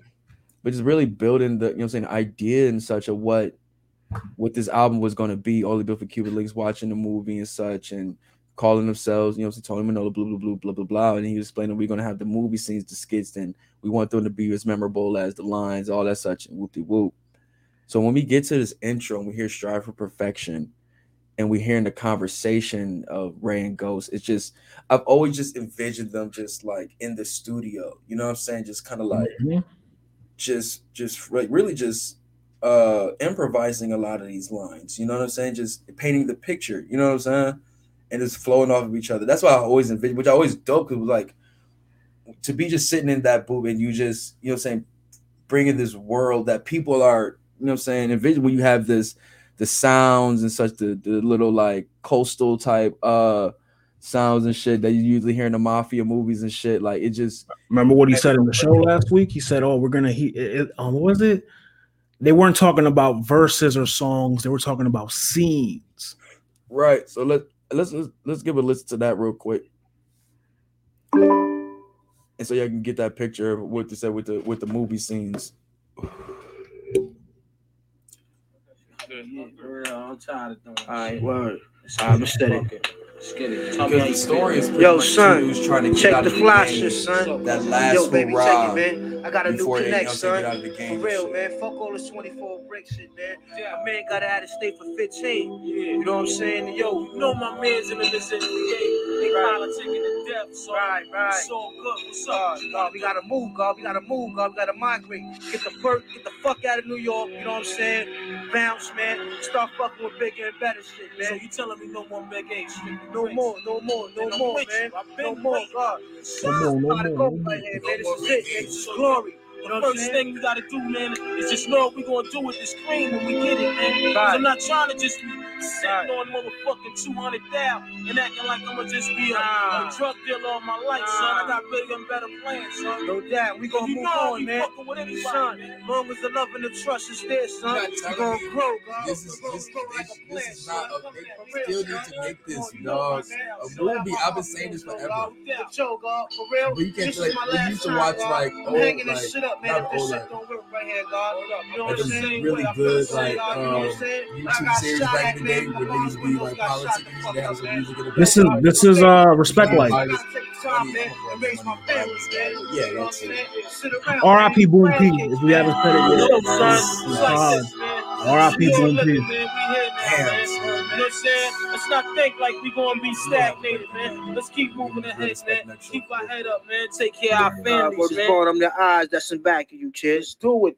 but just really building the you know what I'm saying idea and such of what what this album was going to be. Only built for Cupid Links, watching the movie and such, and calling themselves, you know, so Tony Manola, blah blah blah blah blah blah. And he was explaining we're going to have the movie scenes, the skits, and we want them to be as memorable as the lines, all that such, and whoop de whoop. So when we get to this intro and we hear "Strive for Perfection," and we're hearing the conversation of Ray and Ghost, it's just I've always just envisioned them just like in the studio. You know what I'm saying? Just kind of like Mhm. just just like really just uh improvising a lot of these lines you know what i'm saying just painting the picture you know what i'm saying and it's flowing off of each other that's why i always envision which i always dope because like to be just sitting in that booth and you just you know what i'm saying bringing this world that people are you know what i'm saying envision when you have this the sounds and such the, the little like coastal type uh sounds and shit that you usually hear in the mafia movies and shit like it just Remember what he said in the show last week? He said, "Oh, we're gonna he it, it- um, what was it? They weren't talking about verses or songs. They were talking about scenes. Right. So let let's let's, let's give a listen to that real quick. And so y'all can get that picture of what they said with the with the movie scenes. I'm tired of doing All right, word. Let's All right, get I'ma it. set it. Let's get it. Tell Because you the story is pretty Yo, much son, Jews trying to get Check out the of fly game. shit, son. That last Yo, baby, check it, man. I got a new before they, you know, connect, what I'm saying, son. get out of the game. For real, man. Fuck all this 24 brick shit, man. My man got out of state for 15. You know what I'm saying? Yo, You know my man's in the listen. They politicking to death, so Right, right. it's all good. What's God, up? God, we gotta move, God. We gotta move, God. We gotta migrate. Get the fuck, get the fuck out of New York. You know what I'm saying? Bounce, man. Start fucking with bigger and better shit, man. So you telling me no more Big H? No more, no more, no more, man. No more. God. No more, no more, go no more. right here, man. This is it, Big man. H. This is glory. The You know first thing we gotta do, man, is just know what we gonna do with this cream when we get it, man. Right. I'm not trying to just sitting Right. on motherfucking 200 down and acting like I'ma just be a, Nah. a drug dealer all my life, son. I got bigger and better plans, son. No doubt. We gonna move on, man. with anybody, Son, man. long as the love and the trust is there, son, we gonna me grow, God. This is this, like this, a this is not a, real, still need to make this dog a movie. I've been saying this forever. God. For sure, God. For real. But you can't This like is my we last used to time, watch like old hanging like this shit up, man. not If this old shit like don't work right here, God. You know what I'm saying? really I good the like same, God. You know what I'm um, saying? I YouTube got series shot back in the day man. where My they used to be like politics and they have some music in the This is this is uh respect life. I gotta take the time, man, and raise my family, man. Yeah, You know what I'm saying? R.I.P. man. Boom P. If we haven't said it yet, Yo, son, it's it's like hard. this, man. R.I.P. Boom P. living, man. We here now, Damn, son. You know what I'm saying? Let's not think like we're gonna be stagnated, man. Let's keep moving ahead, man. Keep our head up, man. Take care of our families, man. bottom the eyes that's in back of you, Chiz. Do it.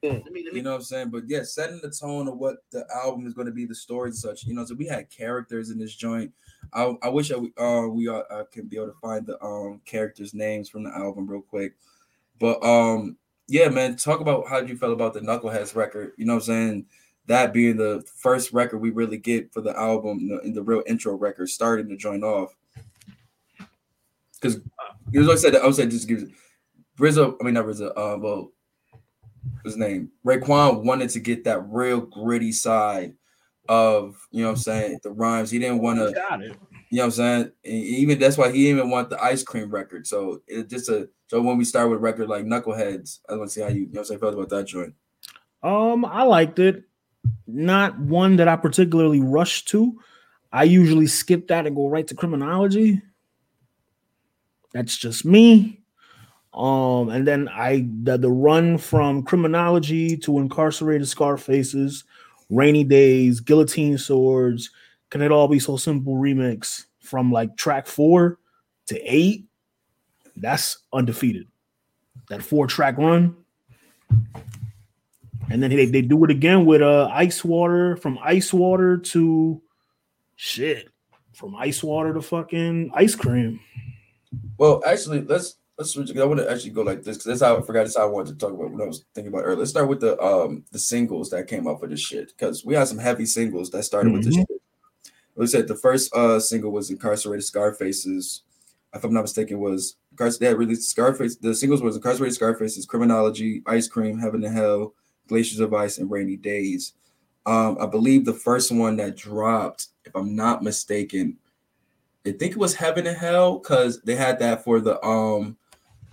You know what I'm saying? But yeah, setting the tone of what the album is going to be, the story and such. You know, so we had characters in this joint. I, I wish I w- uh, we uh, uh, can be able to find the um characters' names from the album real quick. But um, yeah, man, talk about how you felt about the Knuckleheads record. You know what I'm saying? That being the first record we really get for the album, the, the real intro record, starting to join off. Because you know I said. I was saying just give Rizzo. I mean not Rizzo. Uh, well, his name Raekwon wanted to get that real gritty side of you know what I'm saying the rhymes. He didn't want to. You know what I'm saying? And even that's why he even want the ice cream record. So it just a so when we start with a record like Knuckleheads, I want to see how you you know what I'm saying felt about that joint. Um, I liked it. Not one that I particularly rush to. I usually skip that and go right to criminology. That's just me. Um, and then I the, the run from criminology to incarcerated Scarfaces, rainy days, guillotine swords, can it all be so simple remix from like track four to eight? That's undefeated. That four track run. And then they, they do it again with uh ice water from ice water to shit from ice water to fucking ice cream. Well, actually, let's let's switch. I want to actually go like this because that's how I forgot. That's how I wanted to talk about what I was thinking about earlier. Let's start with the um the singles that came up with this shit because we had some heavy singles that started with this Mhm. shit. We said the first uh single was Incarcerated Scarfaces. If I'm not mistaken, was Incarcer- they had released Scarface. The singles was Incarcerated Scarfaces, Criminology, Ice Cream, Heaven and Hell, Glaciers of Ice, and Rainy Days. Um, I believe the first one that dropped, if I'm not mistaken, I think it was Heaven and Hell because they had that for the um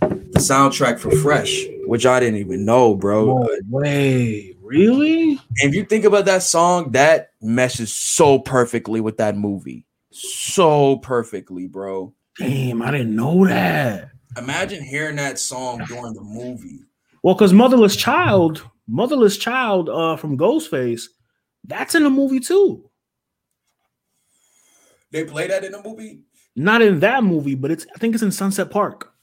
the soundtrack for Fresh, which I didn't even know, bro. No way, really? And if you think about that song, that meshes so perfectly with that movie, so perfectly, bro. Damn, I didn't know that. Imagine hearing that song during the movie. Well, because Motherless Child, Motherless Child uh from Ghostface, that's in the movie too. They play that in the movie. Not in that movie, but it's I think it's in Sunset Park.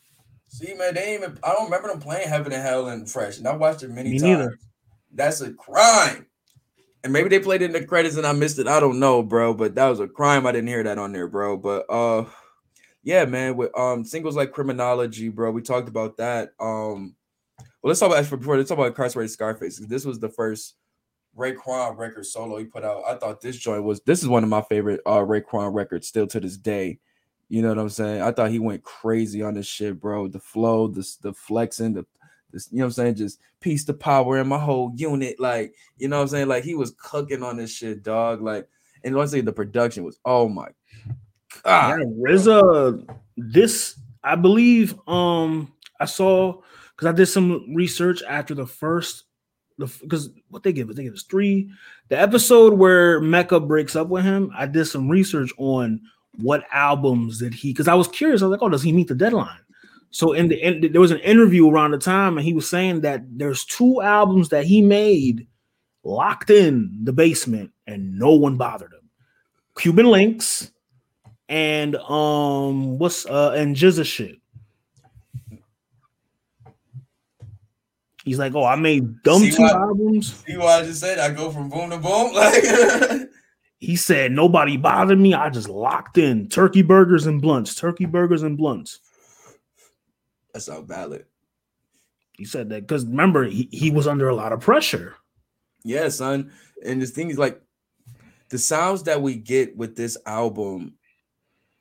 See, man, they even. I don't remember them playing Heaven and Hell and Fresh, and I watched it many Me times. neither. That's a crime. And maybe they played it in the credits and I missed it. I don't know, bro. But that was a crime. I didn't hear that on there, bro. But uh, yeah, man. With um singles like Criminology, bro. We talked about that. Um, well, let's talk about before. Let's talk about Incarcerated Scarface. This was the first Raekwon record solo he put out. I thought this joint was. This is one of my favorite uh Raekwon records still to this day. You know what I'm saying? I thought he went crazy on this shit, bro. The flow, the the flexing, the this, you know what I'm saying? Just piece the power in my whole unit. Like, you know what I'm saying? Like he was cooking on this shit, dog. Like, and honestly, the production was oh my god. Yeah, RZA, this I believe um I saw because I did some research after the first the because what they give us they give us three the episode where Mecca breaks up with him. I did some research on what albums did he because I was curious. I was like, oh, does he meet the deadline? So in the end, there was an interview around the time, and he was saying that there's two albums that he made locked in the basement, and no one bothered him. Cuban Links and um what's uh and GZA shit. He's like, oh, I made dumb See two why- albums. See what I just said? I go from boom to boom. Like He said nobody bothered me. I just locked in turkey burgers and blunts, turkey burgers and blunts. That's sounds valid. He said that because remember he, he was under a lot of pressure. Yeah, son. And the thing is, like, the sounds that we get with this album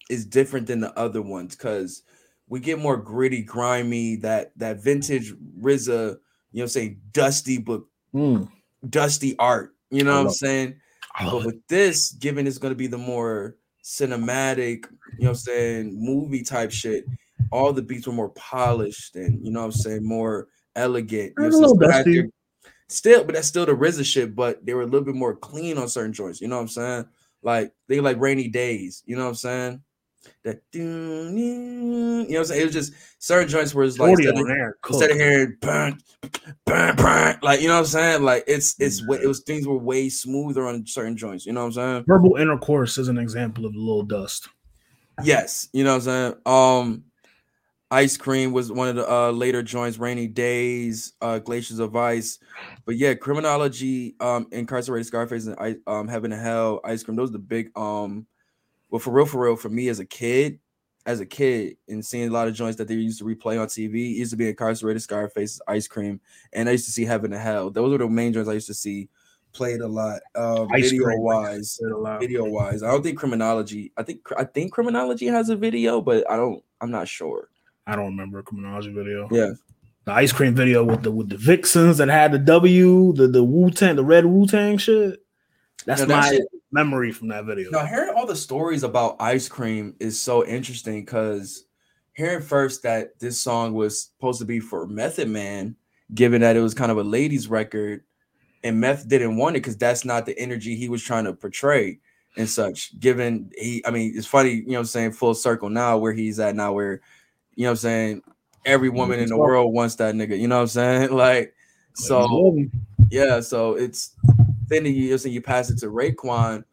is different than the other ones because we get more gritty, grimy, that that vintage RZA, you know, say dusty but Mm. dusty art. You know what I'm saying? But it. with this, given it's going to be the more cinematic, you know what I'm saying, movie type shit, all the beats were more polished and, you know what I'm saying, more elegant. You know a I'm little saying? Still dusty. Still, but that's still the RZA shit, but they were a little bit more clean on certain joints. You know what I'm saying? Like, they like rainy days. You know what I'm saying? That, you know what I'm saying? It was just certain joints where it's like, instead of- there, instead of hearing bang, bang, bang, like you know what I'm saying, like it's it's way, it was things were way smoother on certain joints. You know what I'm saying? Verbal intercourse is an example of little dust. Yes, you know what I'm saying. Um, Ice Cream was one of the uh, later joints. Rainy Days, uh, Glaciers of Ice, but yeah, Criminology, um, Incarcerated Scarface, and I, um, Heaven and Hell, Ice Cream. Those are the big um. Well, for real, for real, for me as a kid, as a kid, and seeing a lot of joints that they used to replay on TV, it used to be Incarcerated Scarface, Ice Cream, and I used to see Heaven and Hell. Those were the main joints I used to see played a lot. Uh, ice video Cream, wise, Played a lot. video wise. I don't think criminology. I think I think criminology has a video, but I don't. I'm not sure. I don't remember a criminology video. Yeah, The ice cream video with the with the vixens that had the W, the the Wu Tang, the red Wu Tang shit. That's that my shit- memory from that video. Now all the stories about ice cream is so interesting because hearing first that this song was supposed to be for Method Man, given that it was kind of a ladies' record, and Meth didn't want it because that's not the energy he was trying to portray and such. Given he, I mean, it's funny, you know what I'm saying, full circle now where he's at now, where you know what I'm saying, every woman in the world wants that nigga, you know what I'm saying? Like, so yeah, so it's then you, you know, you pass it to Raekwon,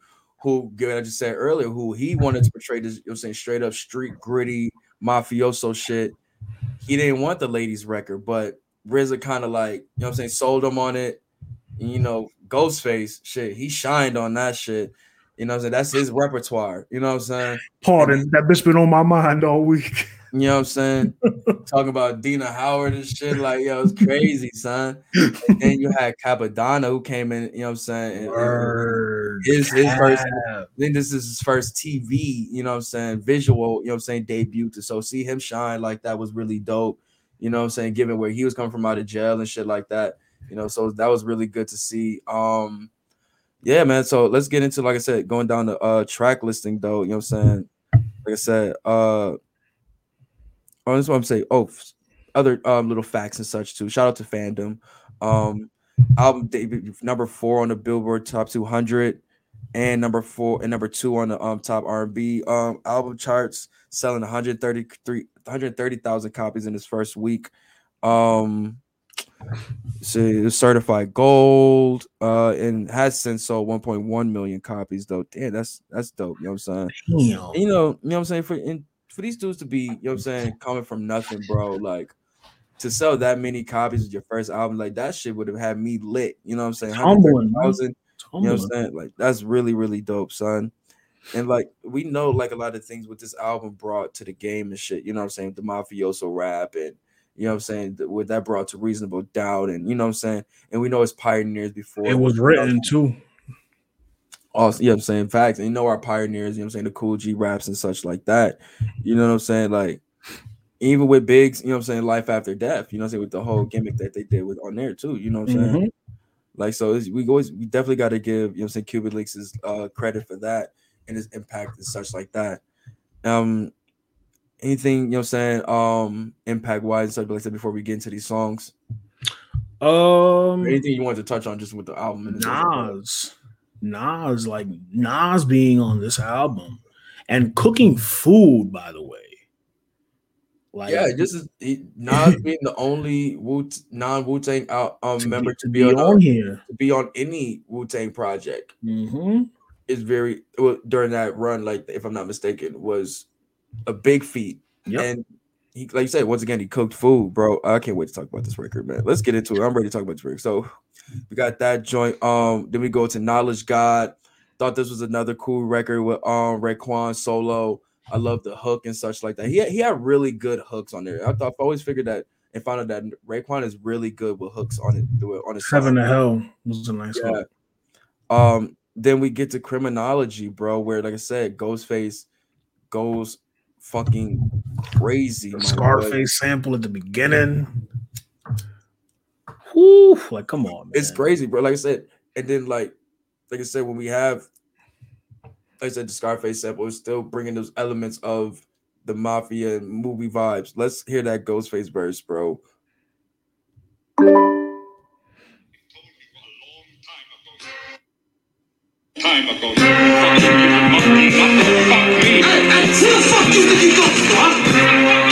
who, I just said earlier, who he wanted to portray this, you know, I'm saying straight up street gritty mafioso shit. He didn't want the ladies record, but RZA kind of like, you know what I'm saying, sold him on it. And, you know, Ghostface, shit, he shined on that shit. You know I'm saying? That's his repertoire. You know what I'm saying? Pardon, that bitch been on my mind all week. You know what I'm saying? Talking about Dina Howard and shit. Like, yo, it's crazy, son. And then you had Cappadonna who came in, you know what I'm saying? Word. his his first Cap. then this is his first TV, you know what I'm saying, visual, you know what I'm saying, debut to so see him shine like that was really dope. You know what I'm saying, given where he was coming from out of jail and shit like that. You know, so that was really good to see. Um yeah, man. So let's get into like I said, going down the uh track listing though, you know what I'm saying? Like I said, uh oh, this is what I'm saying. Oh, other um little facts and such too. Shout out to fandom. Um album debut number four on the Billboard Top 200 and number four and number two on the um top R&B um album charts, selling 133 130,000 copies in his first week. Um so certified gold uh and has since sold 1.1 million copies though. Damn, that's that's dope, you know what I'm saying? Damn. You know, you know what I'm saying for in, for these dudes to be, you know what I'm saying, coming from nothing, bro, like to sell that many copies of your first album, like that shit would have had me lit. You know what I'm saying? 130,000, You know what I'm saying? Like that's really, really dope, son. And like we know like a lot of things what this album brought to the game and shit, you know what I'm saying? The mafioso rap and you know what I'm saying, what that brought to reasonable doubt, and you know what I'm saying, and we know it's pioneers before It was written too. Also, you know what I'm saying? Facts. And you know our pioneers, you know what I'm saying? The Kool G Raps and such like that. You know what I'm saying? Like, even with Biggs, you know what I'm saying? Life after death, you know what I'm saying? With the whole gimmick that they did with on there too, you know what I'm saying? Mhm. Like, so it's, we always, we definitely got to give, you know what I'm saying? Cuban his uh, credit for that and his impact and such like that. Um, anything, you know what I'm saying? Um, impact wise, and such like I said before we get into these songs, Um, anything you wanted to touch on just with the album? and stuff like? Nas, Nas, like Nas being on this album and cooking food, by the way. Like, yeah, this is he, Nas being the only Wu non Wu Tang out um To member be- to be, on, on here. to be on any Wu Tang project hmm is very well, during that run. Like if I'm not mistaken, was a big feat. Yep. And he, like you said, once again, he cooked food, bro. I can't wait to talk about this record, man. Let's get into it. I'm ready to talk about this record. So we got that joint. Um, then we go to Knowledge God. Thought this was another cool record with um Raekwon solo. I love the hook and such like that. He had, he had really good hooks on there. I thought I always figured that and found out that Raekwon is really good with hooks on it. On his Seven to Hell was a nice Yeah. one. Um, then we get to criminology, bro, where like I said, Ghostface goes fucking crazy. The my boy. Scarface sample at the beginning. Whew, like, come on, man. It's crazy, bro. Like I said, and then like, like I said, when we have, like I said, the Scarface sample is still bringing those elements of the mafia and movie vibes. Let's hear that Ghostface verse, bro. time ago. Fuck you, you monkey, not the fuck me. Hey, hey, who the fuck you think you talking to, huh?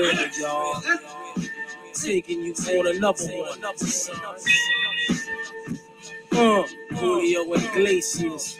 Real, y'all. Taking you on another one. Uh, Julio Iglesias.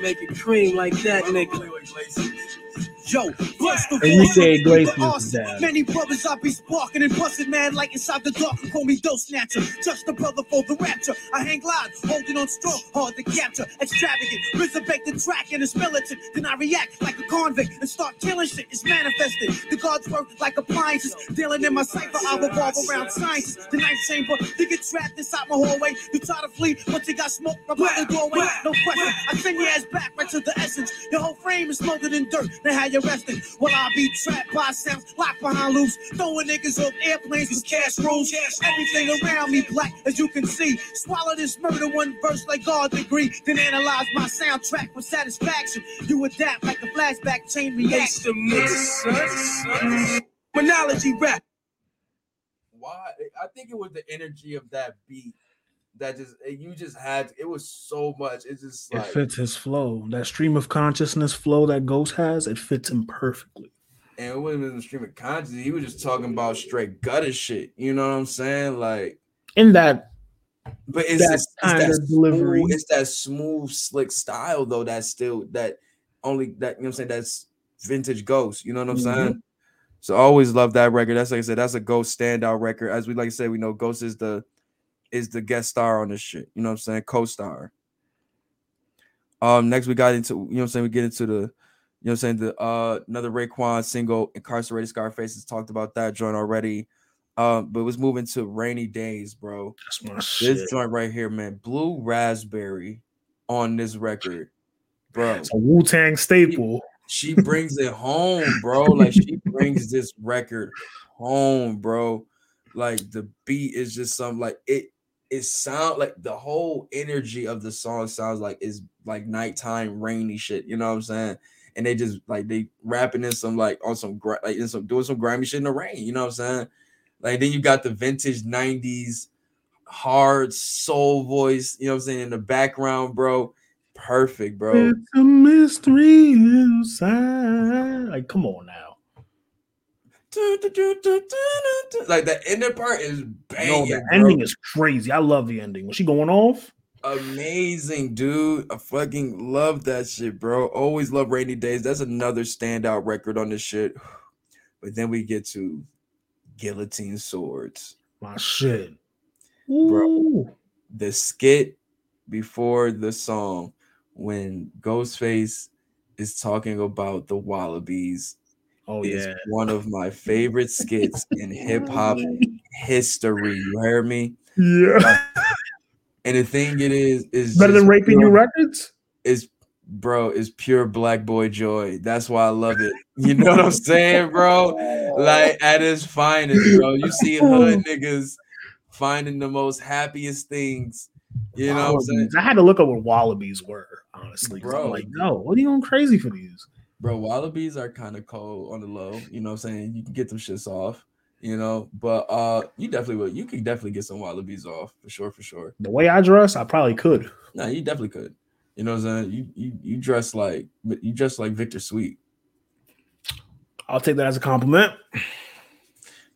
Make it cream like that, nigga. Yo, bust the Enrique voice, Iglesias the us. is down. Many brothers I be sparking and busting mad like inside the dark and call me dope snatcher. Just a brother for the rapture. I hang glide, holding on strong, hard to capture. Extravagant, resurrect the track and it's militant. Then I react like a convict and start killing shit. It's manifested. The gods work like appliances. Dealing in my cipher, I revolve around sciences. The ninth chamber, you get trapped inside my hallway. You try to flee, but you got smoke right by the doorway. No question. I send your ass back right to the essence. Your whole frame is smothered in dirt. Now how you arrested. While I be trapped by sounds locked behind loops. Throwing niggas off airplanes with cash rules. Everything around me black, as you can see. Swallow this murder one verse like God degree. Then analyze my soundtrack for satisfaction. You adapt like a flashback chain reaction. Monology rap. Why? I think it was the energy of that beat that just you just had. It was so much. It just It fits his flow. That stream of consciousness flow that Ghost has, it fits him perfectly. and it wasn't even stream of consciousness. He was just talking about straight gutter shit. You know what I'm saying? Like, In that but it's, That it's, it's kind that of delivery. Smooth, it's that smooth, slick style though. That's still that only that you know what I'm saying. That's vintage Ghost. You know what I'm Mhm. saying? So I always love that record. That's like I said, that's a Ghost standout record. As we like I said, we know Ghost is the is the guest star on this shit. You know what I'm saying? Co-star. Um, next we got into you know what I'm saying. We get into the you know what I'm saying the uh another Raekwon single, Incarcerated Scarface has talked about that joint already. Um, but was moving to rainy days, bro. That's my This shit. joint right here, man, Blue Raspberry on this record, bro. It's a Wu Tang staple. She brings it home, bro. Like she brings this record home, bro. Like the beat is just something like it. It sound like the whole energy of the song sounds like is like nighttime rainy shit. You know what I'm saying? And they just like they rapping in some like on some like in some doing some grimy shit in the rain. You know what I'm saying? Like then you got the vintage '90s hard soul voice. You know what I'm saying in the background, bro. Perfect, bro. It's a mystery inside. Like, come on now. Like the ending part is No, banging. the bro. ending is crazy. I love the ending. Was she going off? amazing, dude. I fucking love that shit, bro. Always love rainy days. That's another standout record on this shit. But then we get to guillotine swords, My shit. bro. The skit before the song when Ghostface is talking about the Wallabies Oh is yeah. one of my favorite skits in hip hop history. You hear me? Yeah. And the thing it is is Better than raping pure- your records? is bro is pure black boy joy. That's why I love it. You know what I'm saying, bro? Like at its finest, bro. You see hood niggas finding the most happiest things. You know what I'm saying? I had to look up what wallabies were, honestly. 'cause I'm Bro. like, no, what are you going crazy for these? Bro, wallabies are kind of cold on the low. You know what I'm saying? You can get them shits off, you know, but uh you definitely will. You could definitely get some wallabies off for sure, for sure. The way I dress, I probably could. No, you definitely could. You know what I'm saying? You you you dress like you dress like Victor Sweet. I'll take that as a compliment.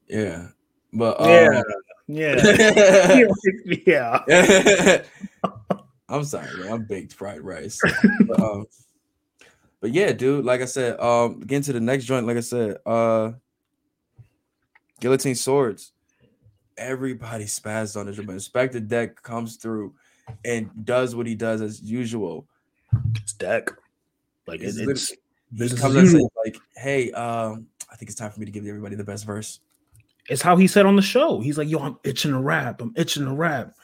Yeah. But um, Yeah. Yeah. yeah. I'm sorry, man. I'm baked fried rice. but, um, but yeah, dude. Like I said, um, getting to the next joint. Like I said, uh, guillotine swords. Everybody spazzed on this. But Inspectah Deck comes through and does what he does as usual. It's deck. Like It's it's, comes as and says, usual. like, "Hey, um, I think it's time for me to give everybody the best verse." It's how he said on the show. He's like, yo, I'm itching to rap. I'm itching to rap.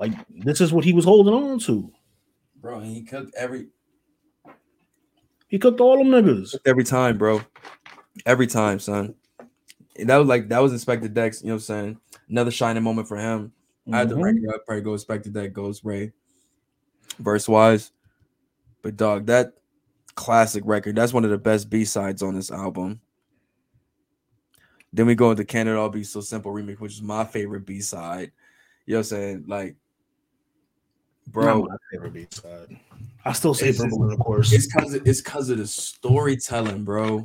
Like, this is what he was holding on to. Bro, and he cooked every He cooked all them niggas. every time, bro. Every time, son. And that was like that was Inspectah Deck's, you know what I'm saying? Another shining moment for him. I had to Mhm. rank it up, probably go Inspectah Deck, Ghost Ray, verse wise. But dog, that classic record, that's one of the best B-sides on this album. Then we go into Can It All Be So Simple remix, which is my favorite B-side. You know what I'm saying? Like, bro, Not my favorite beat side. I still say It's just- Berlin, of course. it's cause of, it's cause of the storytelling, bro.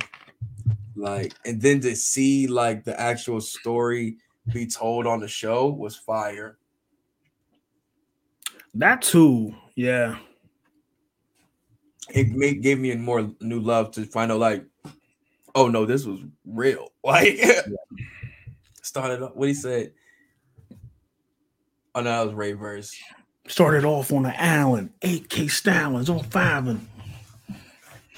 Like, and then to see like the actual story be told on the show was fire. That too, yeah. It made, gave me a more new love to find out, like, oh no, this was real. Like, started up what he said. Oh no, that was Ray verse. Started off on the island, 8K Stallings on five and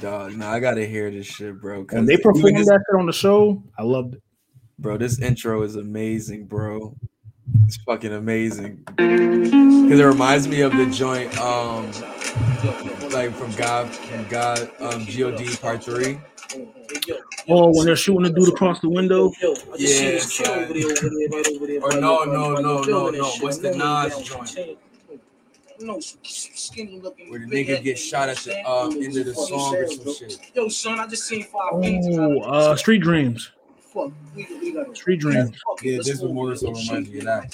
Dog, no, I gotta hear this shit, bro. when 'cause they performed this- that shit on the show, I loved it. Bro, this intro is amazing, bro. It's fucking amazing. Cause it reminds me of the joint, um, like from God, from God, um, God Part Three. Oh, when they're shooting the dude across the window. Yeah, son. Or no, no, no, no, no. What's the Nas joint? No, skinny looking. Where the nigga head gets shot at the um, end of the song or some shit. Yo, son, I just seen five beats. Oh, uh, Street Dreams. Fuck, we, we got Street Dreams. Yeah, this one more so reminds me of that.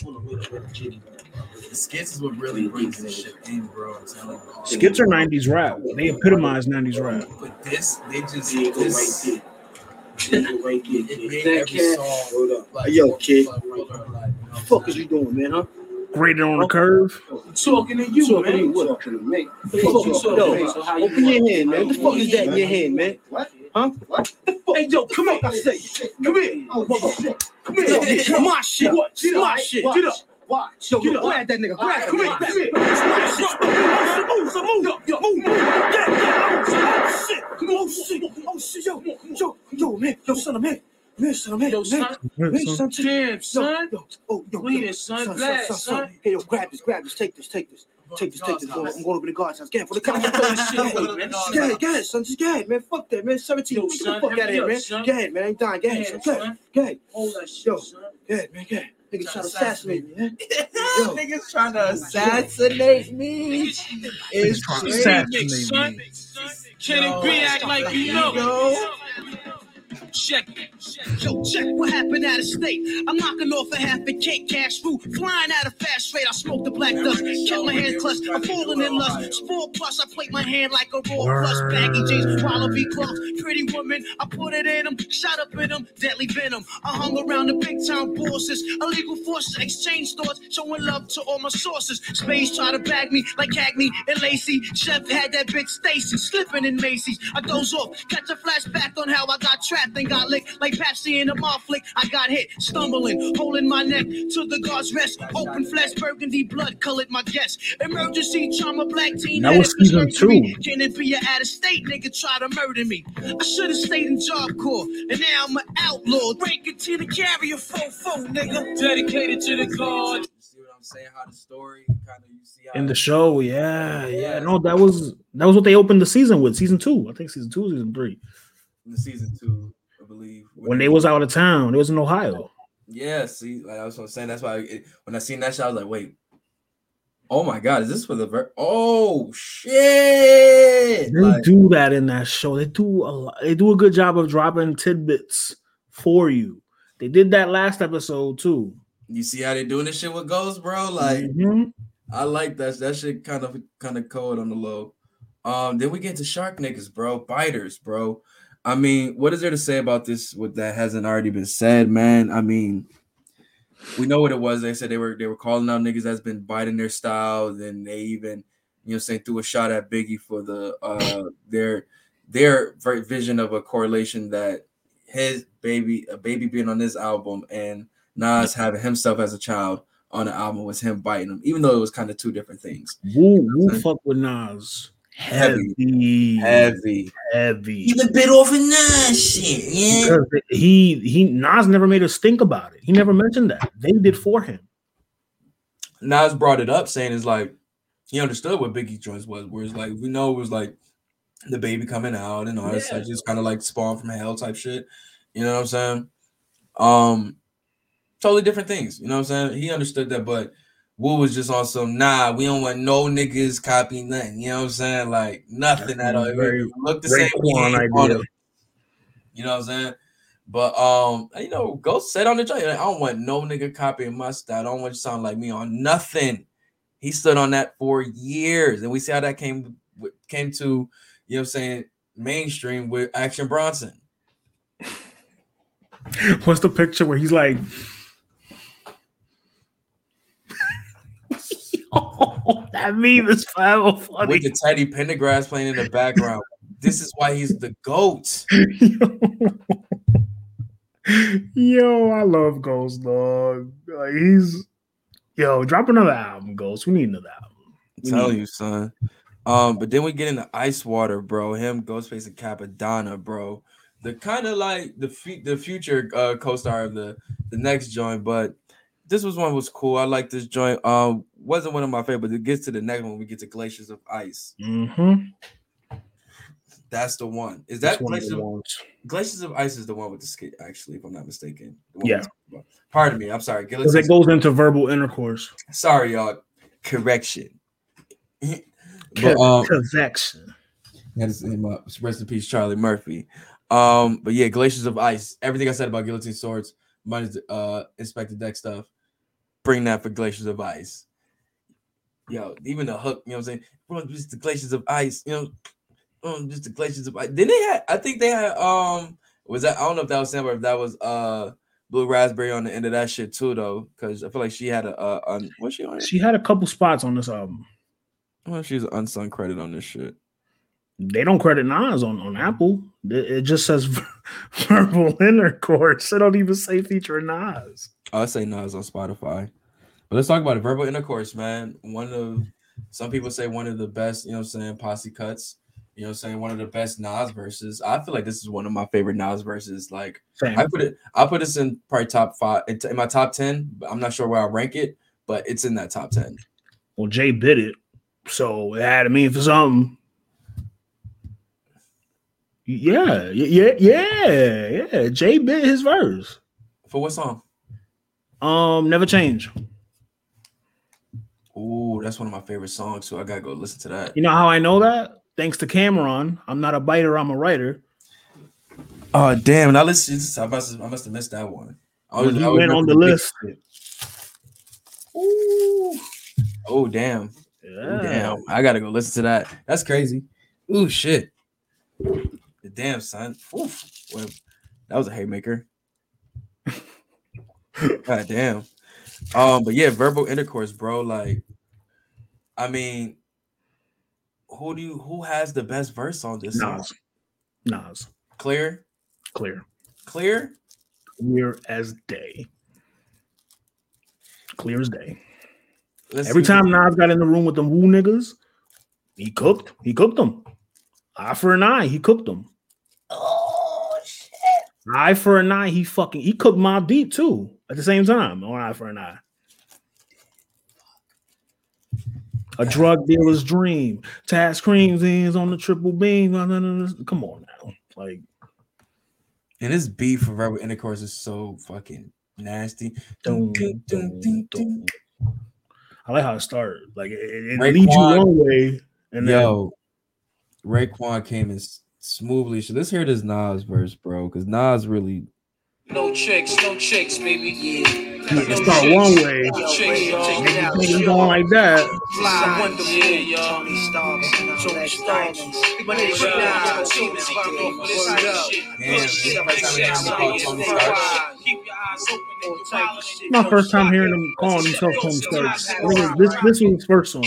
The skits is what really brings this shit in, bro. I'm telling you. Skits are 90s rap. They epitomize 90s rap. But this, they just this. It made every song like, yo, kid. like, like, like, fuck is you doing, man, huh? Graded on the curve. Talking to you, Talking to man. you, what? Talking to me. Fuck you, yo, open your hand, man. What the fuck is that in your hand, man? What? Huh? What? Hey, yo, come here. I say, come here. Come here. It's my shit. It's my shit. Get up. Watch. Yo, Get up. grab that nigga. Come Grab here. him. Come here. It's my shit. Move, so move. Yo, move. Yeah, yeah. Oh, shit. Come on, shit. Oh, shit. Yo, yo, yo, man. Yo, son, I'm here. Man, son, I'm. Yo, son. Oh, man, son, son. Damn, son. Yo, oh, yo, Clean yo, it, son. Blast, son. Hey, yo, grab this, grab this. Take this, take this. Take this, take this. Go- I'm going over to the guard's house. Get it for the Come cops. on, throw this shit away, man. Go ahead, go ahead, son. Just go ahead, man. Fuck that, man. 17. Yo, Get the fuck out of here, man. son. Go ahead, man. I ain't dying. Go ahead, son. Go ahead. son. Hold that shit, son. go ahead, man. Go ahead. Niggas trying to assassinate assassinate me, man. Yo. Niggas trying to assassinate me. It's trying to assassinate me. Can it be act like you know? Check it. Yo, check what happened out of state. I'm knocking off a half a cake, cash fruit, flying out of fast rate. I smoke the black dust, kept my hand clutched. I'm falling in lust. Sport plus, I plate my hand like a raw plus. Baggy jeans, wallaby gloves, pretty woman. I put it in them, shot up in them, deadly venom. I hung around the big town bosses, illegal forces, exchange thoughts, showing love to all my sources. Space try to bag me like Cagney and Lacey. Chef had that bitch Stacy, slipping in Macy's. I doze off, catch a flashback on how I got trapped and got licked like Pepsi in a mouth flick. I got hit, stumbling, holding my neck to the guard's rest. Open flesh, burgundy blood colored my guest. Emergency trauma, black teen. That was headed for season surgery. two. Can it be an out of state nigga try to murder me? I should have stayed in Job Corps, and now I'm an outlaw. Breaking to the carrier, fofo, nigga. Dedicated to the God. You see what I'm saying? How the story kind of you see how In the show, yeah, yeah. No, that was that was what they opened the season with. Season two. I think season two, season three. In the season two, I believe. When they was out of town. It was in Ohio. Yeah, see, like I was saying, that's why it, when I seen that shit, I was like, wait, oh my god, is this for the ver- oh shit? They Like, do that in that show. They do a lot, they do a good job of dropping tidbits for you. They did that last episode too. you see how they doing this shit with Ghost, bro? Like, Mhm. I like that. That shit kind of kind of cold on the low. Um, then we get to shark niggas, bro, biters, bro. I mean, what is there to say about this? What that hasn't already been said, man? I mean, we know what it was. They said they were they were calling out niggas that's been biting their style. Then they even, you know, saying threw a shot at Biggie for the uh their their vision of a correlation that his baby a baby being on this album and Nas having himself as a child on the album was him biting him, even though it was kind of two different things. Woo, woo fuck with Nas. Heavy. Heavy. Heavy. Heavy. Even bit off in that shit, yeah. Because he he Nas never made us think about it. He never mentioned that. They did for him. Nas brought it up, saying it's like he understood what Biggie joints was, where it's like we know it was like the baby coming out and all that stuff, just kind of like spawn from hell type shit. You know what I'm saying? Um, totally different things. You know what I'm saying? He understood that, but Wu was just on some nah. We don't want no niggas copying nothing. You know what I'm saying? Like nothing at all. It Very- look the same. we Quan ain't on idea. You know what I'm saying? But um, you know, go said on the joint, like, I don't want no nigga copying my style. I don't want you to sound like me on nothing. He stood on that for years, and we see how that came with- came to, you know, what I'm saying mainstream with Action Bronson. What's the picture where he's like that meme is forever funny. with the Teddy Pendergrass playing in the background. this is why he's the goat. Yo, I love Ghost Dog. Like he's yo, drop another album, Ghost. We need another album. We Tell you, son. Um, but then we get into Ice Water, bro. Him, Ghostface, and Cappadonna, bro. The kind of like the fu- the future uh, co-star of the the next joint, but this was one was cool. I like this joint. Um, wasn't one of my favorite, but it gets to the next one. We get to Glaciers of Ice. Mm-hmm. That's the one. Is that Glaciers the of. Glaciers of Ice is the one with the skit, actually, if I'm not mistaken. Yeah. we talked about. Pardon me. I'm sorry. Because it goes into verbal intercourse. Sorry, y'all. Correction. but um, Convection. That's him up. Rest in peace, Charlie Murphy. Um, but yeah, Glaciers of Ice. Everything I said about Guillotine Swords, minus the uh Inspectah Deck stuff. Bring that for Glaciers of Ice. Yo, even the hook, you know what I'm saying? Bro, just the Glaciers of Ice, you know. Um, just the Glaciers of Ice. Then they had, I think they had um was that I don't know if that was Sam or if that was uh Blue Raspberry on the end of that shit too, though. Cause I feel like she had a uh un, was she on it? She had a couple spots on this album. Well, she's an unsung credit on this shit. They don't credit Nas on, on Apple. It, it just says verbal intercourse. It don't even say feature Nas. I'll say Nas on Spotify. But let's talk about it. Verbal intercourse, man. One of some people say one of the best, you know what I'm saying, posse cuts. You know what I'm saying? One of the best Nas verses. I feel like this is one of my favorite Nas verses. Like Same. I put it, I put this in probably top five in, my top 10, but I'm not sure where I rank it, but it's in that top 10. Well, Jay bit it, so it had to mean for something. Yeah, yeah, yeah, yeah. Jay bit his verse. For what song? Um, never change. Ooh, that's one of my favorite songs, so I gotta go listen to that. You know how I know that? Thanks to Cameron. I'm not a biter. I'm a writer. Oh damn! Now listen, I must have, I must have missed that one. I When he I was went on the list. shit. Ooh. Oh damn. Ooh, damn. I gotta go listen to that. That's crazy. Ooh shit. The Damn son. Oof. Well, that was a haymaker. God damn. Um, but yeah, verbal intercourse, bro. Like, I mean, who do you who has the best verse on this song? Nas. Nas. Clear, Clear. clear. Clear as day. Clear as day. Let's Every time Nas got in the room with them Wu niggas, he cooked. He cooked them. Eye for an eye, he cooked them. Oh shit. Eye for an eye, he fucking he cooked Mobb Deep too at the same time on Eye for an Eye. A drug dealer's dream. Task creams ends on the triple beam. Come on now. Like And this beat for verbal intercourse is so fucking nasty. Dun, dun, dun. I like how it started. Like it, it leads you one way, and then Yo, Raekwon came in smoothly. So let's hear this Nas verse, bro, because Nas really. No tricks, no tricks, baby. Yeah. you start one way, No tricks, y'all. and you keep going like that. Fly, wonderful, y'all. Tony Starks, Tony Starks. But it's now, so it's fucked off with this type. Damn, this is the first time we heard him call Tony Stark. Keep your eyes open and keep wildin'. My first time hearing him calling himself Tony Starks. This this was his first song.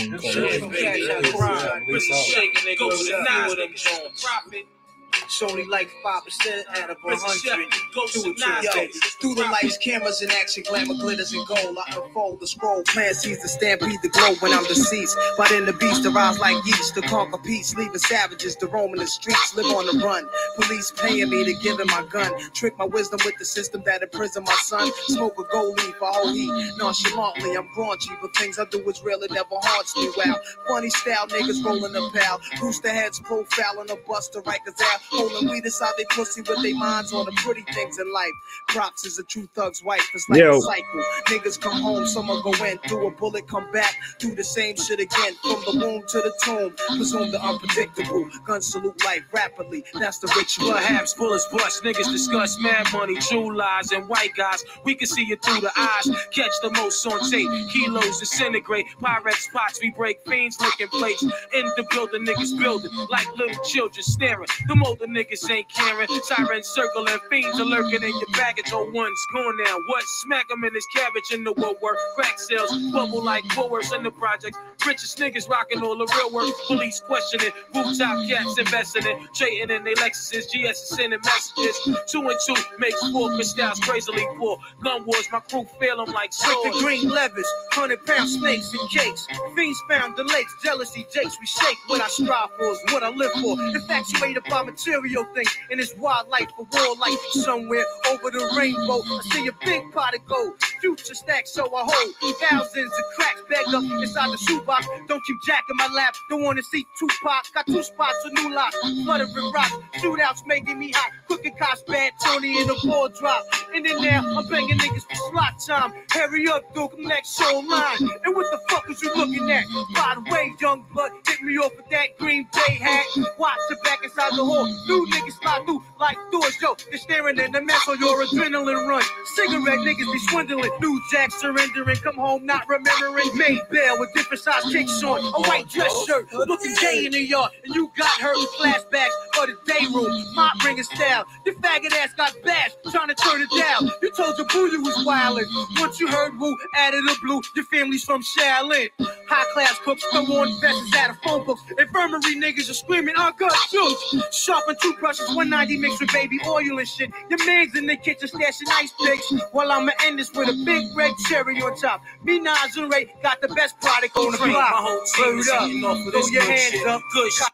It's only like 5% out of 100. Do it yo. Through the lights, cameras, and action, glamour, glitters, and gold. I unfold the scroll. Plan sees the stampede, the glow when I'm deceased. But in the beast, arise like yeast to conquer peace. Leaving savages to roam in the streets, live on the run. Police paying me to give him my gun. Trick my wisdom with the system that imprisoned my son. Smoke a gold leaf, whole heat. Nonchalantly, I'm raunchy, but things I do is real, it never haunts me. Wow. Funny style, niggas rolling a pal. Booster heads profiling a buster, Rikers out. Holding weed inside they pussy with their minds on the pretty things in life. Props is a true thug's wife. It's like Yo. a cycle. Niggas come home, someone go in, through a bullet, come back, do the same shit again. From the womb to the tomb, presume the unpredictable. Gun salute life rapidly. That's the ritual. Perhaps bullets bust, niggas discuss mad money, true lies, and white guys. We can see it through the eyes. Catch the most on tape. Kilos disintegrate. Pyrex spots, we break fiends, licking plates. In the building, niggas building like little children staring. Them older niggas ain't caring. Sirens circling, fiends are lurking in your baggage. Oh, one's gone now. What? Smack him in his cabbage in the woodwork. Crack sales, bubble like Woolworths in the project. Richest niggas rocking all the real work. Police questioning. Boot top cats investing in. Trading in their Lexuses. GS is sending messages. Two and two makes four. Crystals crazily poor. Gun wars, my crew feel them like With the green levers, hundred pound snakes and cakes. Fiends found the lakes, jealousy jakes. We shake what I strive for is what I live for. Infatuated by material stereo thing in this wildlife for war life somewhere over the rainbow. I see a big pot of gold, future stack, so I hold thousands of cracks bagged up inside the shoebox. Don't keep jacking my lap, don't want to see Tupac. Got two spots, a new lock, fluttering rock, shootouts making me hot. Cooking cops bad, Tony in the ball drop. And then now I'm banging niggas for slot time. Hurry up, Duke, next show line. And what the fuck is you looking at? By the way, young blood, hit me off with that green bay hat. Watch the back inside the hall. New niggas slide through like doors, yo. They're staring at the mess on your adrenaline run. Cigarette niggas be swindling. New jack surrendering. Come home not remembering. May bail with different size kicks on. A white dress shirt. Looking gay in the yard. And you got hurt with flashbacks for the day room. My bringing style. Your faggot ass got bashed. Trying to turn it down. You told your boo you was wildin'. Once you heard woo, added a blue. Your family's from Shaolin. High class cooks. Throw on vests out of phone books. Infirmary niggas are screaming, I got shoes. Sharpen toothbrushes, 190 mixed with baby oil and shit. Your man's in the kitchen stashing ice picks. While I'ma end this with a big red cherry on top. Me, Nas, and Ray got the best product on the Train, block. my whole team is up. eating off of Throw this your hands shit. up. Good shit.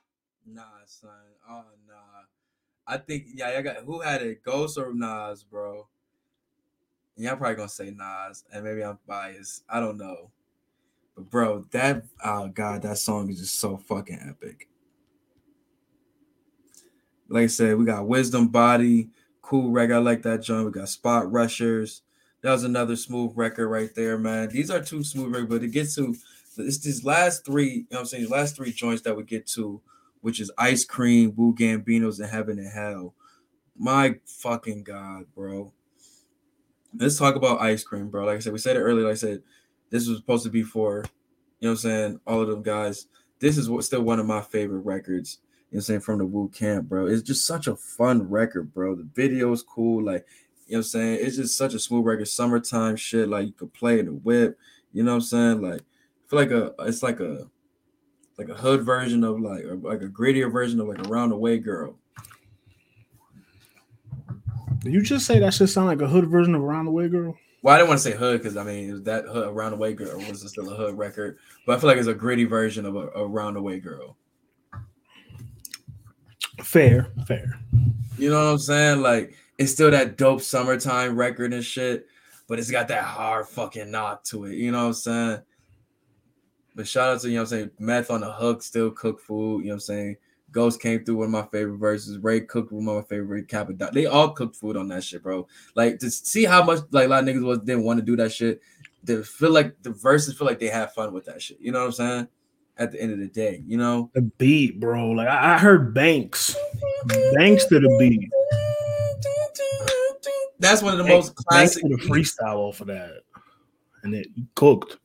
Nah, son. Oh nah. I think yeah, I got who had it? Ghost or Nas, bro? Yeah, I'm probably gonna say Nas, and maybe I'm biased. I don't know. But bro, that oh god, that song is just so fucking epic. Like I said, we got Wisdom Body, cool record. I like that joint. We got Spot Rushers. That was another smooth record right there, man. These are two smooth records, but it gets to it's these last three, you know what I'm saying? These last three joints that we get to, which is Ice Cream, Wu Gambino's, and Heaven and Hell. My fucking God, bro. Let's talk about ice cream, bro. Like I said, we said it earlier. Like I said, this was supposed to be for, you know what I'm saying, all of them guys. This is what still one of my favorite records, you know what I'm saying, from the Wu Camp, bro. It's just such a fun record, bro. The video is cool. Like, you know what I'm saying? It's just such a smooth record. Summertime shit. Like you could play in the whip. You know what I'm saying? Like, I feel like a it's like a like a hood version of like or like a grittier version of like a round away girl. Did you just say that should sound like a hood version of Around the Way Girl? Well, I didn't want to say hood because I mean it was that hood around the way girl was still a hood record, but I feel like it's a gritty version of a, a round the way girl. Fair, fair. You know what I'm saying? Like it's still that dope summertime record and shit, but it's got that hard fucking knock to it. You know what I'm saying? But shout out to you know what I'm saying, Meth on the hook, still cook food. You know what I'm saying? Ghost came through one of my favorite verses. Ray cooked one of my favorite. Dot. They all cooked food on that shit, bro. Like to see how much like a lot of niggas was didn't want to do that shit. They feel like the verses feel like they have fun with that shit. You know what I'm saying? At the end of the day, you know. The beat, bro. Like I, I heard Banks. Banks to the beat. That's one of the Banks- most Banks classic did a beats. freestyle off of that. And it cooked.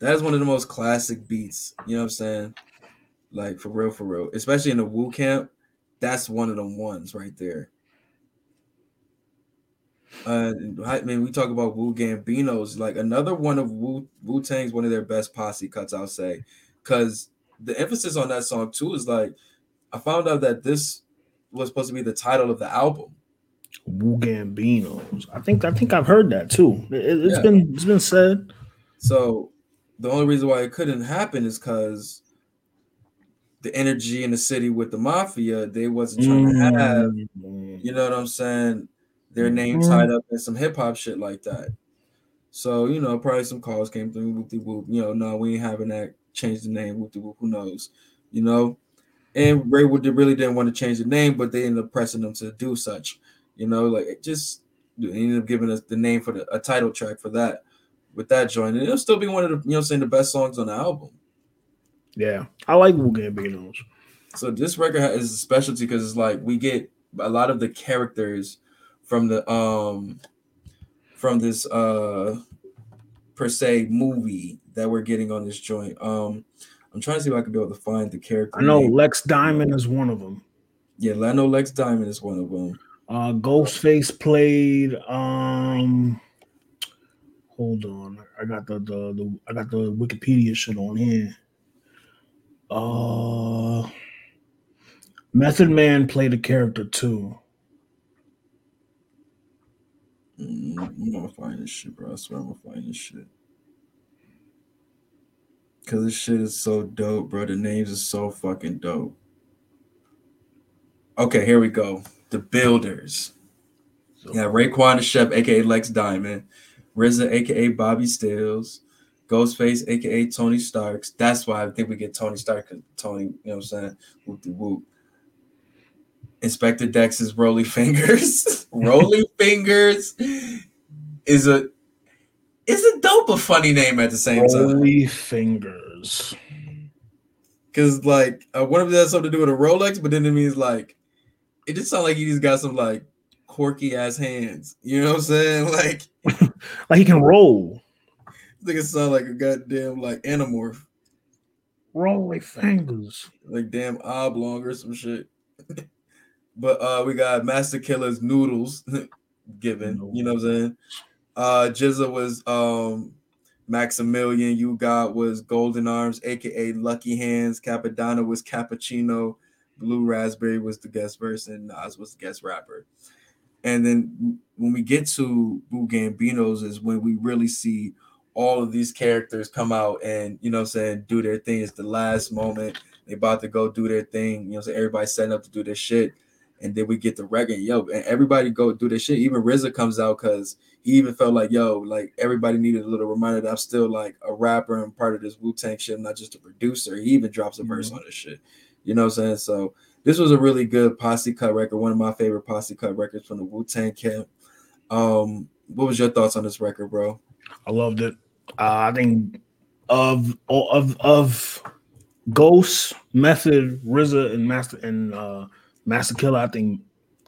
That's one of the most classic beats. You know what I'm saying? Like for real, for real. Especially in the Wu camp, that's one of them ones right there. Uh, I mean, we talk about Wu Gambino's like another one of Wu Wu Tang's one of their best posse cuts, I'll say, because the emphasis on that song too is like I found out that this was supposed to be the title of the album. Wu Gambinos. I think I think I've heard that too. It, has Yeah. been it's been said. So the only reason why it couldn't happen is because the energy in the city with the mafia, they wasn't trying to have, Mm. you know what I'm saying, their name Mhm. tied up in some hip hop shit like that. So, you know, probably some calls came through whoop de whoop. You know, no, we ain't having that. Change the name, whoop who knows? You know? And Ray Wood really didn't want to change the name, but they ended up pressing them to do such. You know, like it just they ended up giving us the name for the a title track for that with that joint. And it'll still be one of the you know saying the best songs on the album. Yeah, I like Wu Gambinos. So this record is a specialty because it's like we get a lot of the characters from the um from this uh per se movie that we're getting on this joint. Um I'm trying to see if I can be able to find the character. I know name. Lex Diamond is one of them. Yeah, I know Lex Diamond is one of them. Uh, Ghostface played. Um, hold on, I got the, the the I got the Wikipedia shit on here. Uh, Method Man played a character too. Mm, I'm gonna find this shit, bro. I swear I'm gonna find this shit. Cause this shit is so dope, bro. The names are so fucking dope. Okay, here we go. The Builders. Yeah, Raekwon the Chef, aka Lex Diamond, RZA, aka Bobby Steels, Ghostface, aka Tony Starks. That's why I think we get Tony Stark because Tony, you know what I'm saying? Whoop de whoop. Inspectah Deck's Rollie Fingers. Rollie Fingers is a is a dope a funny name at the same time. Holy fingers. Cause like uh, what if that has something to do with a Rolex, but then it means like it just sounds like he just got some like quirky ass hands. You know what I'm saying? Like Like he can roll. I think it sounds like a goddamn like anamorph, Rollie fingers. like damn oblong or some shit. but uh we got Masta Killa's noodles given. You know what I'm saying? Uh GZA was um Maximilian, U-God was Golden Arms, aka Lucky Hands, Cappadonna was Cappuccino, Blue Raspberry was the guest verse, and Nas was the guest rapper. And then when we get to Wu Gambino's is when we really see all of these characters come out and you know I'm saying do their thing. It's the last moment. They about to go do their thing. You know I'm? Everybody's setting up to do their shit. And then we get the record, yo, and everybody go do their shit. Even RZA comes out because he even felt like, yo, like everybody needed a little reminder that I'm still like a rapper and part of this Wu Tang shit, I'm not just a producer. He even drops a verse on this shit. You know what I'm saying? So this was a really good posse cut record, one of my favorite posse cut records from the Wu Tang camp. Um, what was your thoughts on this record, bro? I loved it. Uh, I think of of of Ghost, Method, RZA, and Master and uh, Masta Killa. I think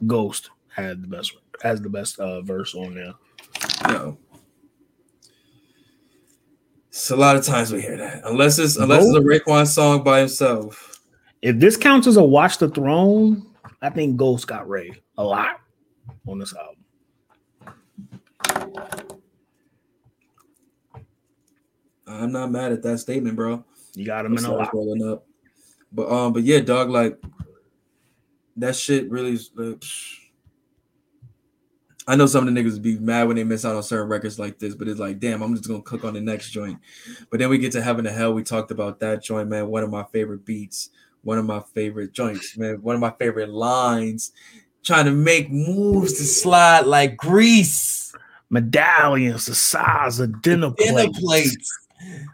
Ghost had the best has the best uh, verse on there. No. It's a lot of times we hear that. Unless it's unless it's a Raekwon song by himself. If this counts as a Watch the Throne, I think Ghost got Ray a lot on this album. I'm not mad at that statement, bro. You got him in a lot. rolling up. But um, but yeah, dog, like that shit really is like, I know some of the niggas be mad when they miss out on certain records like this, but it's like, damn, I'm just gonna cook on the next joint. But then we get to Heaven to Hell. We talked about that joint, man. One of my favorite beats, one of my favorite joints, man. One of my favorite lines. Trying to make moves to slide like grease. Medallions the size of dinner Dinner plates. plates.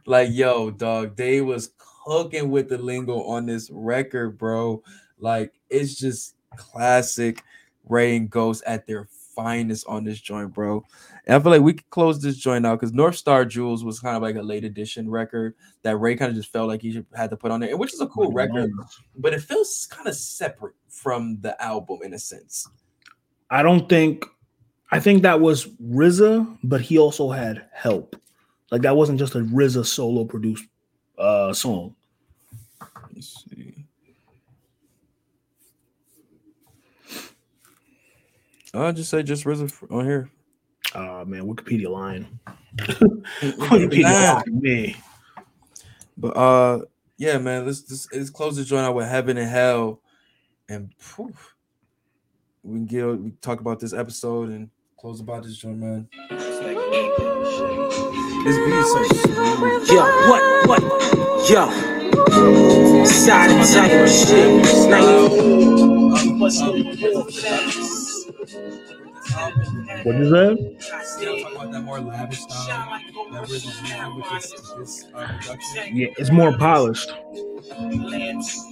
Like, yo, dog, they was cooking with the lingo on this record, bro. Like, it's just classic Ray and Ghost at their finest on this joint, bro. And I feel like we could close this joint out because North Star Jewels was kind of like a late edition record that Ray kind of just felt like he should- had to put on there, which is a cool record, but it feels kind of separate from the album in a sense. I don't think I think that was RZA, but he also had help. Like that wasn't just a RZA solo produced uh song. Let's see. I'll just say just RZA on here. Uh man, Wikipedia lying. Wikipedia Wikipedia lying. lying me. But uh, yeah, man, let's let's, let's close this joint out with Heaven and Hell, and poof, we can get we can talk about this episode and close about this joint, man. This beat is so smooth. Yo, what, what, yo. Side and type shit. What is that? Talk about that more lavish style that RZA's using with this, this uh, production. Yeah, it's more polished. Lamps.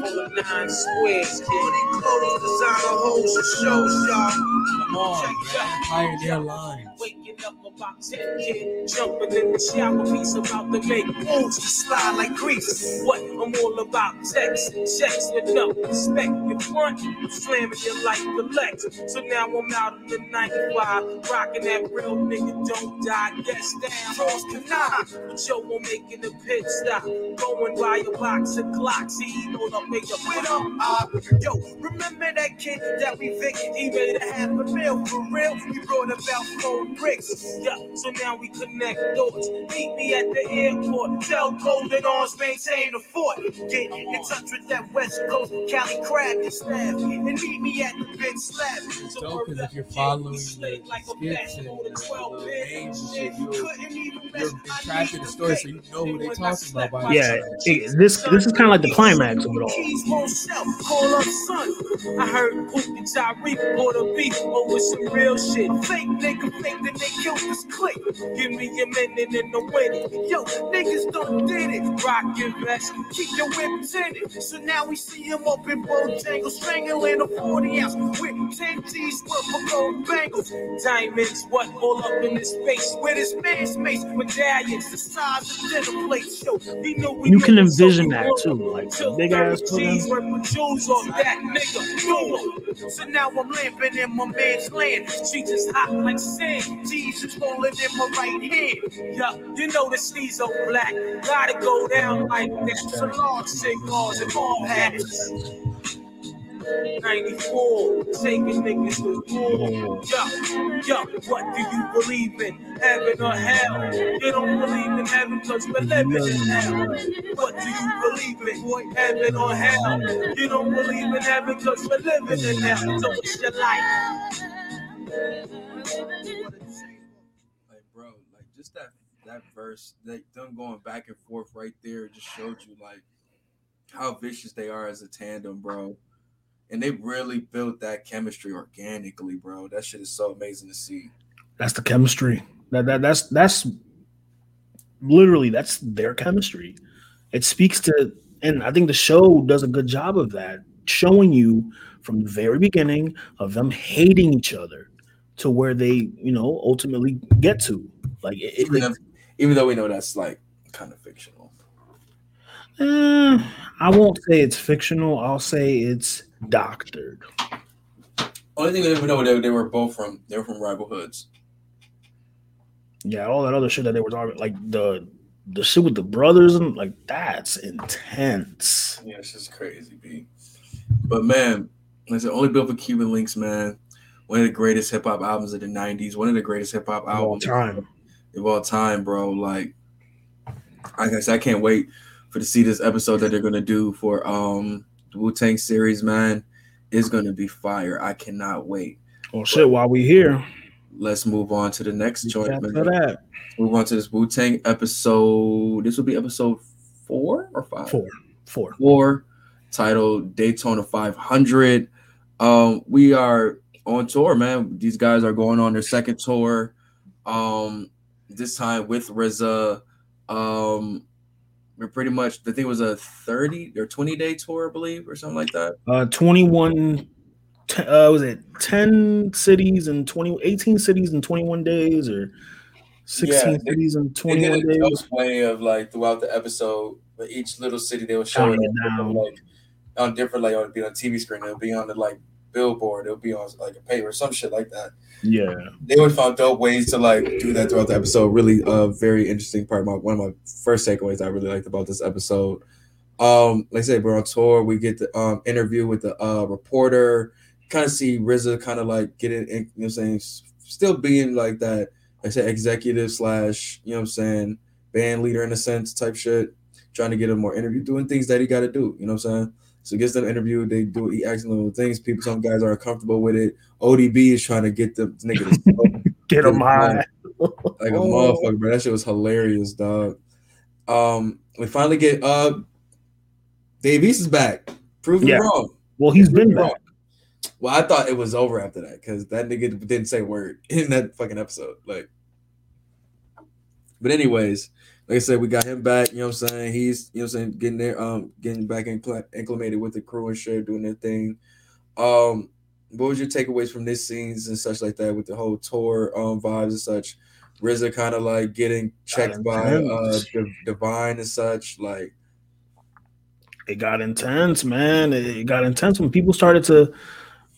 Full of nine squares, kid. I'm a whole show shop. Come on, man. Pioneer lines. Waking up about 10 kid, jumping in the shower piece about to make moves to slide like grease. What I'm all about, sex, sex with no respect. Your front, slamming you like the Lex. So now I'm out in the 95, rocking that real nigga don't die. Guess down, cross canal. But yo, I'm making a pit stop, going by a box of clocks. He know the make a with him. Uh, yo, remember that kid that we victim? He made a half a mil for real. He brought about four bricks. Yeah, so now we connect dots. Meet me at the airport. Tell Golden Arms maintain the fort. Get in touch with that West Coast Cali crab Philly staff and meet me at the bench slab. So dope because if you're following the slid like a skits and the 12 little names and Shit, shit, you'll, couldn't even you're mess. I attracted need to to story, so you know who they're talking about by Yeah, it- this this is kind of like the climax of it all. Keys won't sell. Call up son. I heard and Tyreek bought a beef over some real shit. Fake nigga, fake that they killed this click. Give me a minute in the winning. Yo, niggas don't did it. Rock your vest, keep your whip tinted. So now we see him up in Bojangles, strangling a 40 ounce with 10 G's worth of gold bangles. Diamonds, what all up in his face? With his man's mace, medallions, the size of dinner plates. Yo, he You can knew it, so envision that too, like big ass 30 G's fucking- worth of jewels off that nigga. Boom. So now I'm lamping in my man's land. Streets is hot like sand. G's is rolling in my right hand. Yeah, you know the C's are black. Gotta go down like that. So long cigars and ball hats. 94, taking niggas to war. Yo, yo, what do you believe in? Heaven or hell? You don't believe in heaven because we're living in hell. What do you believe in? Heaven or hell? You don't believe in heaven because we're living in hell. So it's your life. Like, bro, like just that that verse, like them going back and forth right there, just showed you like how vicious they are as a tandem, bro. And they really built that chemistry organically, bro. That shit is so amazing to see. That's the chemistry. That, that that's that's literally that's their chemistry. It speaks to, and I think the show does a good job of that, showing you from the very beginning of them hating each other to where they, you know, ultimately get to. Like, it, Even, it, if, even though we know that's like kind of fictional. eh, I won't say it's fictional. I'll say it's doctored. Only thing we know they, they were both from they were from rival hoods. Yeah, all that other shit that they were talking, like the the shit with the brothers and like that's intense. Yeah, it's just crazy, B. But man, it's only built for Cuban Linx, man. One of the greatest hip hop albums of the '90s. One of the greatest hip hop albums Of all time. of all time, bro. Like, I guess I can't wait for to see this episode that they're gonna do for um the Wu Tang series, man. is gonna be fire. I cannot wait. Well, shit. While we here, Let's move on to the next joint, that, Move on to this Wu Tang episode. This will be episode four or five. four, four. Four, titled Daytona 500. Um, we are on tour, man. These guys are going on their second tour. Um, this time with RZA. Um, we're pretty much. I think it was a 30 or 20 day tour, I believe, or something like that. Uh, 21, t- uh, was it 10 cities and 20, 18 cities in 21 days or 16 Yeah, they- cities in They 21 did a days? way of like throughout the episode, but each little city they were showing on it down. like on different like it'll be on TV screen, it'll be on the like billboard, it'll be on like a paper, some shit like that. Yeah. They would find dope ways to like do that throughout the episode. Really, a uh, very interesting part. My one of my first takeaways I really liked about this episode. Um, like I said, we're on tour. We get the um interview with the uh reporter. Kind of see RZA kind of like getting, in, you know, what I'm saying, still being like that. Like I said, executive slash, you know, what I'm saying, band leader in a sense type shit. Trying to get him more interview, doing things that he got to do. You know what I'm saying? So gets them interviewed. They do. He asks little things. People, some guys are uncomfortable with it. ODB is trying to get the nigga to smoke Get them high. like a Oh. motherfucker, bro. That shit was hilarious, dog. Um, we finally get uh Dave is back. Prove me wrong. Well, he's Prove been me back. wrong. Well, I thought it was over after that because that nigga didn't say a word in that fucking episode. Like, but anyways, like I said, we got him back. You know what I'm saying? He's you know what I'm saying getting there, um, getting back acclimated with the crew and shit, doing their thing. Um, what was your takeaways from this scenes and such like that with the whole tour um vibes and such? RZA kind of like getting checked by uh. Div- Divine and such. Like, it got intense, man. It got intense when people started to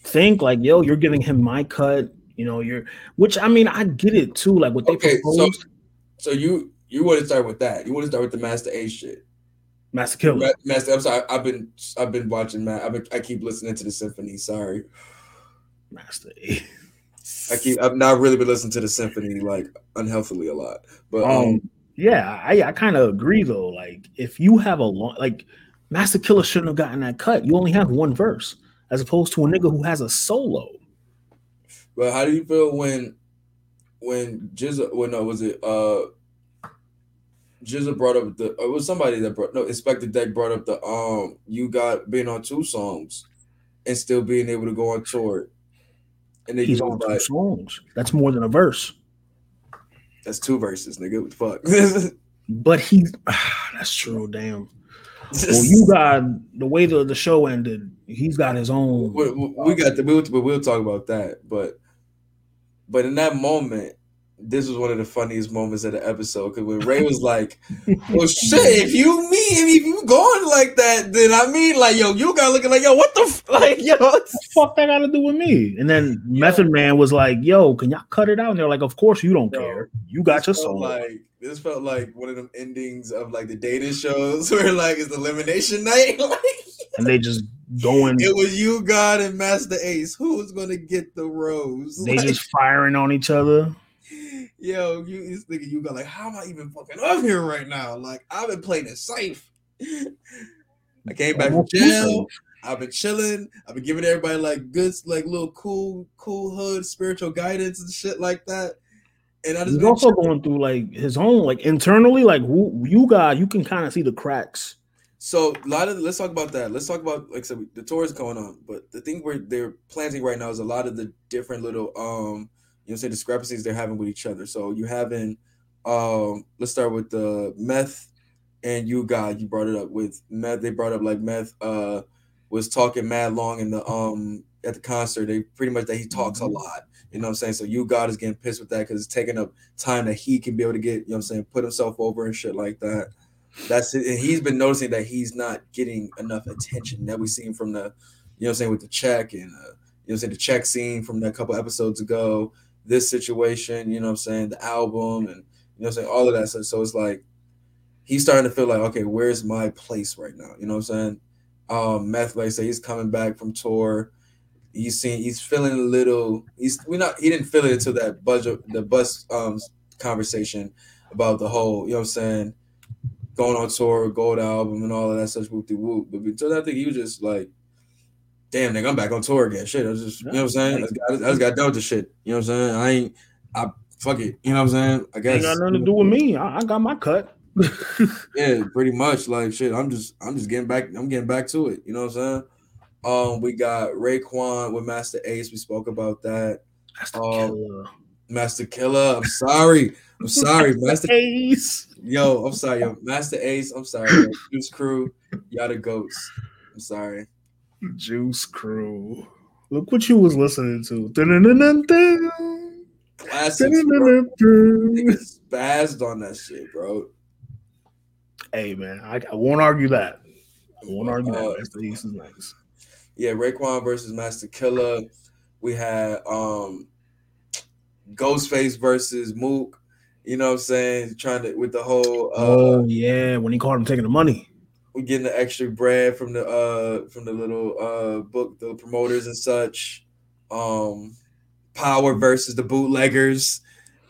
think like, "Yo, you're giving him my cut." You know, you're which I mean, I get it too. Like what they okay, so proposed, so you you wouldn't start with that? You wouldn't start with the Master A shit? Masta Killa. Ma- Master, I'm sorry. I've been I've been watching Matt. I've been, I keep listening to the symphony. Sorry, Master A. I keep I've not really been listening to the symphony like unhealthily a lot. But um, Um, yeah, I, I kind of agree though. Like, if you have a long, like, Masta Killa shouldn't have gotten that cut. You only have one verse. as opposed to a nigga who has a solo. But how do you feel when when GZA when no was it uh GZA brought up the it was somebody that brought no Inspectah Deck brought up the um U-God being on two songs and still being able to go on tour. And then He's on two like songs. That's more than a verse. that's two verses, nigga. What the fuck? But he, that's true. Damn. Well, you got the way the, the show ended. He's got his own. we, we- we got the we'll, we'll talk about that. But but in that moment, this was one of the funniest moments of the episode because when Ray was like, "Well, shit, if you mean if you going like that, then I mean, like, yo, you got looking like, yo, what the f-? like, yo, What the fuck that got to do with me? And then Method Man was like, "Yo, can y'all cut it out?" And they're like, "Of course you don't care. You got your solo." like this felt like one of them endings of like the dating shows where like it's elimination night. like, and they just going. it was you, God, and Master Ace. Who was gonna get the rose? They Like, just firing on each other. Yo, you this nigga, you got like, how am I even fucking up here right now? Like, I've been playing it safe. I came back from jail. I've been chilling. I've been giving everybody like good, like little cool, cool hood spiritual guidance and shit like that. And I just He's also chilling. going through like his own, like internally, like who you got. You can kind of see the cracks. So a lot of let's talk about that. Let's talk about like I said, the tour is going on, but the thing where they're planting right now is a lot of the different little um you know say discrepancies they're having with each other. So you having um let's start with the meth and U-God you brought it up with meth. They brought up like meth uh was talking mad long in the um at the concert. They pretty much that he talks a lot. You know what I'm saying? So U-God is getting pissed with that because it's taking up time that he can be able to get, you know what I'm saying, put himself over and shit like that. That's it. And he's been noticing that he's not getting enough attention that we seen from the, you know what I'm saying, with the check and uh, you know what I'm saying, the check scene from that couple episodes ago, this situation, you know what I'm saying, the album and you know I'm saying, all of that stuff. So it's like he's starting to feel like, okay, where's my place right now? You know what I'm saying? Um, Meth, like I say, he's coming back from tour. He's seeing he's feeling a little he's we not he didn't feel it until that budget the bus um conversation about the whole, you know what I'm saying, going on tour, gold album, and all of that such whoop de whoop. But until that thing, he was just like, damn, nigga, I'm back on tour again. Shit, I was just, you know what I'm saying? I just got, I just got done with the shit. You know what I'm saying? I ain't, I fuck it. You know what I'm saying? I guess Ain't got nothing to do with me. I, I got my cut. yeah, pretty much. Like shit, I'm just I'm just getting back. I'm getting back to it. You know what I'm saying? Um, we got Raekwon with Masta Ace. We spoke about that. Master um, Killer. Masta Killa. I'm sorry. I'm sorry, Masta Ace. Yo, I'm sorry, yo. Masta Ace. I'm sorry. Yo. Juice Crew. Y'all the goats. I'm sorry. Juice Crew. Look what you was listening to. Classics, bro. Niggas spazzed on that shit, bro. Hey man, I, I won't argue that. I won't argue Uh, that. Masta Ace is nice. Yeah, Raekwon versus Masta Killa. We had um Ghostface versus Mook. You know what I'm saying? Trying to with the whole uh oh yeah, when he caught him taking the money. We getting the extra bread from the uh from the little uh book the promoters and such. Um Power versus the bootleggers.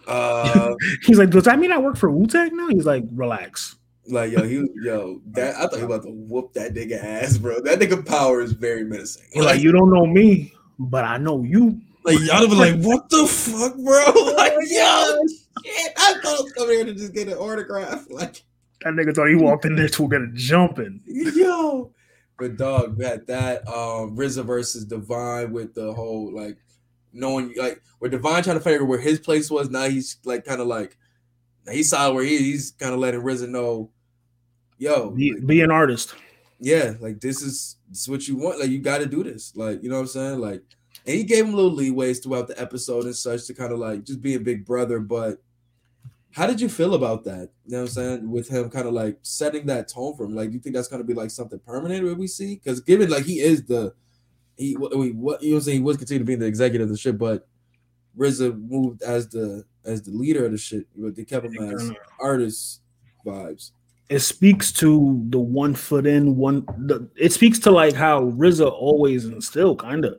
Uh He's like, does that mean I work for Wu Tang now? He's like, relax. like yo, he yo, that I thought he was about to whoop that nigga ass, bro. That nigga power is very menacing. He's like, you don't know me, but I know you. Like y'all be like, what the fuck, bro? Like, yo, shit. I thought I was coming here to just get an autograph. Like, That nigga thought he walked in there to get a jumping. yo. But dog, that that. Um RZA versus Divine with the whole like knowing like where Divine trying to figure where his place was. Now he's like kind of like he saw where he he's kind of letting RZA know, yo, Be, be an artist. yeah, like this is this is what you want. Like you got to do this. Like you know what I'm saying. Like, and he gave him little leeways throughout the episode and such to kind of like just be a big brother. But how did you feel about that? You know what I'm saying with him kind of like setting that tone for him. Like, do you think that's going to be like something permanent that we see? Because given like he is the he what what you know what I'm saying he was continue to be the executive of the shit, but RZA moved as the as the leader of the shit, but they kept him as artist vibes. It speaks to the one foot in, one. The, it speaks to like how RZA always and still kind of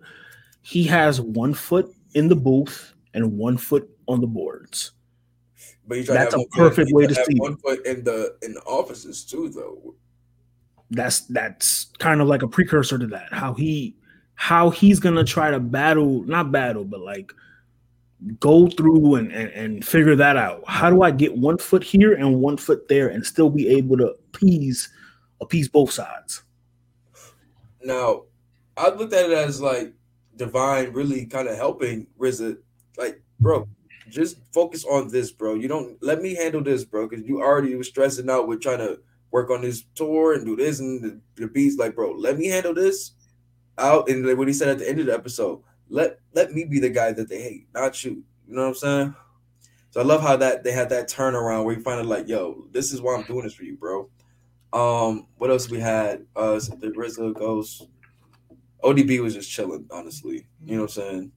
he has one foot in the booth and one foot on the boards. But he tried That's to a have foot- perfect way to see one foot in the in the offices too, though. That's that's kind of like a precursor to that. How he how he's gonna try to battle, not battle, but like go through and, and, and figure that out. How do I get one foot here and one foot there and still be able to appease appease both sides? Now, I looked at it as like Divine really kind of helping RZA. Like, bro, just focus on this, bro. You don't let me handle this, bro, because you already was stressing out with trying to work on this tour and do this and the, the beats. Like, bro, let me handle this out. And like what he said at the end of the episode, let let me be the guy that they hate, not you. You know what I'm saying? So I love how that they had that turnaround where you finally like, yo, this is why I'm doing this for you, bro. Um, what else we had? Uh, the RZA goes. ODB was just chilling, honestly. You know what I'm saying?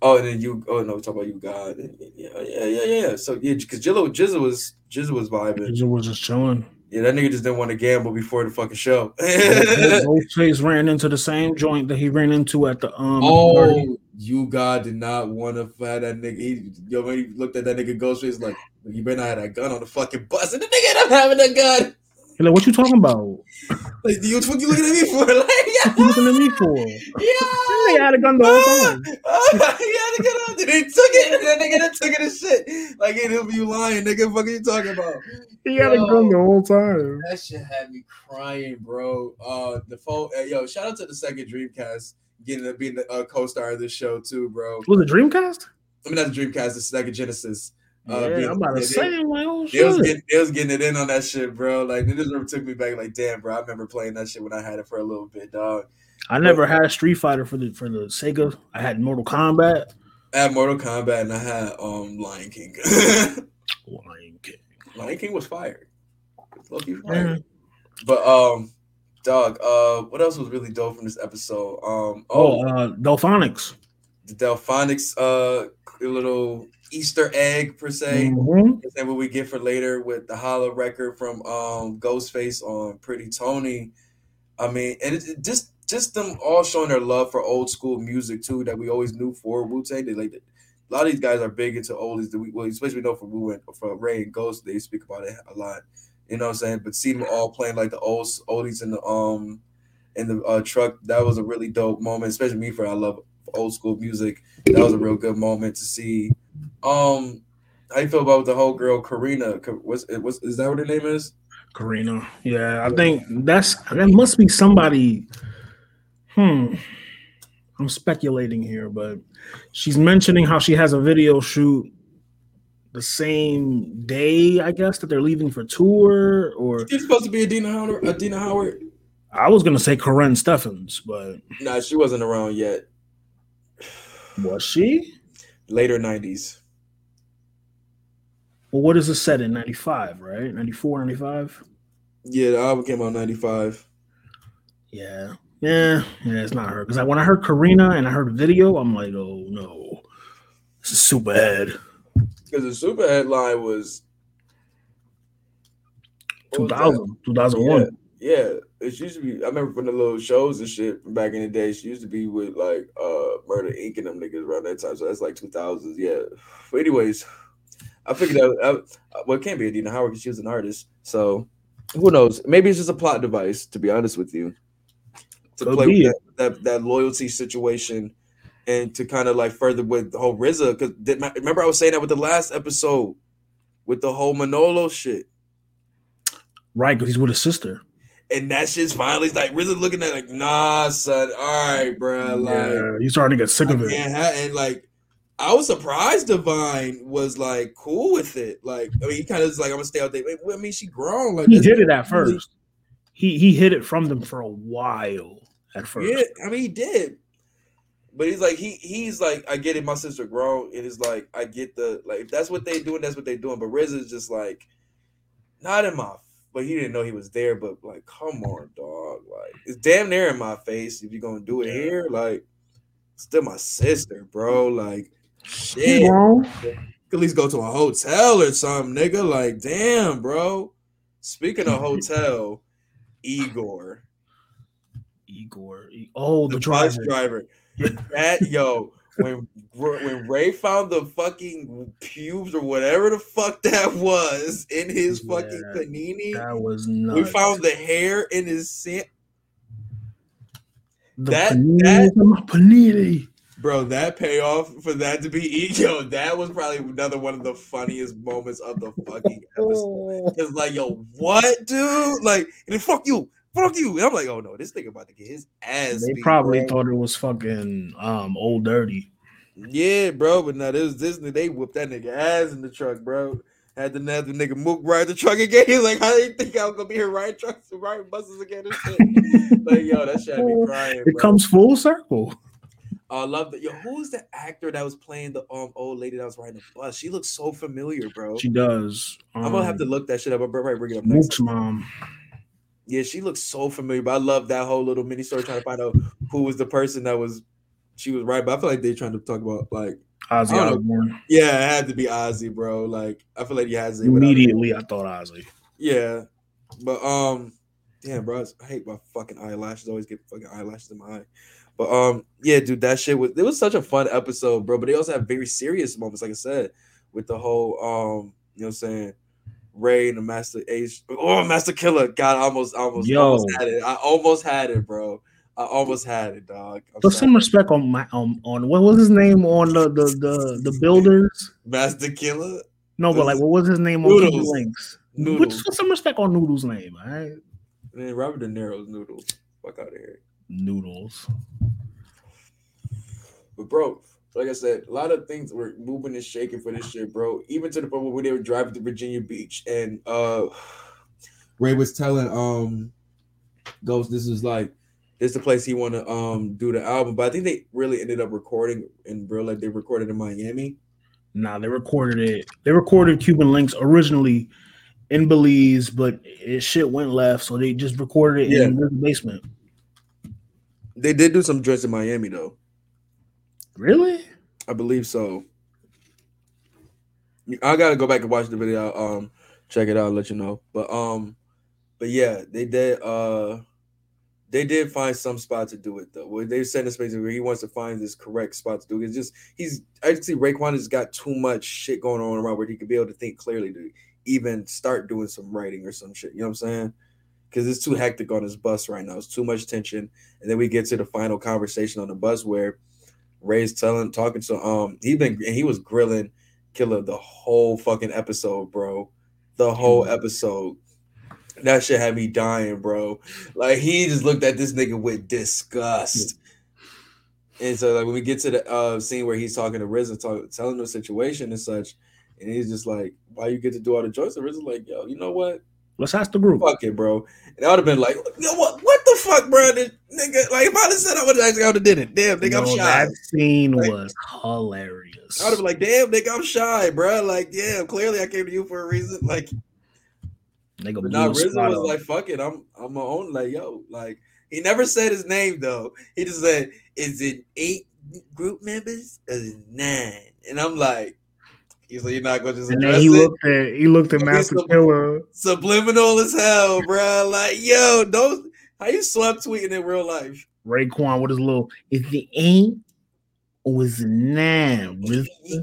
Oh, and then you. Oh no, we talk about U-God. Yeah, yeah, yeah, yeah. So yeah, because Jillo, GZA was GZA was vibing. GZA was just chilling. Yeah, that nigga just didn't want to gamble before the fucking show. Ghostface ran into the same joint that he ran into at the um. oh, party. U-God did not want to fight that nigga. He, yo, when he looked at that nigga Ghostface, like, you better not have that gun on the fucking bus. And the nigga ended up having that gun. He like, what you talking about? Like, you, what you looking at me for? Yeah. What you looking at me for? Yeah. They had a gun the whole time. he had to get out there. He took it. That nigga that took it as shit. Like, hey, be lying, nigga. What are you talking about? He had a gun the whole time. That shit had me crying, bro. Uh, the phone. Uh, yo, shout out to the second Dreamcast getting to being the uh, co-star of this show too, bro. Was it Dreamcast? I mean, not the Dreamcast, the second Genesis. Uh, Yeah, being- I'm about to say, I'm like, oh, they was getting, they was getting it in on that shit, bro. Like, it just took me back. Like, damn, bro, I remember playing that shit when I had it for a little bit, dog. I never had a Street Fighter for the for the Sega. I had Mortal Kombat. I had Mortal Kombat and I had um Lion King. Lion King. Lion King was fired. Low-key fired. But um, dog. Uh, what else was really dope from this episode? Um, Oh, oh, uh, Delfonics. the Delfonics uh little Easter egg per se. Mhm. Is that what we get for later with the hollow record from um Ghostface on Pretty Tony? I mean, and it, it just just them all showing their love for old school music too that we always knew for Wu Tang. They like a lot of these guys are big into oldies. That we well, especially we know from Wu and from Ray and Ghost. They speak about it a lot. You know what I'm saying? But see them all playing like the old oldies in the um in the uh, truck. That was a really dope moment, especially me for I love old school music. That was a real good moment to see. Um, how you feel about the whole girl Karina? Ka- What's, what's is that what her name is? Karina. Yeah, I think that's that must be somebody. Hmm. I'm speculating here, but she's mentioning how she has a video shoot the same day, I guess, that they're leaving for tour. Or She's supposed to be Adina Howard. Adina Howard. I was gonna say Karrine Steffans, but Nah, she wasn't around yet. was she? Later '90s. Well, what is it set in? 95, right? 94, 95? Yeah, the album came out '95. Yeah. Yeah, yeah, it's not her. Because I when I heard Karina and I heard video, I'm like, oh no, this is Superhead. Because the super headline was 2000, 2001. Yeah, yeah. It used to be. I remember from the little shows and shit from back in the day. She used to be with like uh Murder Inc. and them niggas around that time. So that's like 2000s. Yeah. But anyways, I figured out. I, well, it can't be Adina Howard because she was an artist. So who knows? Maybe it's just a plot device. To be honest with you, to Could play with that, that that loyalty situation. And to kind of like further with the whole RZA, because remember I was saying that with the last episode, with the whole Manolo shit. Right, because he's with his sister. And that shit's finally like really looking at it like, nah, son. All right, bro. Like, yeah, you starting to get sick of it. ha- and like, I was surprised Divine was like cool with it. Like, I mean, he kind of was like, I'm gonna stay out there. I mean, she grown. Like, He did it at really- first. He he hid it from them for a while at first. Yeah, I mean, he did. But he's like, he he's like, I get it. My sister grown. And It is like, I get the like, if that's what they doing, that's what they doing. But Riz is just like, not in my. But he didn't know he was there. But like, come on, dog. Like, it's damn near in my face. If you're gonna do it here, like, still my sister, bro. Like, shit. grown. At least go to a hotel or something, nigga. Like, damn, bro. Speaking of hotel, Igor. Igor. Oh, the, the driver. driver. That yo, when when Ray found the fucking pubes or whatever the fuck that was in his fucking panini, That was we found the hair in his sand. The That- panini, that- my panini. Bro, that payoff for that to be E, yo, that was probably another one of the funniest moments of the fucking episode. Oh. It's like, yo, what, dude? Like, and then fuck you, fuck you. And I'm like, oh no, this nigga about to get his ass. They beat, probably bro. thought it was fucking um old dirty. Yeah, bro, but now this this they whooped that nigga ass in the truck, bro. Had to the nigga Mook ride the truck again. He's like, how do you think I'm gonna be here riding trucks and riding buses again and shit? like, yo, that shit had me crying. It bro. comes full circle. I love that. Yo, who's the actor that was playing the um old lady that was riding the bus? She looks so familiar, bro. She does. I'm gonna have to Um, look that shit up. I'll probably bring it up. Mook's mom. Yeah, she looks so familiar. But I love that whole little mini story trying to find out who was the person that was she was right. But I feel like they're trying to talk about like Ozzy I. Osbourne. yeah, it had to be Ozzy, bro. Like I feel like he has it Immediately, I thought Ozzy. Yeah, but um, damn, bro, I hate my fucking eyelashes. Always get fucking eyelashes in my eye. But um, yeah, dude, that shit was it was such a fun episode, bro. But they also have very serious moments, like I said, with the whole um, you know, what I'm saying Ray and the Masta Ace. Oh, Masta Killa, God, I almost, almost, Yo. almost had it. I almost had it, bro. I almost had it, dog. I'm Put some respect on my um, on what was his name on the the the, the builders. Masta Killa. No, but like what was his name on Noodles. Cuban Linx? Noodles. put some respect on Noodles' name, all right? Man, Robert De Niro's noodles. Fuck out of here. Noodles. But bro, like I said, a lot of things were moving and shaking for this shit, bro. Even to the point where they were driving to Virginia Beach and uh Ray was telling um Ghost this is like this is the place he want to um do the album. But I think they really ended up recording in real like they recorded in Miami. Nah, they recorded it. They recorded Cuban Linx originally in Belize, but it shit went left, so they just recorded it in the basement. They did do some joints in Miami though. Really? I believe so. I gotta go back and watch the video. Um, check it out, let you know. But um, but yeah, they did. Uh, they did find some spot to do it though. Where they sent a space where he wants to find this correct spot to do it. It's just he's. I see Raekwon has got too much shit going on around where he could be able to think clearly to even start doing some writing or some shit. You know what I'm saying? Because it's too hectic on his bus right now. It's too much tension, and then we get to the final conversation on the bus where Ray's telling, talking to um, he been and he was grilling Killer the whole fucking episode, bro. The whole episode. That shit had me dying, bro. Like he just looked at this nigga with disgust. And so like when we get to the uh scene where he's talking to RZA, talk, telling the situation and such, and he's just like, "Why you get to do all the joints?" And is like, "Yo, you know what? Let's ask the group. Fuck it, bro." And I would have been like, "Yo, what? What the fuck, bro? This nigga, like if have said I would have actually I would have did it. Damn, nigga, I'm shy." that scene Like- was hilarious. I would have been like, "Damn, nigga, I'm shy, bro. Like, yeah, clearly I came to you for a reason. Like, Nigga but now spot was like, fuck it, I'm I'm my own. Like, yo, like he never said his name though. He just said, "Is it eight group members or is it nine? And I'm like, he's like, you're not gonna just and address then he it. looked at he looked at Master sub- Killer. Subliminal as hell, bro. Like, yo, don't how you swap tweeting in real life? Raekwon with his little is it eight or is it nine? Was yeah.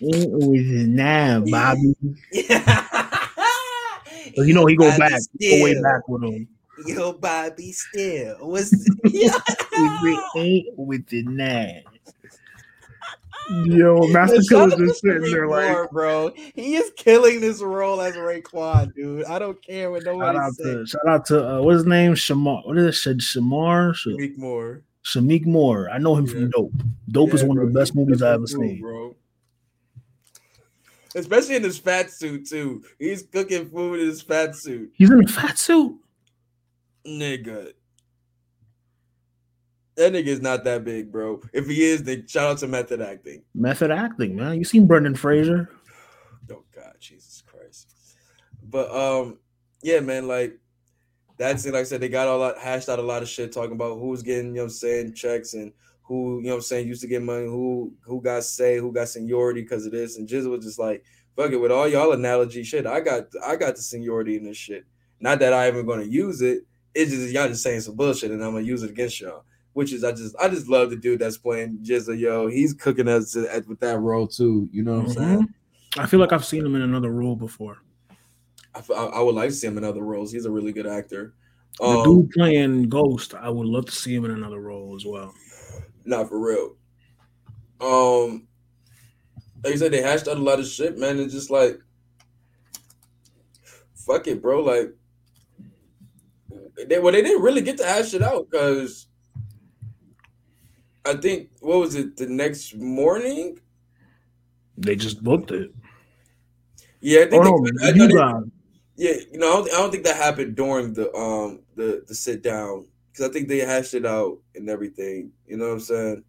eight or is it nine, Bobby? So you know he go Bobby back, go way back with him. Yo, Bobby, still what's Is it eight is it nine? Yo, Masta Killa's just sitting there like bro. He is killing this role as Raekwon, dude. I don't care what nobody out says. to shout out to uh, what's his name? Shamar. What is it? Sh- Shamar? Sh- Shameik Moore. Shameik Moore. I know him from Dope. Dope is one bro, of the best movies I ever cool, seen. bro. Especially in his fat suit too. He's cooking food in his fat suit, He's in a fat suit. nigga. That nigga is not that big, bro. If he is, then shout out to method acting. Method acting, man. You seen Brendan Fraser? Oh God, Jesus Christ. But um, yeah, man, like that's it. Like I said, they got all that hashed out a lot of shit talking about who's getting, you know what I'm saying, checks and who, you know what I'm saying, used to get money, who who got say, who got seniority because of this. And Jizzle was just like, fuck it, with all y'all analogy shit, I got I got the seniority in this shit. Not that I even gonna use it. It's just y'all just saying some bullshit and I'm gonna use it against y'all. Which is I just I just love the dude that's playing Jizzle, yo. He's cooking us with that role too. You know what I'm saying? I feel like I've seen him in another role before. I, I- would like to see him in other roles. He's a really good actor. The Um, dude playing Ghost, I would love to see him in another role as well. Not for real. Um, like I said, they hashed out a lot of shit, man. It's just like, fuck it, bro. Like, they well, they didn't really get to hash it out because I think what was it the next morning? They just booked it. Yeah, I think Oh, they, no, I you know they- got yeah, you know, I don't, I don't think that happened during the um the the sit down because I think they hashed it out and everything. You know what I'm saying?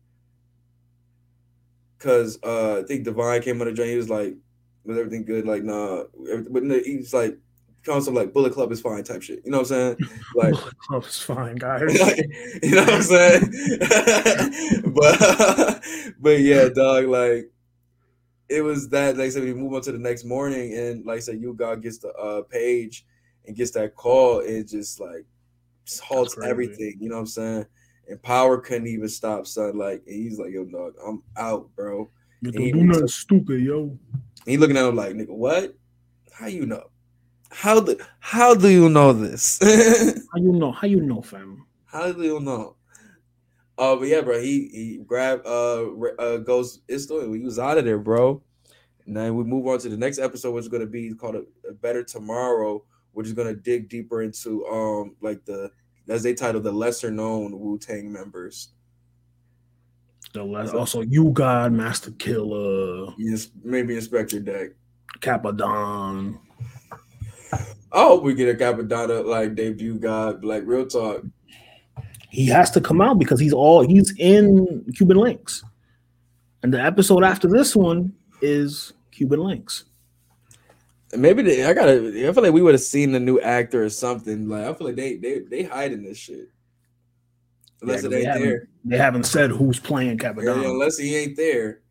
Because uh, I think Divine came on the joint. He was like, "Was everything good?" Like, nah. But no, he's like, concept like Bullet Club is fine type shit. You know what I'm saying? Like, Club is fine, guys. you know what I'm saying? but but yeah, dog, like it was that like I said, we move on to the next morning and like I said, U-God gets the uh page and gets that call, it just like just halts everything, you know what I'm saying? And power couldn't even stop, son. Like he's like, yo, dog, I'm out, bro. You don't do nothing stupid, yo. he looking at him like, nigga, what? How you know? How do how do you know this? How you know? How you know, fam? How do you know? Uh, but yeah, bro, he he grabbed uh uh Ghost Isto and we was out of there, bro. And then we move on to the next episode, which is gonna be called a, a Better Tomorrow, which is gonna dig deeper into um like the as they title the lesser known Wu Tang members. The last, also, you God, Masta Killa, Yes, maybe Inspectah Deck. Capadon. I hope we get a Cappadonna like debut guy, like real talk. He has to come out because he's all he's in Cuban Linx, and the episode after this one is Cuban Linx. Maybe they, I gotta. I feel like we would have seen the new actor or something. Like I feel like they they they hiding this shit. Unless Yeah, it they ain't haven't- there. They haven't said who's playing Yeah, unless he ain't there.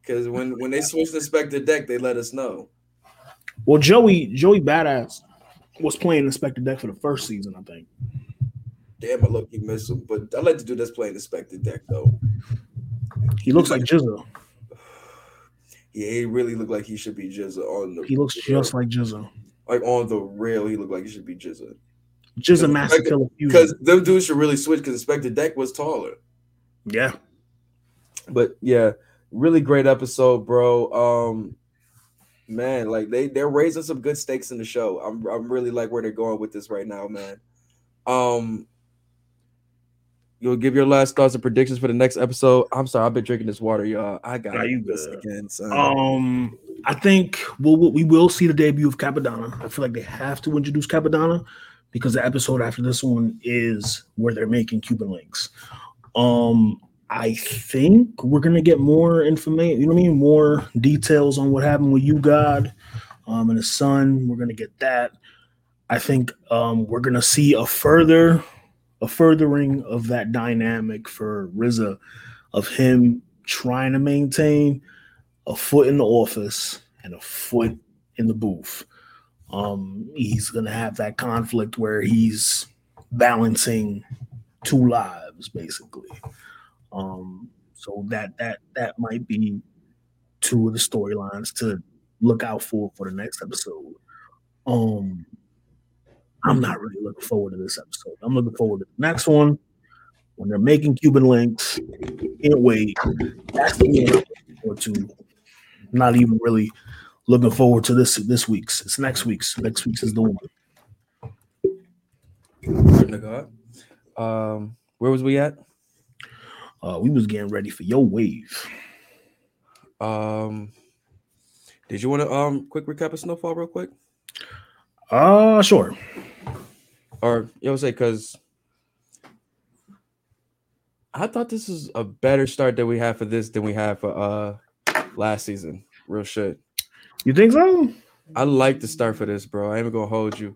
Because when when they switched the Spectre deck, they let us know. Well, Joey Joey Badass was playing Inspectah Deck for the first season, I think. Damn, I look, you miss him. But I like to do this playing the Spectre deck though. He looks like GZA. Yeah, he really looked like he should be GZA on the. He looks just like GZA. like on the rail, He looked like he should be. GZA Masta Killa Because them dudes should really switch. Because Inspectah Deck was taller. Yeah. but yeah, really great episode, bro. Um, man, like they they're raising some good stakes in the show. I'm I'm really like where they're going with this right now, man. Um, you'll give your last thoughts and predictions for the next episode. I'm sorry, I've been drinking this water, y'all. I got Nah, you this good. again, son. Um, I think we'll, we'll- we will see the debut of Cappadonna. I feel like they have to introduce Cappadonna because the episode after this one is where they're making Cuban Linx. Um, I think we're gonna get more information. You know what I mean? More details on what happened with U-God, um, and his son. We're gonna get that. I think um, we're gonna see a further, a furthering of that dynamic for RZA, of him trying to maintain a foot in the office and a foot in the booth. Um, he's gonna have that conflict where he's balancing two lives, basically. Um, so that that that might be two of the storylines to look out for for the next episode. Um, I'm not really looking forward to this episode. I'm looking forward to the next one when they're making Cuban Linx. Can't wait. That's the one forward to. Not even really looking forward to this this week's. It's next week's. Next week's is the one. Um, where was we at? Uh, we was getting ready for your wave. Um, did you want to um quick recap of Snowfall real quick? Uh sure. Or you know, say because I thought this is a better start that we have for this than we had for uh last season. Real shit. You think so? I like the start for this, bro. I ain't gonna hold you.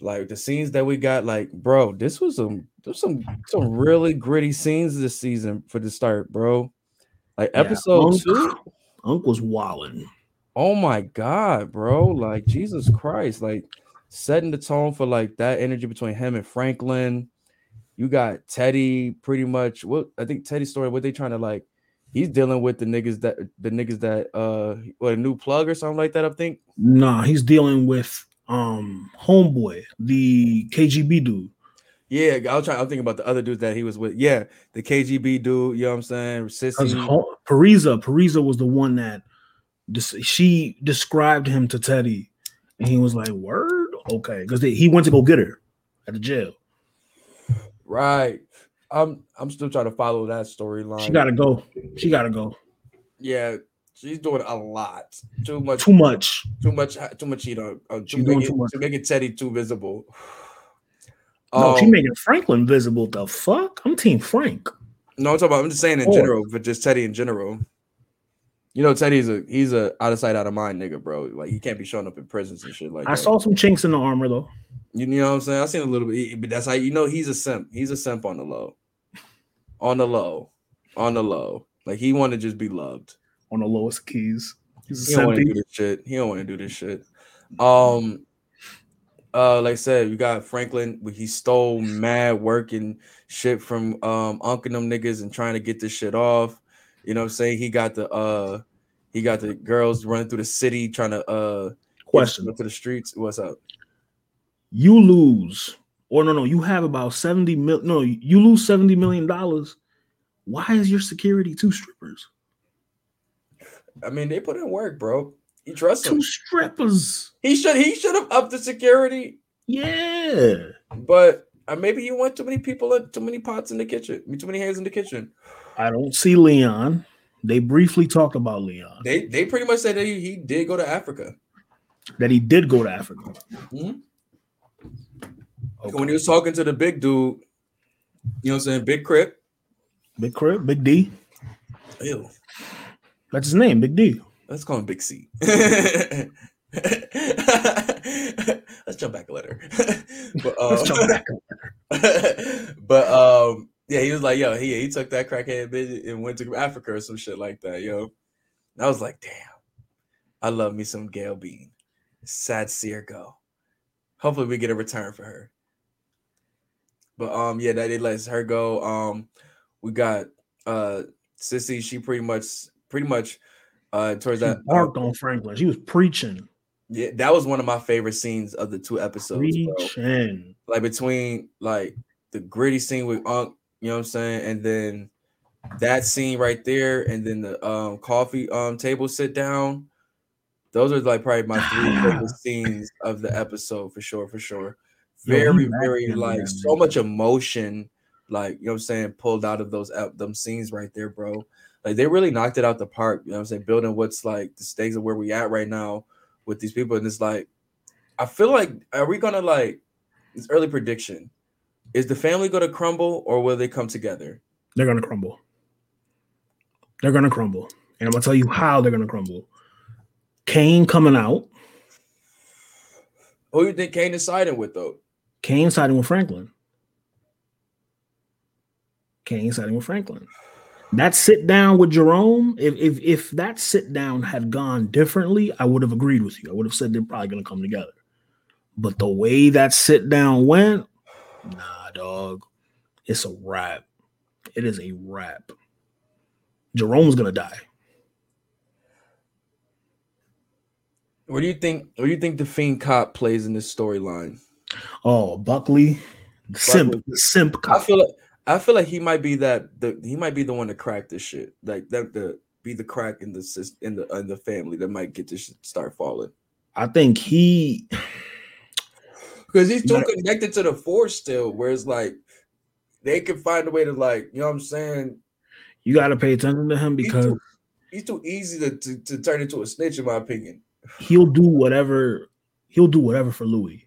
Like the scenes that we got, like, bro, this was some there's some some really gritty scenes this season for the start, bro. Like Yeah, episode Unc- two. Unc was wilding. Oh my god, bro! Like Jesus Christ, like setting the tone for like that energy between him and Franklin. You got Teddy pretty much. What I think Teddy's story, what they trying to like, he's dealing with the niggas that the niggas that uh what a new plug or something like that. I think. Nah, he's dealing with um homeboy, the KGB dude. Yeah, I was trying. I'm thinking about the other dudes that he was with. Yeah, the KGB dude. You know what I'm saying? Sissy. Parisa, Parisa was the one that des- she described him to Teddy, and he was like, "Word, okay," because he went to go get her at the jail. Right. I'm I'm still trying to follow that storyline. She gotta go. She gotta go. Yeah, she's doing a lot. Too much. Too much. Too much. Too much heat on. on She's doing it, too much. to make it Teddy too visible. No, she Um, making Franklin visible. The fuck? I'm Team Frank. No, I'm talking about. I'm just saying in Oh. general, but just Teddy in general. You know, Teddy's a he's a out of sight, out of mind nigga, bro. Like he can't be showing up in prisons and shit like I that. saw some chinks in the armor though. You know what I'm saying? I seen a little bit, but that's how you know he's a simp. He's a simp on the low, on the low, on the low. Like he want to just be loved. On the lowest keys. He's He don't want to do this shit. He don't want to do this shit. Um, uh, like I said, we got Franklin. He stole mad work and shit from um Uncle them niggas and trying to get this shit off. You know what I'm saying? He got the uh he got the girls running through the city trying to uh Question. to the streets. What's up? You lose, or no, no, you have about 70 mil. No, you lose 70 million dollars. Why is your security two strippers? I mean, they put in work, bro. You trust Two him. strippers. He should he should have upped the security, Yeah. but uh, maybe you want too many people, in, too many pots in the kitchen, too many hands in the kitchen. I don't see Leon. They briefly talked about Leon. They they pretty much said that he, he did go to Africa. That he did go to Africa. Mhm. When he was talking to the big dude, you know what I'm saying? Big Crip. Big Crip, Big D. Ew. That's his name, Big D. Let's call him Big C. Let's jump back a letter. but, uh, Let's jump back. a letter. but um, yeah, he was like, yo, he he took that crackhead bitch and went to Africa or some shit like that, yo. And I was like, damn, I love me some Gail Bean. Sad to see her go. Hopefully we get a return for her. But um, yeah, that it lets her go. Um, we got uh Sissy, she pretty much pretty much uh towards that uh, barked on Franklin. She was preaching. yeah, that was one of my favorite scenes of the two episodes, bro. Preaching. Like between like the gritty scene with Unc, you know what I'm saying, and then that scene right there, and then the um coffee um table sit down. Those are like probably my three favorite scenes of the episode for sure, for sure. Very, very like there, so man. much emotion, like you know what I'm saying, pulled out of those ep- them scenes right there, bro. Like they really knocked it out the park, you know what I'm saying, building what's like the stakes of where we at right now with these people. And it's like, I feel like, are we gonna like this early prediction? Is the family gonna crumble or will they come together? They're gonna crumble. They're gonna crumble. And I'm gonna tell you how they're gonna crumble. Kane coming out. Who do you think Kane is siding with though? Kane siding with Franklin. Kane siding with Franklin. That sit down with Jerome, if if if that sit down had gone differently, I would have agreed with you. I would have said they're probably gonna come together. But the way that sit down went, nah, dog, it's a wrap. It is a wrap. Jerome's gonna die. What do you think? What do you think the fiend cop plays in this storyline? Oh, Buckley, simp, Buckley. the simp. I feel like I feel like he might be that the he might be the one to crack this shit. Like that the be the crack in the in the in the family that might get this shit start falling. I think he Because he's too connected to the force still, where it's like they can find a way to like, you know what I'm saying? you got to pay attention to him He's because too, he's too easy to, to, to turn into a snitch, in my opinion. he'll do whatever he'll do whatever for Louis.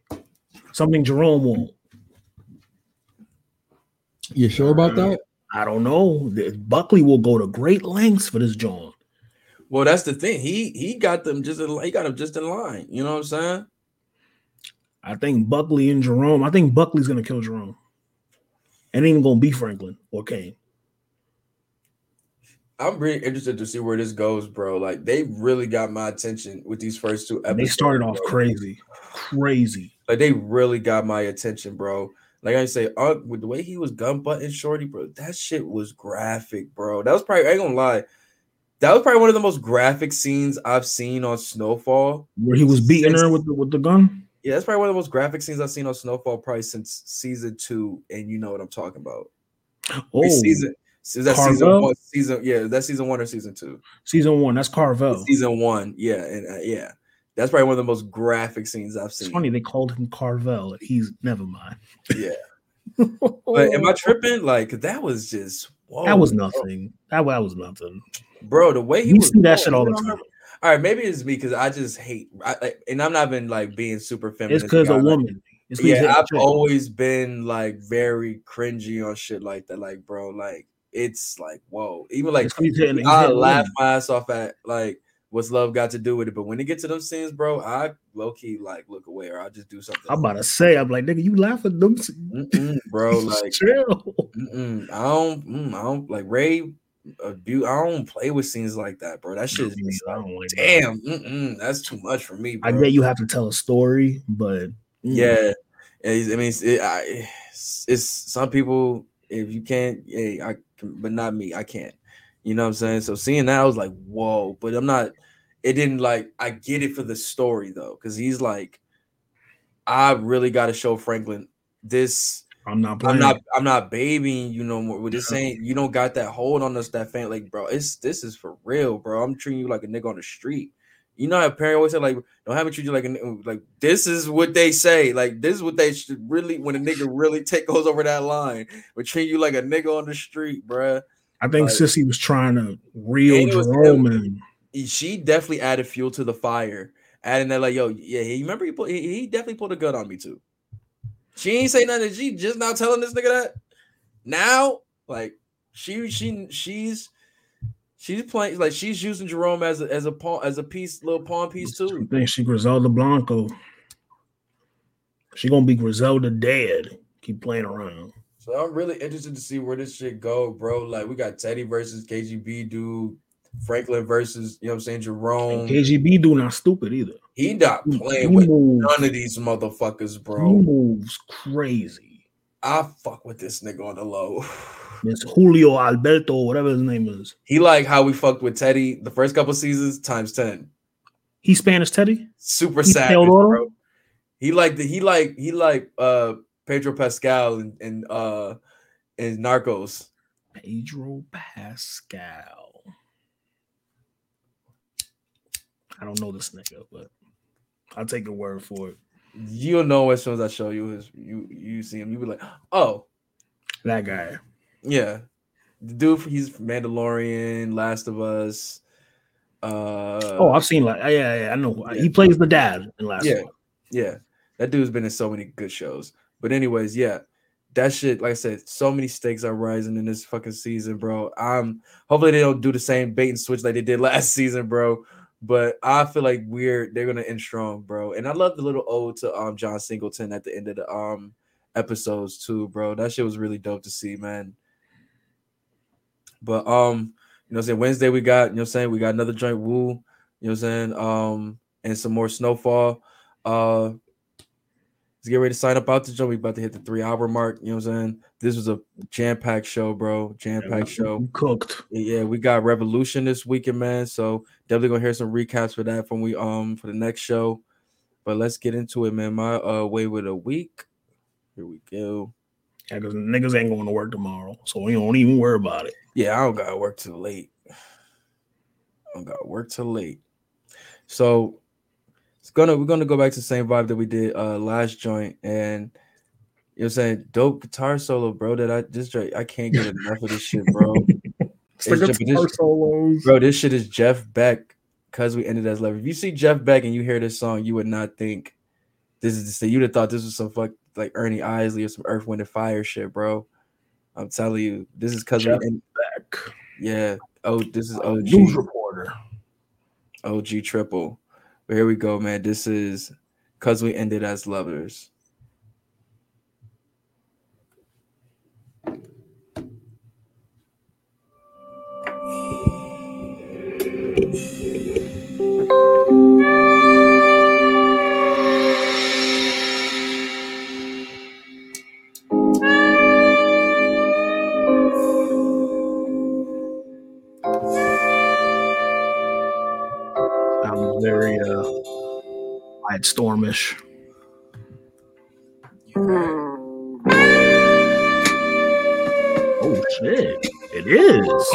Something Jerome won't. You sure about mm. that? I don't know. Buckley will go to great lengths for this John. Well, that's the thing. He he got them just in, he got them just in line. You know what I'm saying? I think Buckley and Jerome. I think Buckley's gonna kill Jerome. And ain't even gonna be Franklin or Kane. I'm really interested to see where this goes, bro. Like they really got my attention with these first two episodes. They started off bro. crazy, crazy. Like they really got my attention, bro. Like I say, uh, with the way he was gun button shorty, bro, that shit was graphic, bro. That was probably I ain't gonna lie. That was probably one of the most graphic scenes I've seen on Snowfall. Where he was beating her with the with the gun. Yeah, that's probably one of the most graphic scenes I've seen on Snowfall probably since season two, and you know what I'm talking about. Oh, Wait, season is that season one? Season yeah, that's season one or season two? season one. That's Carvel. Season one, yeah, and uh, yeah, that's probably one of the most graphic scenes I've It's seen. funny they called him Carvel. He's never mind. Yeah, but am I tripping? Like that was just whoa, that was nothing. That, that was nothing. bro. The way he You was see that shit all the time. All right, maybe it's me because I just hate, I, like, and I'm not been like being super feminist. It's because a woman. It's yeah, I've always been like very cringy on shit like that. Like, bro, like it's like whoa. Even like It's 'cause he's hitting- he's I laugh my ass off at like what's love got to do with it. But when it gets to those scenes, bro, I low key like look away or I just do something. I'm about to say, I'm like, nigga, you laugh at them. Mm-mm, bro, like chill. mm-mm, I don't, mm, I don't like Ray. Abuse. I don't play with scenes like that, bro. That shit is I like, that. damn. Mm-mm, that's too much for me, bro. I get you have to tell a story, but Yeah, I mean, it's, it, I, it's, it's some people. If you can't, hey, I can, but not me. I can't. You know what I'm saying? So seeing that, I was like, whoa. But I'm not. It didn't like. I get it for the story though, because he's like, I really got to show Franklin this. I'm not Playing. I'm not. I'm not babying you no more. With this ain't. You don't got that hold on us. That fan, like, bro. It's this is for real, bro. I'm treating you like a nigga on the street. You know how a parent always say, like, don't have me treat you like a like. This is what they say. Like, this is what they should really. When a nigga really take goes over that line, but treat you like a nigga on the street, bruh. I think Like- Sissy was trying to reel Jerome in. She definitely added fuel to the fire, adding that, like, yo, yeah, he remember he put he, he definitely pulled a gun on me too. She ain't say nothing. She just now telling this nigga that. Now, like, she she she's she's playing like she's using Jerome as a as a pawn as a piece, little pawn piece too. I think she Griselda Blanco. She gonna be Griselda dead. Keep playing around. So I'm really interested to see where this shit go, bro. Like, we got Teddy versus KGB dude, Franklin versus you know what I'm saying Jerome. KGB do not stupid either. He not playing he with moves- none of these motherfuckers, bro. He moves crazy. I fuck with this nigga on the low. It's Julio Alberto, whatever his name is. He like how we fucked with Teddy the first couple seasons times ten. He Spanish Teddy. Super He savage, bro. He like the he like he like uh Pedro Pascal and, and uh and Narcos. Pedro Pascal. I don't know this nigga, but I'll take your word for it. You'll know as soon as I show you his you you see him, you'll be like, oh That guy. yeah. The dude he's Mandalorian, Last of Us. Uh oh, I've seen like yeah, yeah, I know. He plays the dad in last yeah, one. yeah. That dude's been in so many good shows. But anyways, yeah, that shit. Like I said, so many stakes are rising in this fucking season, bro. Um, hopefully they don't do the same bait and switch like they did last season, bro. But I feel like we're they're gonna end strong, bro. And I love the little ode to um John Singleton at the end of the um episodes too, bro. That shit was really dope to see, man. But um, you know, what I'm saying Wednesday we got, you know, what I'm saying we got another joint woo, you know, what I'm saying um, and some more snowfall. Uh, get ready to sign up out the joint. We about to hit the three hour mark. You know what I'm saying? This was a jam packed show, bro. Jam packed show. Cooked. Yeah, we got Revolution this weekend, man. So definitely gonna hear some recaps for that from we um for the next show. But let's get into it, man. My uh way with a week. Here we go. Yeah, because niggas ain't going to work tomorrow, so we don't even worry about it. Yeah, I don't gotta work till late. I don't gotta work till late. So gonna we're gonna go back to the same vibe that we did uh last joint and you know what I'm saying dope guitar solo, bro. That I just I can't get enough of this shit, bro. It's It's Jeff- this- solos. Bro, this shit is Jeff Beck because we ended as level. If you see Jeff Beck and you hear this song, you would not think this is the same. You'd have thought this was some fuck like Ernie Isley or some Earth, Wind, and Fire shit, bro. I'm telling you, this is because we Jeff end- Beck. yeah. Oh, this is OG. News reporter. OG triple. But here we go, man. This is because we ended as lovers. Quiet stormish. Oh shit! It is.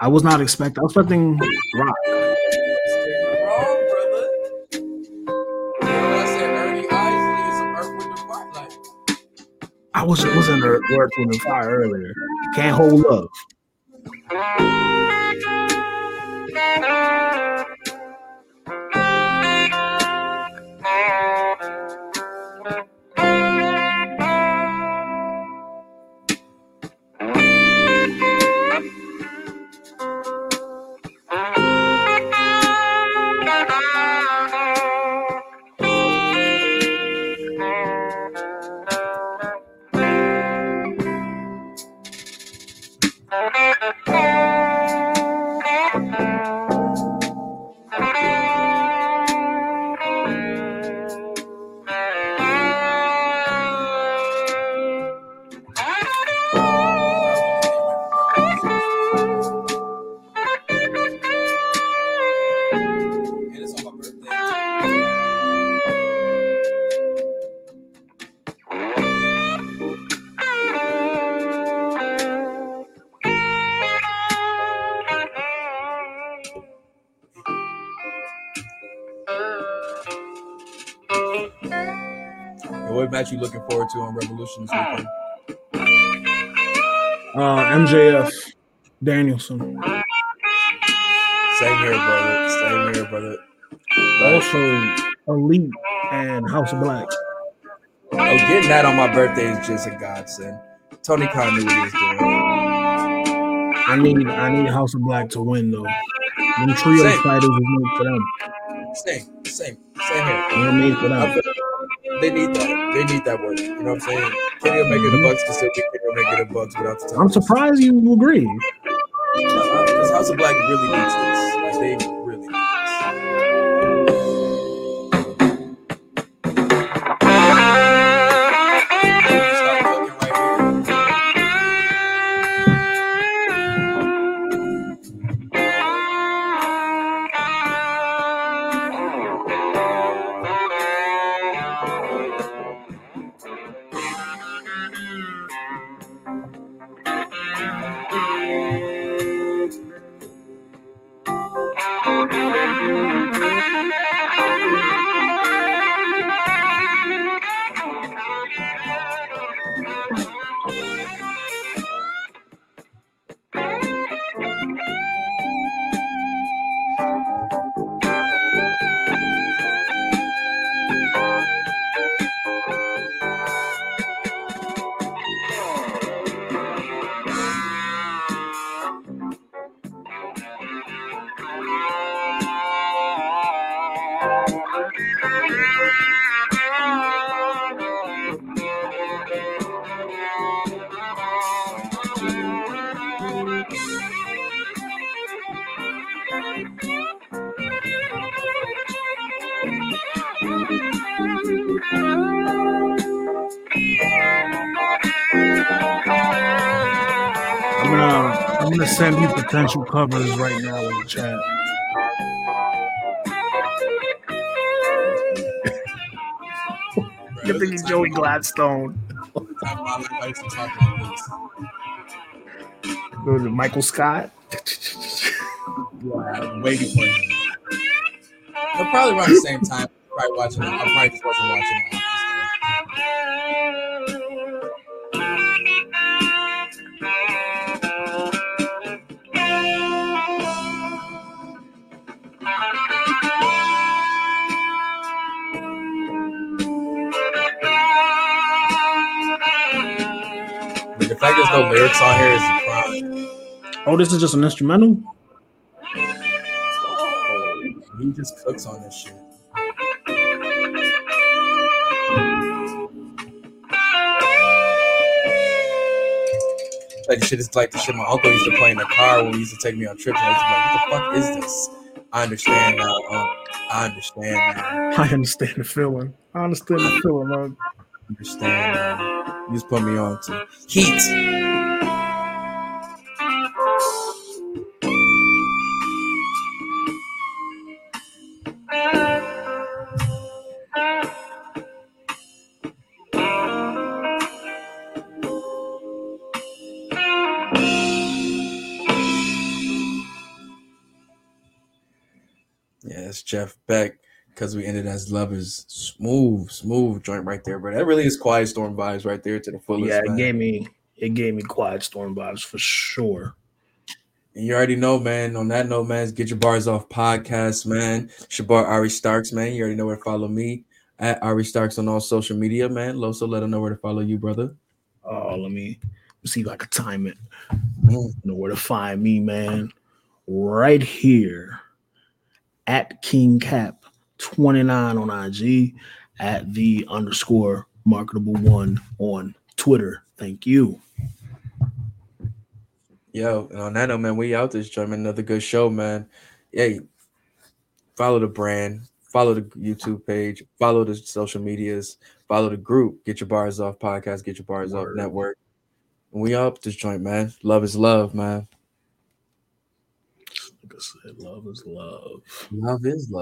I was not expecting. I was expecting rock. I said Ernie Isley is some Earth, Wind, and Fire. Like, I was was in the Earth, Wind, and Fire earlier. Can't hold love. You looking forward to on Revolution this weekend? Uh, MJF Danielson. Same here, brother. Same here, brother. Also, Elite and House of Black. Oh, getting that on my birthday is just a godsend. Tony Khan knew what he was doing. I need I need House of Black to win though. Them trio Same. fighters is made for them. Same, same, same here. They're made for them. They need that. They need that work. You know what I'm saying? Kenny Omega the Bucks can still be Kenny Omega the Bucks without the title. I'm surprised you agree. Because House of Black really needs this. Like they potential covers right now in the chat. You're thinking Joey Gladstone. Time in my life I used to talk like this. Go to Michael Scott. Yeah, way before him. But probably around the same time. Probably watching. I probably just wasn't watching the no lyrics on here is a crime. Oh, this is just an instrumental. He just cooks on this shit. Like the shit is like the shit my uncle used to play in the car when he used to take me on trips. And I used to be like, what the fuck is this? I understand now. Um, I understand now. I understand the feeling. I understand the feeling. Man understand. You just put me on to Heat. Yeah, it's Jeff Beck because we ended as lovers. Smooth, smooth joint right there, bro. That really is Quiet Storm vibes right there to the fullest. Yeah, it man. gave me it gave me quiet storm vibes for sure. And you already know, man. On that note, man, get your bars off podcast, man. Boy Ari Starks, man. You already know where to follow me at Ari Starks on all social media, man. Loso, let them know where to follow you, brother. Oh, let me see if I can time it. Mm. You know where to find me, man. Right here at King Cap 29 on IG, at the underscore marketable one on Twitter. Thank you. Yo, and on that note, man, we out this joint, man. Another good show, man. Yeah, follow the brand, follow the YouTube page, follow the social medias, follow the group. Get your bars off podcast, get your bars off network. And we up this joint, man. Love is love, man. Like I said, love is love. Love is love.